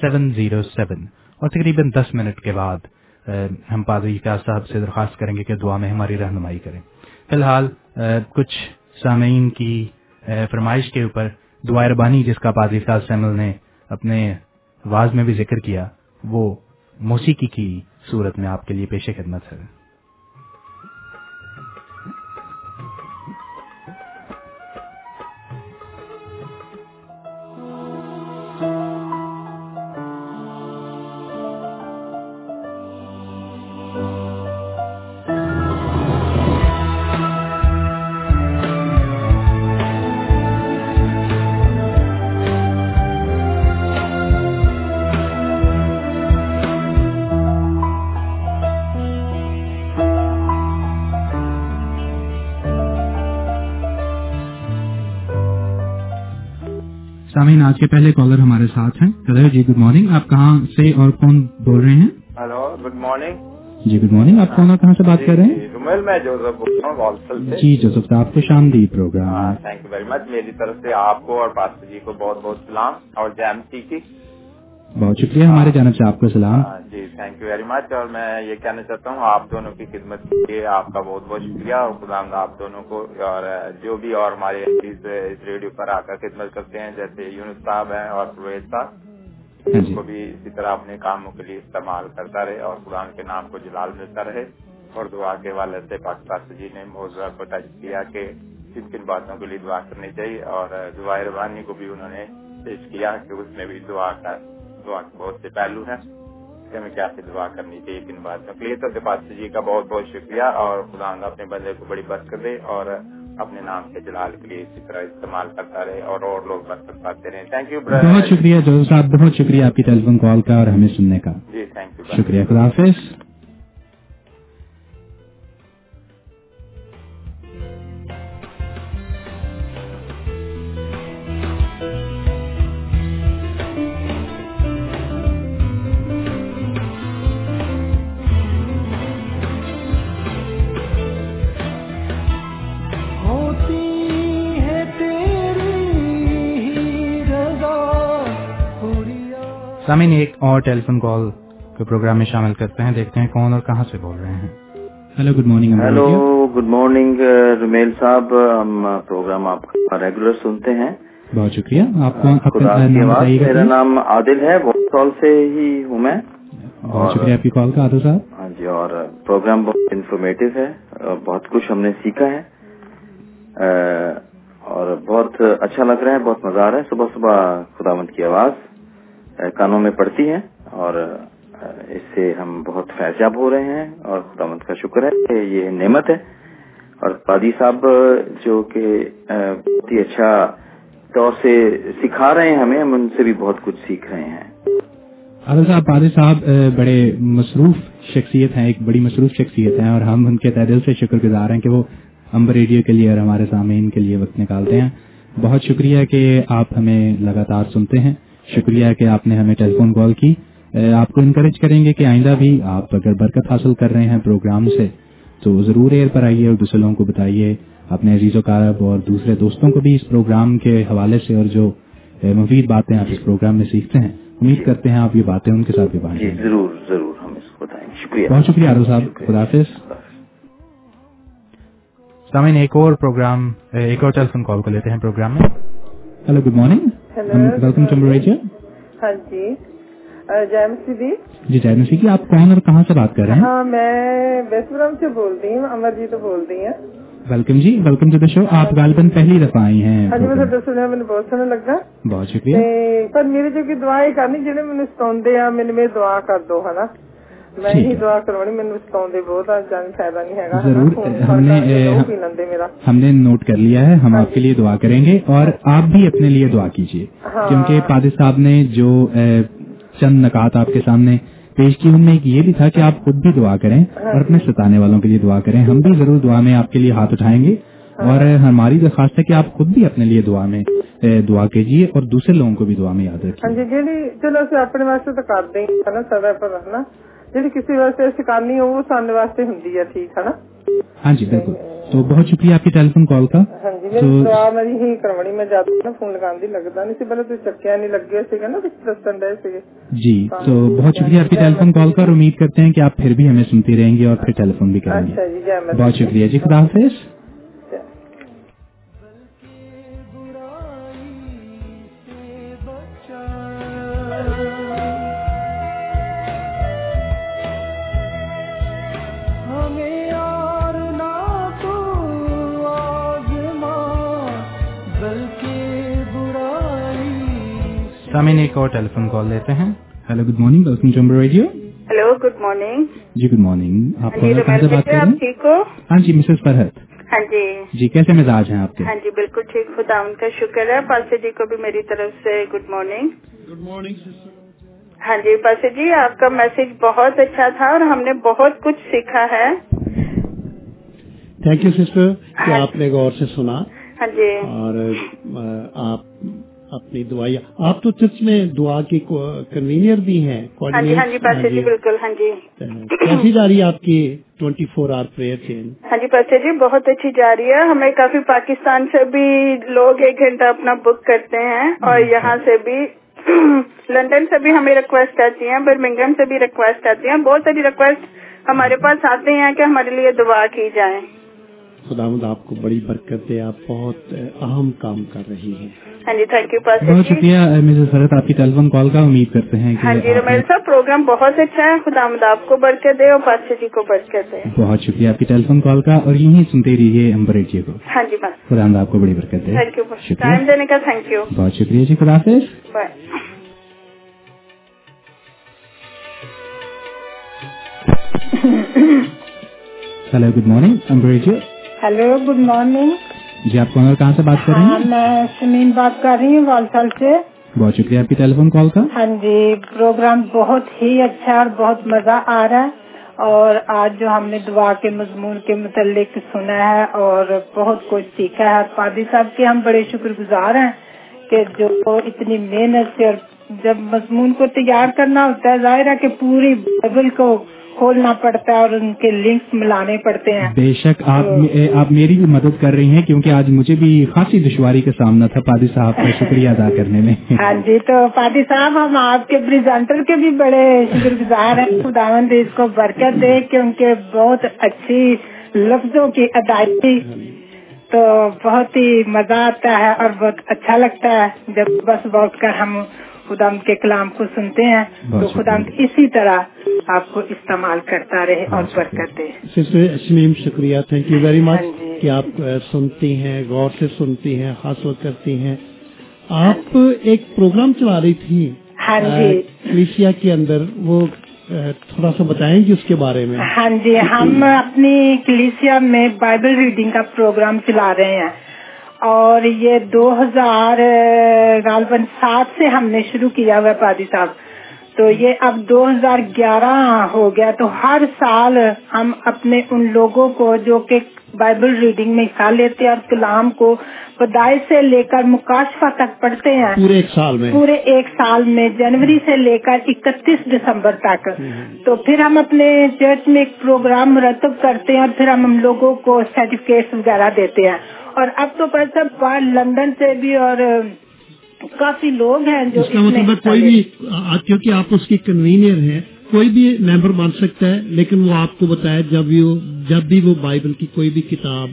seven zero seven. اور تقریباً دس منٹ کے بعد ہم پادری فیاض صاحب سے درخواست کریں گے کہ دعا میں ہماری رہنمائی کریں۔ فی الحال کچھ سامعین کی فرمائش کے اوپر دعا ربانی جس کا پادری فیاض سیمل نے اپنے واز میں بھی ذکر کیا، وہ موسیقی کی صورت میں آپ کے لیے پیش خدمت ہے۔ آج کے پہلے کالر ہمارے ساتھ ہیں۔ ہلو جی گڈ مارننگ آپ کہاں سے اور کون بول رہے ہیں؟ ہلو گڈ مارننگ جی گڈ مارننگ آپ کون کہاں سے بات کر رہے ہیں؟ رومیل میں جوزف بول رہا ہوں والسل سے۔ جی جوسف صاحب خوش آمدید program. Thank you very much میری طرف سے آپ کو اور پاسٹر جی کو بہت بہت سلام اور جیم سی کی۔ بہت شکریہ ہمارے جانب سے آپ کو سلام۔ ہاں، جی تھینک یو ویری مچ اور میں یہ کہنا چاہتا ہوں آپ دونوں کی خدمت کے لیے آپ کا بہت بہت شکریہ۔ اور خدا آپ دونوں کو اور جو بھی اور ہمارے اس ریڈیو پر آ کر خدمت کرتے ہیں جیسے یونس صاحب ہیں اور پرویز صاحب ہاں جی۔ کو بھی اسی طرح اپنے کاموں کے لیے استعمال کرتا رہے اور قرآن کے نام کو جلال ملتا رہے۔ اور دعا کے والے سے پاکستان جی نے موضوع کو ٹچ کیا کہ کن کن باتوں کے لیے دعا کرنی چاہیے اور دعا ربانی کو بھی انہوں نے پیش کیا کہ اس میں بھی دعا کا دعا کے بہت سے پہلو ہیں۔ کہ ہمیں کیا سے دعا کرنی چاہیے باتوں کے لیے تو پاس جی کا بہت بہت شکریہ۔ اور خدا اپنے بندے کو بڑی برکت دے اور اپنے نام کے جلال کے لیے اسی طرح استعمال کرتا رہے اور اور لوگ برکت پاتے رہے تھینک یو بہت شکریہ صاحب بہت شکریہ آپ کی ٹیلی فون کال کا اور ہمیں سننے کا۔ جی تھینک یو شکریہ خدا حافظ۔ سامعین ایک اور ٹیلی فون کال کے پروگرام میں شامل کرتے ہیں۔ دیکھتے ہیں کون اور کہاں سے بول رہے ہیں۔ Hello good morning hello good morning Rameel صاحب ہم پروگرام آپ کا ریگولر سنتے ہیں۔ بہت شکریہ۔ آپ میرا نام عادل ہے سال سے ہی ہوں میں۔ بہت شکریہ آپ کی کال کا عادل صاحب۔ ہاں جی اور پروگرام بہت انفارمیٹو ہے بہت کچھ ہم نے سیکھا ہے۔ اور بہت اچھا لگ رہا ہے بہت مزہ آ رہا ہے۔ صبح صبح خدا مند کی آواز۔ کانوں میں پڑتی ہے اور اس سے ہم بہت فیضیاب ہو رہے ہیں اور خدا مند کا شکر ہے کہ یہ نعمت ہے۔ اور پادی صاحب، جو کہ بہت ہی اچھا طور سے سکھا رہے ہیں ہمیں، ہم ان سے بھی بہت کچھ سیکھ رہے ہیں۔ عادل صاحب پادری صاحب بڑے مصروف شخصیت ہیں، ایک بڑی مصروف شخصیت ہیں اور ہم ان کے تہ دل سے شکر گزار ہیں کہ وہ امبر ریڈیو کے لیے اور ہمارے سامعین کے لیے وقت نکالتے ہیں۔ بہت شکریہ کہ آپ ہمیں لگاتار سنتے ہیں۔ شکریہ کہ آپ نے ہمیں ٹیلی فون کال کی۔ آپ کو انکریج کریں گے کہ آئندہ بھی آپ اگر برکت حاصل کر رہے ہیں پروگرام سے تو ضرور ایئر پر آئیے اور دوسرے لوگوں کو بتائیے۔ اپنے عزیز و کارب اور دوسرے دوستوں کو بھی اس پروگرام کے حوالے سے اور جو مفید باتیں آپ اس پروگرام میں سیکھتے ہیں امید کرتے ہیں آپ یہ باتیں ان کے ساتھ بھی جی بانٹیں ضرور ضرور ہم اس کو بتائیں۔ شکریہ۔ بہت شکریہ عارف صاحب۔ خدا حافظ۔ سامعین ایک اور پروگرام ایک اور ٹیلیفون کال کو لیتے ہیں پروگرام میں۔ Hello good morning. Welcome to مریجیا ہاں جی. جائے مسیح جی جی جائے مسیح آپ کون اور کہاں سے بات کر رہے ہیں؟ ہاں میں بیسورام سے بول رہی ہوں امر جی تو بول رہی ہیں. ویلکم جی ویلکم ٹو دا شو آپ غالباً پہلی دفعہ آئی ہیں. ہاں جی میں سنیا میں بہت سونا لگا. بہت شکریہ. پر میری جو کہ دعائیں کرنی جنہیں میں نے سوندے یا میں دعا کر دو ہے نا؟ ہم نے نوٹ کر لیا ہے ہم آپ کے لیے دعا کریں گے اور آپ بھی اپنے لیے دعا کیجیے کیونکہ پادر صاحب نے جو چند نکات آپ کے سامنے پیش کی ان میں ایک یہ بھی تھا کہ آپ خود بھی دعا کریں اور اپنے ستانے والوں کے لیے دعا کریں ہم بھی ضرور دعا میں آپ کے لیے ہاتھ اٹھائیں گے اور ہماری درخواست ہے کہ آپ خود بھی اپنے لیے دعا میں دعا کیجیے اور دوسرے لوگوں کو بھی دعا میں یاد رہے گا چلو دیں گے ਜਿਹੜੀ ਕਿਸੇ ਵਾਸਤੇ ਸ਼ਿਕਾਨੀ ਹੋ ਉਹ ਸਾਡੇ ਵਾਸਤੇ ਹੁੰਦੀ ਹੈ ਠੀਕ ਹੈ ਨਾ ਹਾਂਜੀ ਬਿਲਕੁਲ تو بہت شکریہ آپ کی ٹیلی فون کال کا جی تو بہت شکریہ آپ کی ٹیلی فون کال کا اور امید کرتے ہیں کہ آپ پھر بھی ہمیں سنتی رہیں گے اور پھر ٹیلی فون بھی کریں گے بہت شکریہ جی خدا حافظ سامعین ایک اور ٹیلی فون کال لیتے ہیں۔ Hello good morning welcome to Amber radio hello good morning G good morning آپ جی، کہاں سے بات کر رہے ہیں؟ ہاں جی مسز فرحت ہاں جی۔ جی کیسے مزاج ہیں آپ کے؟ ہاں جی بالکل ٹھیک خدا ان کا شکر ہے۔ پارسی جی کو بھی میری طرف سے گڈ مارننگ گڈ مارننگ ہاں جی پاس جی آپ کا میسج بہت اچھا تھا اور ہم نے بہت کچھ سیکھا ہے۔ تھینک یو سسٹر کہ ہاں آپ نے غور سے سنا۔ ہاں جی۔ اور آپ اپنی دعائیں۔ آپ تو چرچ میں دعا کی کنوینئر بھی ہیں ہاں جی، ہاں جی، جی، ہاں بالکل ہاں جی۔ کیسی جا رہی ہے آپ کی twenty four hour prayer chain ہاں جی پرچے جی بہت اچھی جا رہی ہے۔ ہمیں کافی پاکستان سے بھی لوگ ایک گھنٹہ اپنا بک کرتے ہیں اور اچھا۔ یہاں سے بھی لندن سے بھی ہمیں ریکویسٹ آتی ہیں برمنگم سے بھی ریکویسٹ آتی ہیں۔ بہت ساری ریکویسٹ ہمارے پاس آتے ہیں کہ ہمارے لیے دعا کی جائے خدا مد آپ کو بڑی برکت دے آپ بہت اہم کام کر رہی ہیں۔ ہاں جی تھینک یو بہت جی۔ شکریہ سرت آپ کی ٹیلیفون کال کا امید کرتے ہیں ہاں جی رمیل صاحب پروگرام بہت اچھا ہے۔ خدا مد آپ کو برکت دے اور پاس جی کو برکت دے۔ بہت شکریہ آپ کی ٹیلیفون کال کا اور یہیں سنتے رہیے امبریڈ جی کو۔ ہاں جی بس۔ خدا مد آپ کو بڑی برکت دے۔ تھینک یو شکریہ۔ دینے کا تھینک یو بہت شکریہ جی خدا حافظ۔ Hello Hello, good morning. I'm Bridget. Hello good morning جی آپ کون اور کہاں سے بات کر رہے ہیں؟ ہاں، میں سمین بات کر رہی ہوں والسل سے۔ بہت شکریہ آپ کی ٹیلی فون کال کا؟ ہاں جی پروگرام بہت ہی اچھا اور بہت مزہ آ رہا ہے۔ اور آج جو ہم نے دعا کے مضمون کے متعلق سنا ہے اور بہت کچھ سیکھا ہے پادی صاحب کے ہم بڑے شکر گزار ہیں کہ جو اتنی محنت سے اور جب مضمون کو تیار کرنا ہوتا ہے ظاہر ہے کہ پوری بائبل کو کھولنا پڑتا ہے اور ان کے لنکس ملانے پڑتے ہیں۔ بے شک آپ میری بھی مدد کر رہی ہیں کیونکہ آج مجھے بھی خاصی دشواری کا سامنا تھا پادی صاحب کا شکریہ ادا کرنے میں۔ ہاں جی تو پادی صاحب ہم آپ کے پریزنٹر کے بھی بڑے شکر گزار ہیں۔ خداوند اس کو برکت دے کیونکہ ان کے بہت اچھی لفظوں کی ادائیگی تو بہت ہی مزہ آتا ہے اور بہت اچھا لگتا ہے۔ جب بس بہت کر ہم خدا کے کلام کو سنتے ہیں تو خدا اسی طرح آپ کو استعمال کرتا رہے اور برکت دے۔ اسمیم شکریہ۔ تھینک یو ویری مچ کہ آپ سنتی ہیں غور سے سنتی ہیں خاص وقت کرتی ہیں۔ آپ ایک پروگرام چلا رہی تھی ہاں جی۔ کلیشیا کے اندر وہ تھوڑا سا بتائیں گے اس کے بارے میں۔ ہاں جی ہم جی۔ اپنی کلیشیا میں بائبل ریڈنگ کا پروگرام چلا رہے ہیں۔ اور یہ دو ہزار غالباً سات سے ہم نے شروع کیا ہوا پادی صاحب۔ تو یہ اب دو ہزار گیارہ ہو گیا تو ہر سال ہم اپنے ان لوگوں کو جو کہ بائبل ریڈنگ میں حصہ لیتے ہیں اور کلام کو خدائی سے لے کر مکاشفہ تک پڑھتے ہیں۔ پورے ایک سال میں۔ پورے ایک سال میں جنوری سے لے کر اکتیس دسمبر تک۔ تو پھر ہم اپنے چرچ میں ایک پروگرام مرتب کرتے ہیں اور پھر ہم ہم لوگوں کو سرٹیفکیٹ وغیرہ دیتے ہیں۔ اور اب تو پر سب لندن سے بھی اور کافی لوگ ہیں جو اس کا مطلب کوئی بھی کیونکہ آپ اس کی کنوینئر ہیں کوئی بھی ممبر بن سکتا ہے لیکن وہ آپ کو بتایا جب بھی وہ جب بھی وہ بائبل کی کوئی بھی کتاب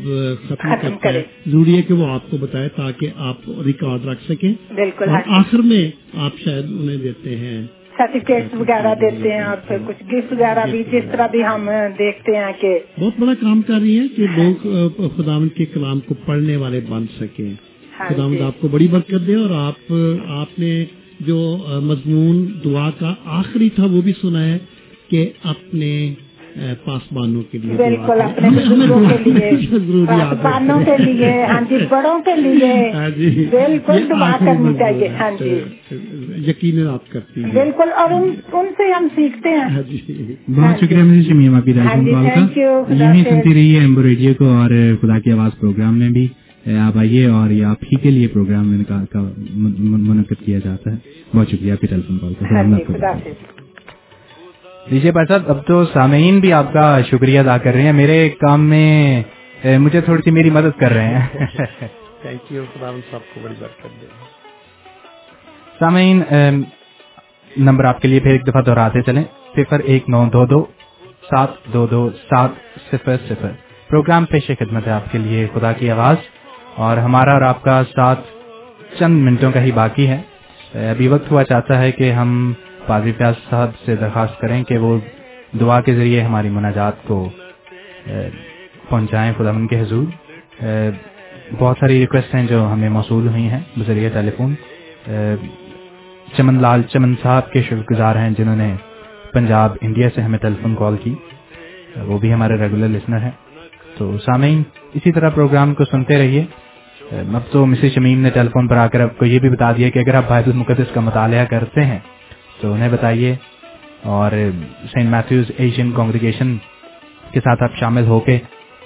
ختم کرتا ہے۔ ضروری ہے کہ وہ آپ کو بتائے تاکہ آپ ریکارڈ رکھ سکیں۔ بالکل ہاں جی۔ آخر میں آپ شاید انہیں دیتے ہیں۔ سرٹیفکیٹ وغیرہ دیتے ہیں اور پھر کچھ گفٹ وغیرہ بھی جس طرح بھی ہم دیکھتے ہیں کہ بہت بڑا کام کر رہی ہیں کہ لوگ خدا کے کلام کو پڑھنے والے بن سکیں۔ خدا مد آپ کو بڑی برکت دے اور آپ آپ نے جو مضمون دعا کا آخری تھا وہ بھی سنا ہے کہ اپنے پاسبانوں کے لیے بالکل اپنے بزرگوں کے لیے۔ پاسبانوں کے لیے ہاں جی بڑوں کے لیے۔ بالکل دعا کرنی چاہیے۔ ہاں جی۔, ہاں جی۔ آپ کرتی ہیں۔ بالکل اور ان سے ہم سیکھتے ہیں۔ ہاں جی۔ بہت ہاں جی۔ شکریہ شمیم آپ کی یہیں سنتی رہی ہے ایمبو ریڈیو کو اور خدا کی آواز پروگرام میں بھی۔ آپ آئیے اور یہ آپ ہی کے لیے پروگرام منعقد کیا جاتا ہے۔ بہت شکریہ آپ ٹیلیفون کال کا دیجیے بھائی صاحب اب تو سامعین بھی آپ کا شکریہ ادا کر رہے ہیں۔ میرے کام میں مجھے تھوڑی سی میری مدد کر رہے ہیں۔ تھینک یو خدا صاحب کو بڑی سامعین نمبر آپ کے لیے پھر ایک دفعہ دہراتے چلیں۔ صفر ایک نو دو دو سات دو دو سات صفر صفر۔ پروگرام پیش خدمت ہے آپ کے لیے۔ خدا کی آواز۔ اور ہمارا اور آپ کا ساتھ چند منٹوں کا ہی باقی ہے۔ ابھی وقت ہوا، چاہتا ہے کہ ہم پادری فیاض صاحب سے درخواست کریں کہ وہ دعا کے ذریعے ہماری مناجات کو پہنچائیں خدا ان کے حضور۔ بہت ساری ریکویسٹ ہیں جو ہمیں موصول ہوئی ہیں۔ بذریعہ ٹیلی فون۔ چمن لال چمن صاحب کے شکر گزار ہیں جنہوں نے پنجاب، انڈیا سے ہمیں ٹیلیفون کال کی۔ وہ بھی ہمارے ریگولر لسنر ہیں۔ تو سامعین، اسی طرح پروگرام کو سنتے رہیے۔ اب تو مسز شمیم نے ٹیلی فون پر آ کر آپ کو یہ بھی بتا دیا کہ اگر آپ بائبل المقدس کا مطالعہ کرتے ہیں تو انہیں بتائیے اور سینٹ میتھیوز ایشین کانگریگیشن کے ساتھ آپ شامل ہو کے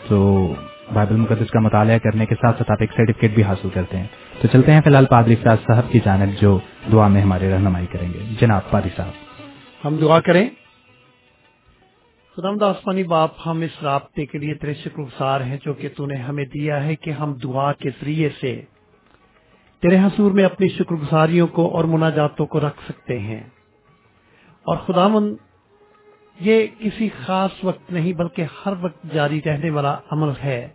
تو بائبل مقدس کا مطالعہ کرنے کے ساتھ ساتھ آپ ایک سرٹیفکیٹ بھی حاصل کرتے ہیں۔ تو چلتے ہیں فی الحال پادری فراز صاحب کی جانب جو دعا میں ہمارے رہنمائی کریں گے۔ جناب پادری صاحب۔ ہم دعا کریں۔ خدا آسمانی باپ، ہم اس رابطے کے لیے تیرے شکر گزار ہیں جو کہ تو نے ہمیں دیا ہے کہ ہم دعا کے ذریعے سے تیرے حضور میں اپنی شکر گزاریوں کو اور مناجاتوں کو رکھ سکتے ہیں۔ اور خدا مند یہ کسی خاص وقت نہیں بلکہ ہر وقت جاری رہنے والا عمل ہے۔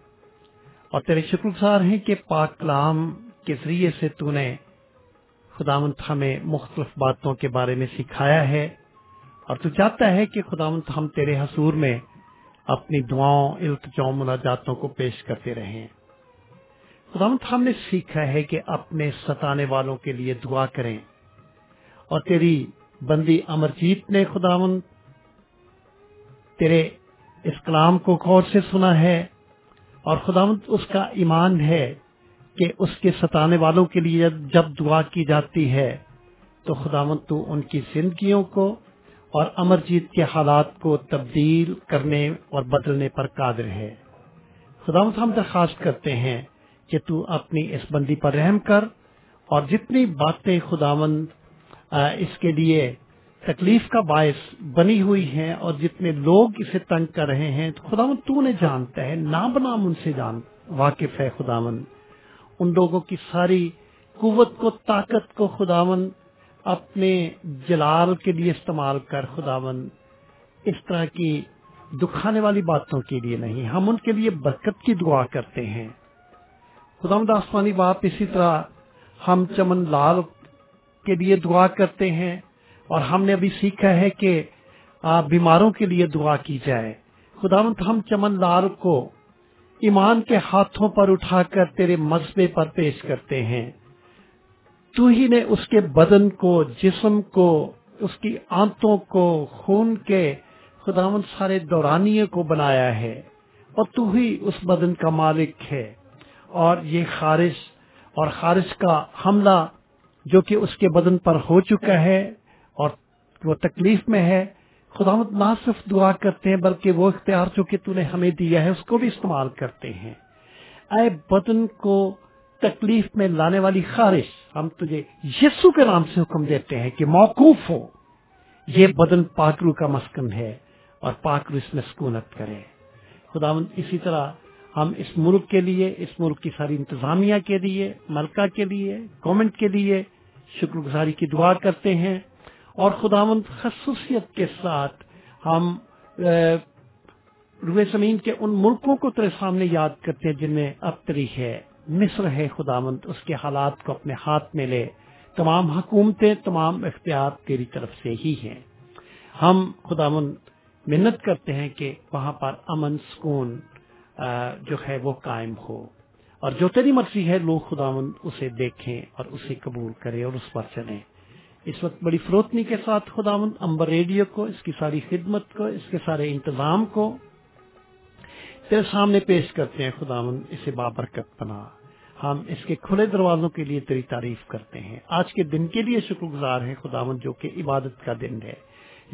اور تیرے شکر گزار ہیں کہ پاک کلام کے ذریعے سے تو نے خدا مند ہمیں مختلف باتوں کے بارے میں سکھایا ہے۔ اور تو چاہتا ہے کہ خدا ہم تیرے حصور میں اپنی دعاؤں، التجاؤں، مناجاتوں کو پیش کرتے رہیں۔ خدا ہم نے سیکھا ہے کہ اپنے ستانے والوں کے لیے دعا کریں۔ اور تیری بندی امرجیت نے خداون تیرے اس کلام کو غور سے سنا ہے۔ اور خداوند اس کا ایمان ہے کہ اس کے ستانے والوں کے لیے جب دعا کی جاتی ہے تو خداوند تو ان کی زندگیوں کو اور امرجیت کے حالات کو تبدیل کرنے اور بدلنے پر قادر ہے۔ خدا ہم درخواست کرتے ہیں کہ تو اپنی اس بندی پر رحم کر اور جتنی باتیں خداون اس کے لیے تکلیف کا باعث بنی ہوئی ہیں اور جتنے لوگ اسے تنگ کر رہے ہیں، تو خداون تو نے جانتا ہے، نام نام ان سے جان، واقف ہے خداون ان لوگوں کی ساری قوت کو، طاقت کو خداون اپنے جلال کے لیے استعمال کر خداون اس طرح کی دکھانے والی باتوں کے لیے نہیں۔ ہم ان کے لیے برکت کی دعا کرتے ہیں۔ خداوند، آسمانی باپ، اسی طرح ہم چمن لال کے لیے دعا کرتے ہیں اور ہم نے ابھی سیکھا ہے کہ بیماروں کے لیے دعا کی جائے۔ خداوند، ہم چمن لال کو ایمان کے ہاتھوں پر اٹھا کر تیرے مذبے پر پیش کرتے ہیں۔ تو ہی نے اس کے بدن کو، جسم کو، اس کی آنتوں کو، خون کے خداون سارے دورانیے کو بنایا ہے اور تو ہی اس بدن کا مالک ہے۔ اور یہ خارش، اور خارش کا حملہ جو کہ اس کے بدن پر ہو چکا ہے اور وہ تکلیف میں ہے خداوت نہ صرف دعا کرتے ہیں بلکہ وہ اختیار جو کہ تو نے ہمیں دیا ہے، اس کو بھی استعمال کرتے ہیں۔ اے بدن کو تکلیف میں لانے والی خارش۔ ہم تجھے یسو کے نام سے حکم دیتے ہیں کہ موقوف ہو۔ یہ بدن پاکرو کا مسکن ہے اور پاکرو اس میں سکونت کرے۔ خدا اسی طرح ہم اس ملک کے لیے، اس ملک کی ساری انتظامیہ کے لیے، ملکہ کے لیے گورنمنٹ کے لیے شکر گزاری کی دعا کرتے ہیں۔ اور خداوند، خصوصیت کے ساتھ ہم روئے زمین کے ان ملکوں کو تیرے سامنے یاد کرتے ہیں جن میں اب تری ہے۔ مصر ہے خداوند، اس کے حالات کو اپنے ہاتھ میں لے۔ تمام حکومتیں، تمام اختیار تیری طرف سے ہی ہیں۔ ہم خداوند منت کرتے ہیں کہ وہاں پر امن، سکون جو ہے وہ قائم ہو۔ اور جو تیری مرضی ہے، لوگ خداوند اسے دیکھیں اور اسے قبول کریں اور اس پر چلیں۔ اس وقت بڑی فروتنی کے ساتھ خداوند، امبر ریڈیو کو، اس کی ساری خدمت کو، اس کے سارے انتظام کو تیرے سامنے پیش کرتے ہیں خدا من اسے بابرکت بنا۔ ہم اس کے کھلے دروازوں کے لیے تیری تعریف کرتے ہیں۔ آج کے دن کے لیے شکر گزار ہیں خداون جو کہ عبادت کا دن ہے۔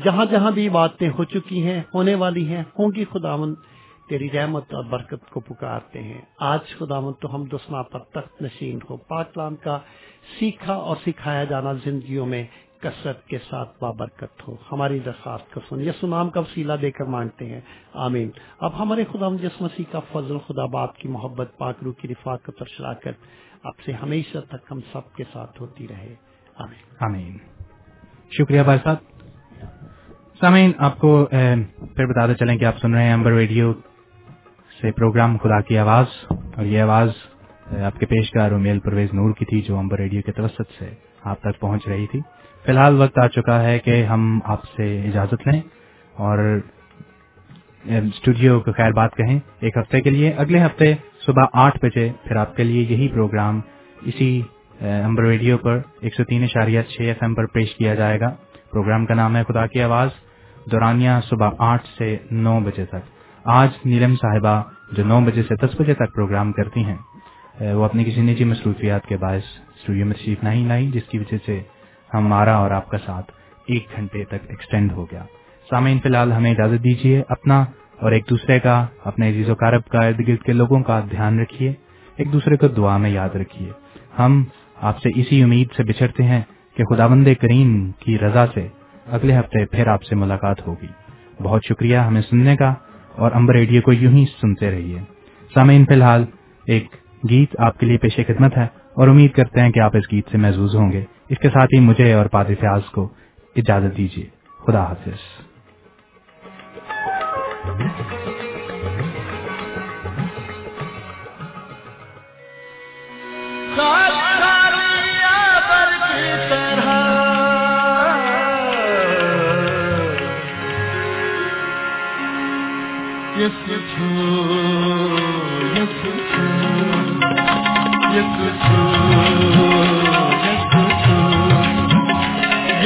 جہاں جہاں بھی عبادتیں ہو چکی ہیں، ہونے والی ہیں، ہوں گی خداون تیری رحمت اور برکت کو پکارتے ہیں۔ آج خداون تو ہم دسنا پر تخت نشین ہو۔ پاکلام کا سیکھا اور سکھایا جانا زندگیوں میں کثرت کے ساتھ بابرکت ہو۔ ہماری درخواست کا سن یس نام کا وسیلہ دے کر مانگتے ہیں۔ آمین۔ اب ہمارے خدا جس مسیح کا فضل، خدا باپ کی محبت پاکرو کی رفاقت اور شراکت آپ سے ہمیشہ تک ہم سب کے ساتھ ہوتی رہے۔ آمین۔ آمین۔ شکریہ بھائی صاحب۔ سامین آپ کو پھر بتاتے چلیں کہ آپ سن رہے ہیں امبر ریڈیو سے پروگرام خدا کی آواز۔ اور یہ آواز آپ کے پیشکار امیل پرویز نور کی تھی جو امبر ریڈیو کے توسط سے آپ تک پہنچ رہی تھی۔ فی الحال وقت آ چکا ہے کہ ہم آپ سے اجازت لیں اور اسٹوڈیو کو خیر بات کہیں ایک ہفتے کے لیے۔ اگلے ہفتے صبح آٹھ بجے پھر آپ کے لیے یہی پروگرام اسی امبر ریڈیو پر ایک سو تین اشاریہ چھ ایف ایم پر پیش کیا جائے گا۔ پروگرام کا نام ہے خدا کی آواز، دورانیہ صبح آٹھ سے نو بجے تک۔ آج نیلم صاحبہ جو نو بجے سے دس بجے تک پروگرام کرتی ہیں وہ اپنی کسی نجی مصروفیات کے باعث اسٹوڈیو میں تشریف نہیں لائی، جس کی وجہ سے ہمارا اور آپ کا ساتھ ایک گھنٹے تک ایکسٹینڈ ہو گیا۔ سامعین، فی الحال ہمیں اجازت دیجیے اپنا اور ایک دوسرے کا، اپنے عزیز و کارب کا ارد گرد کے لوگوں کا دھیان رکھیے۔ ایک دوسرے کو دعا میں یاد رکھیے۔ ہم آپ سے اسی امید سے بچھڑتے ہیں کہ خدا بند کریم کی رضا سے اگلے ہفتے پھر آپ سے ملاقات ہوگی۔ بہت شکریہ ہمیں سننے کا اور امبر ریڈیو کو یوں ہی سنتے رہیے۔ سامعین، فی الحال ایک گیت آپ کے لیے پیش خدمت ہے اور امید کرتے ہیں کہ آپ اس گیت سے محظوظ ہوں گے۔ اس کے ساتھ ہی مجھے اور پادری فیاض کو اجازت دیجیے۔ خدا حافظ۔ کس چھو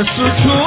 سٺو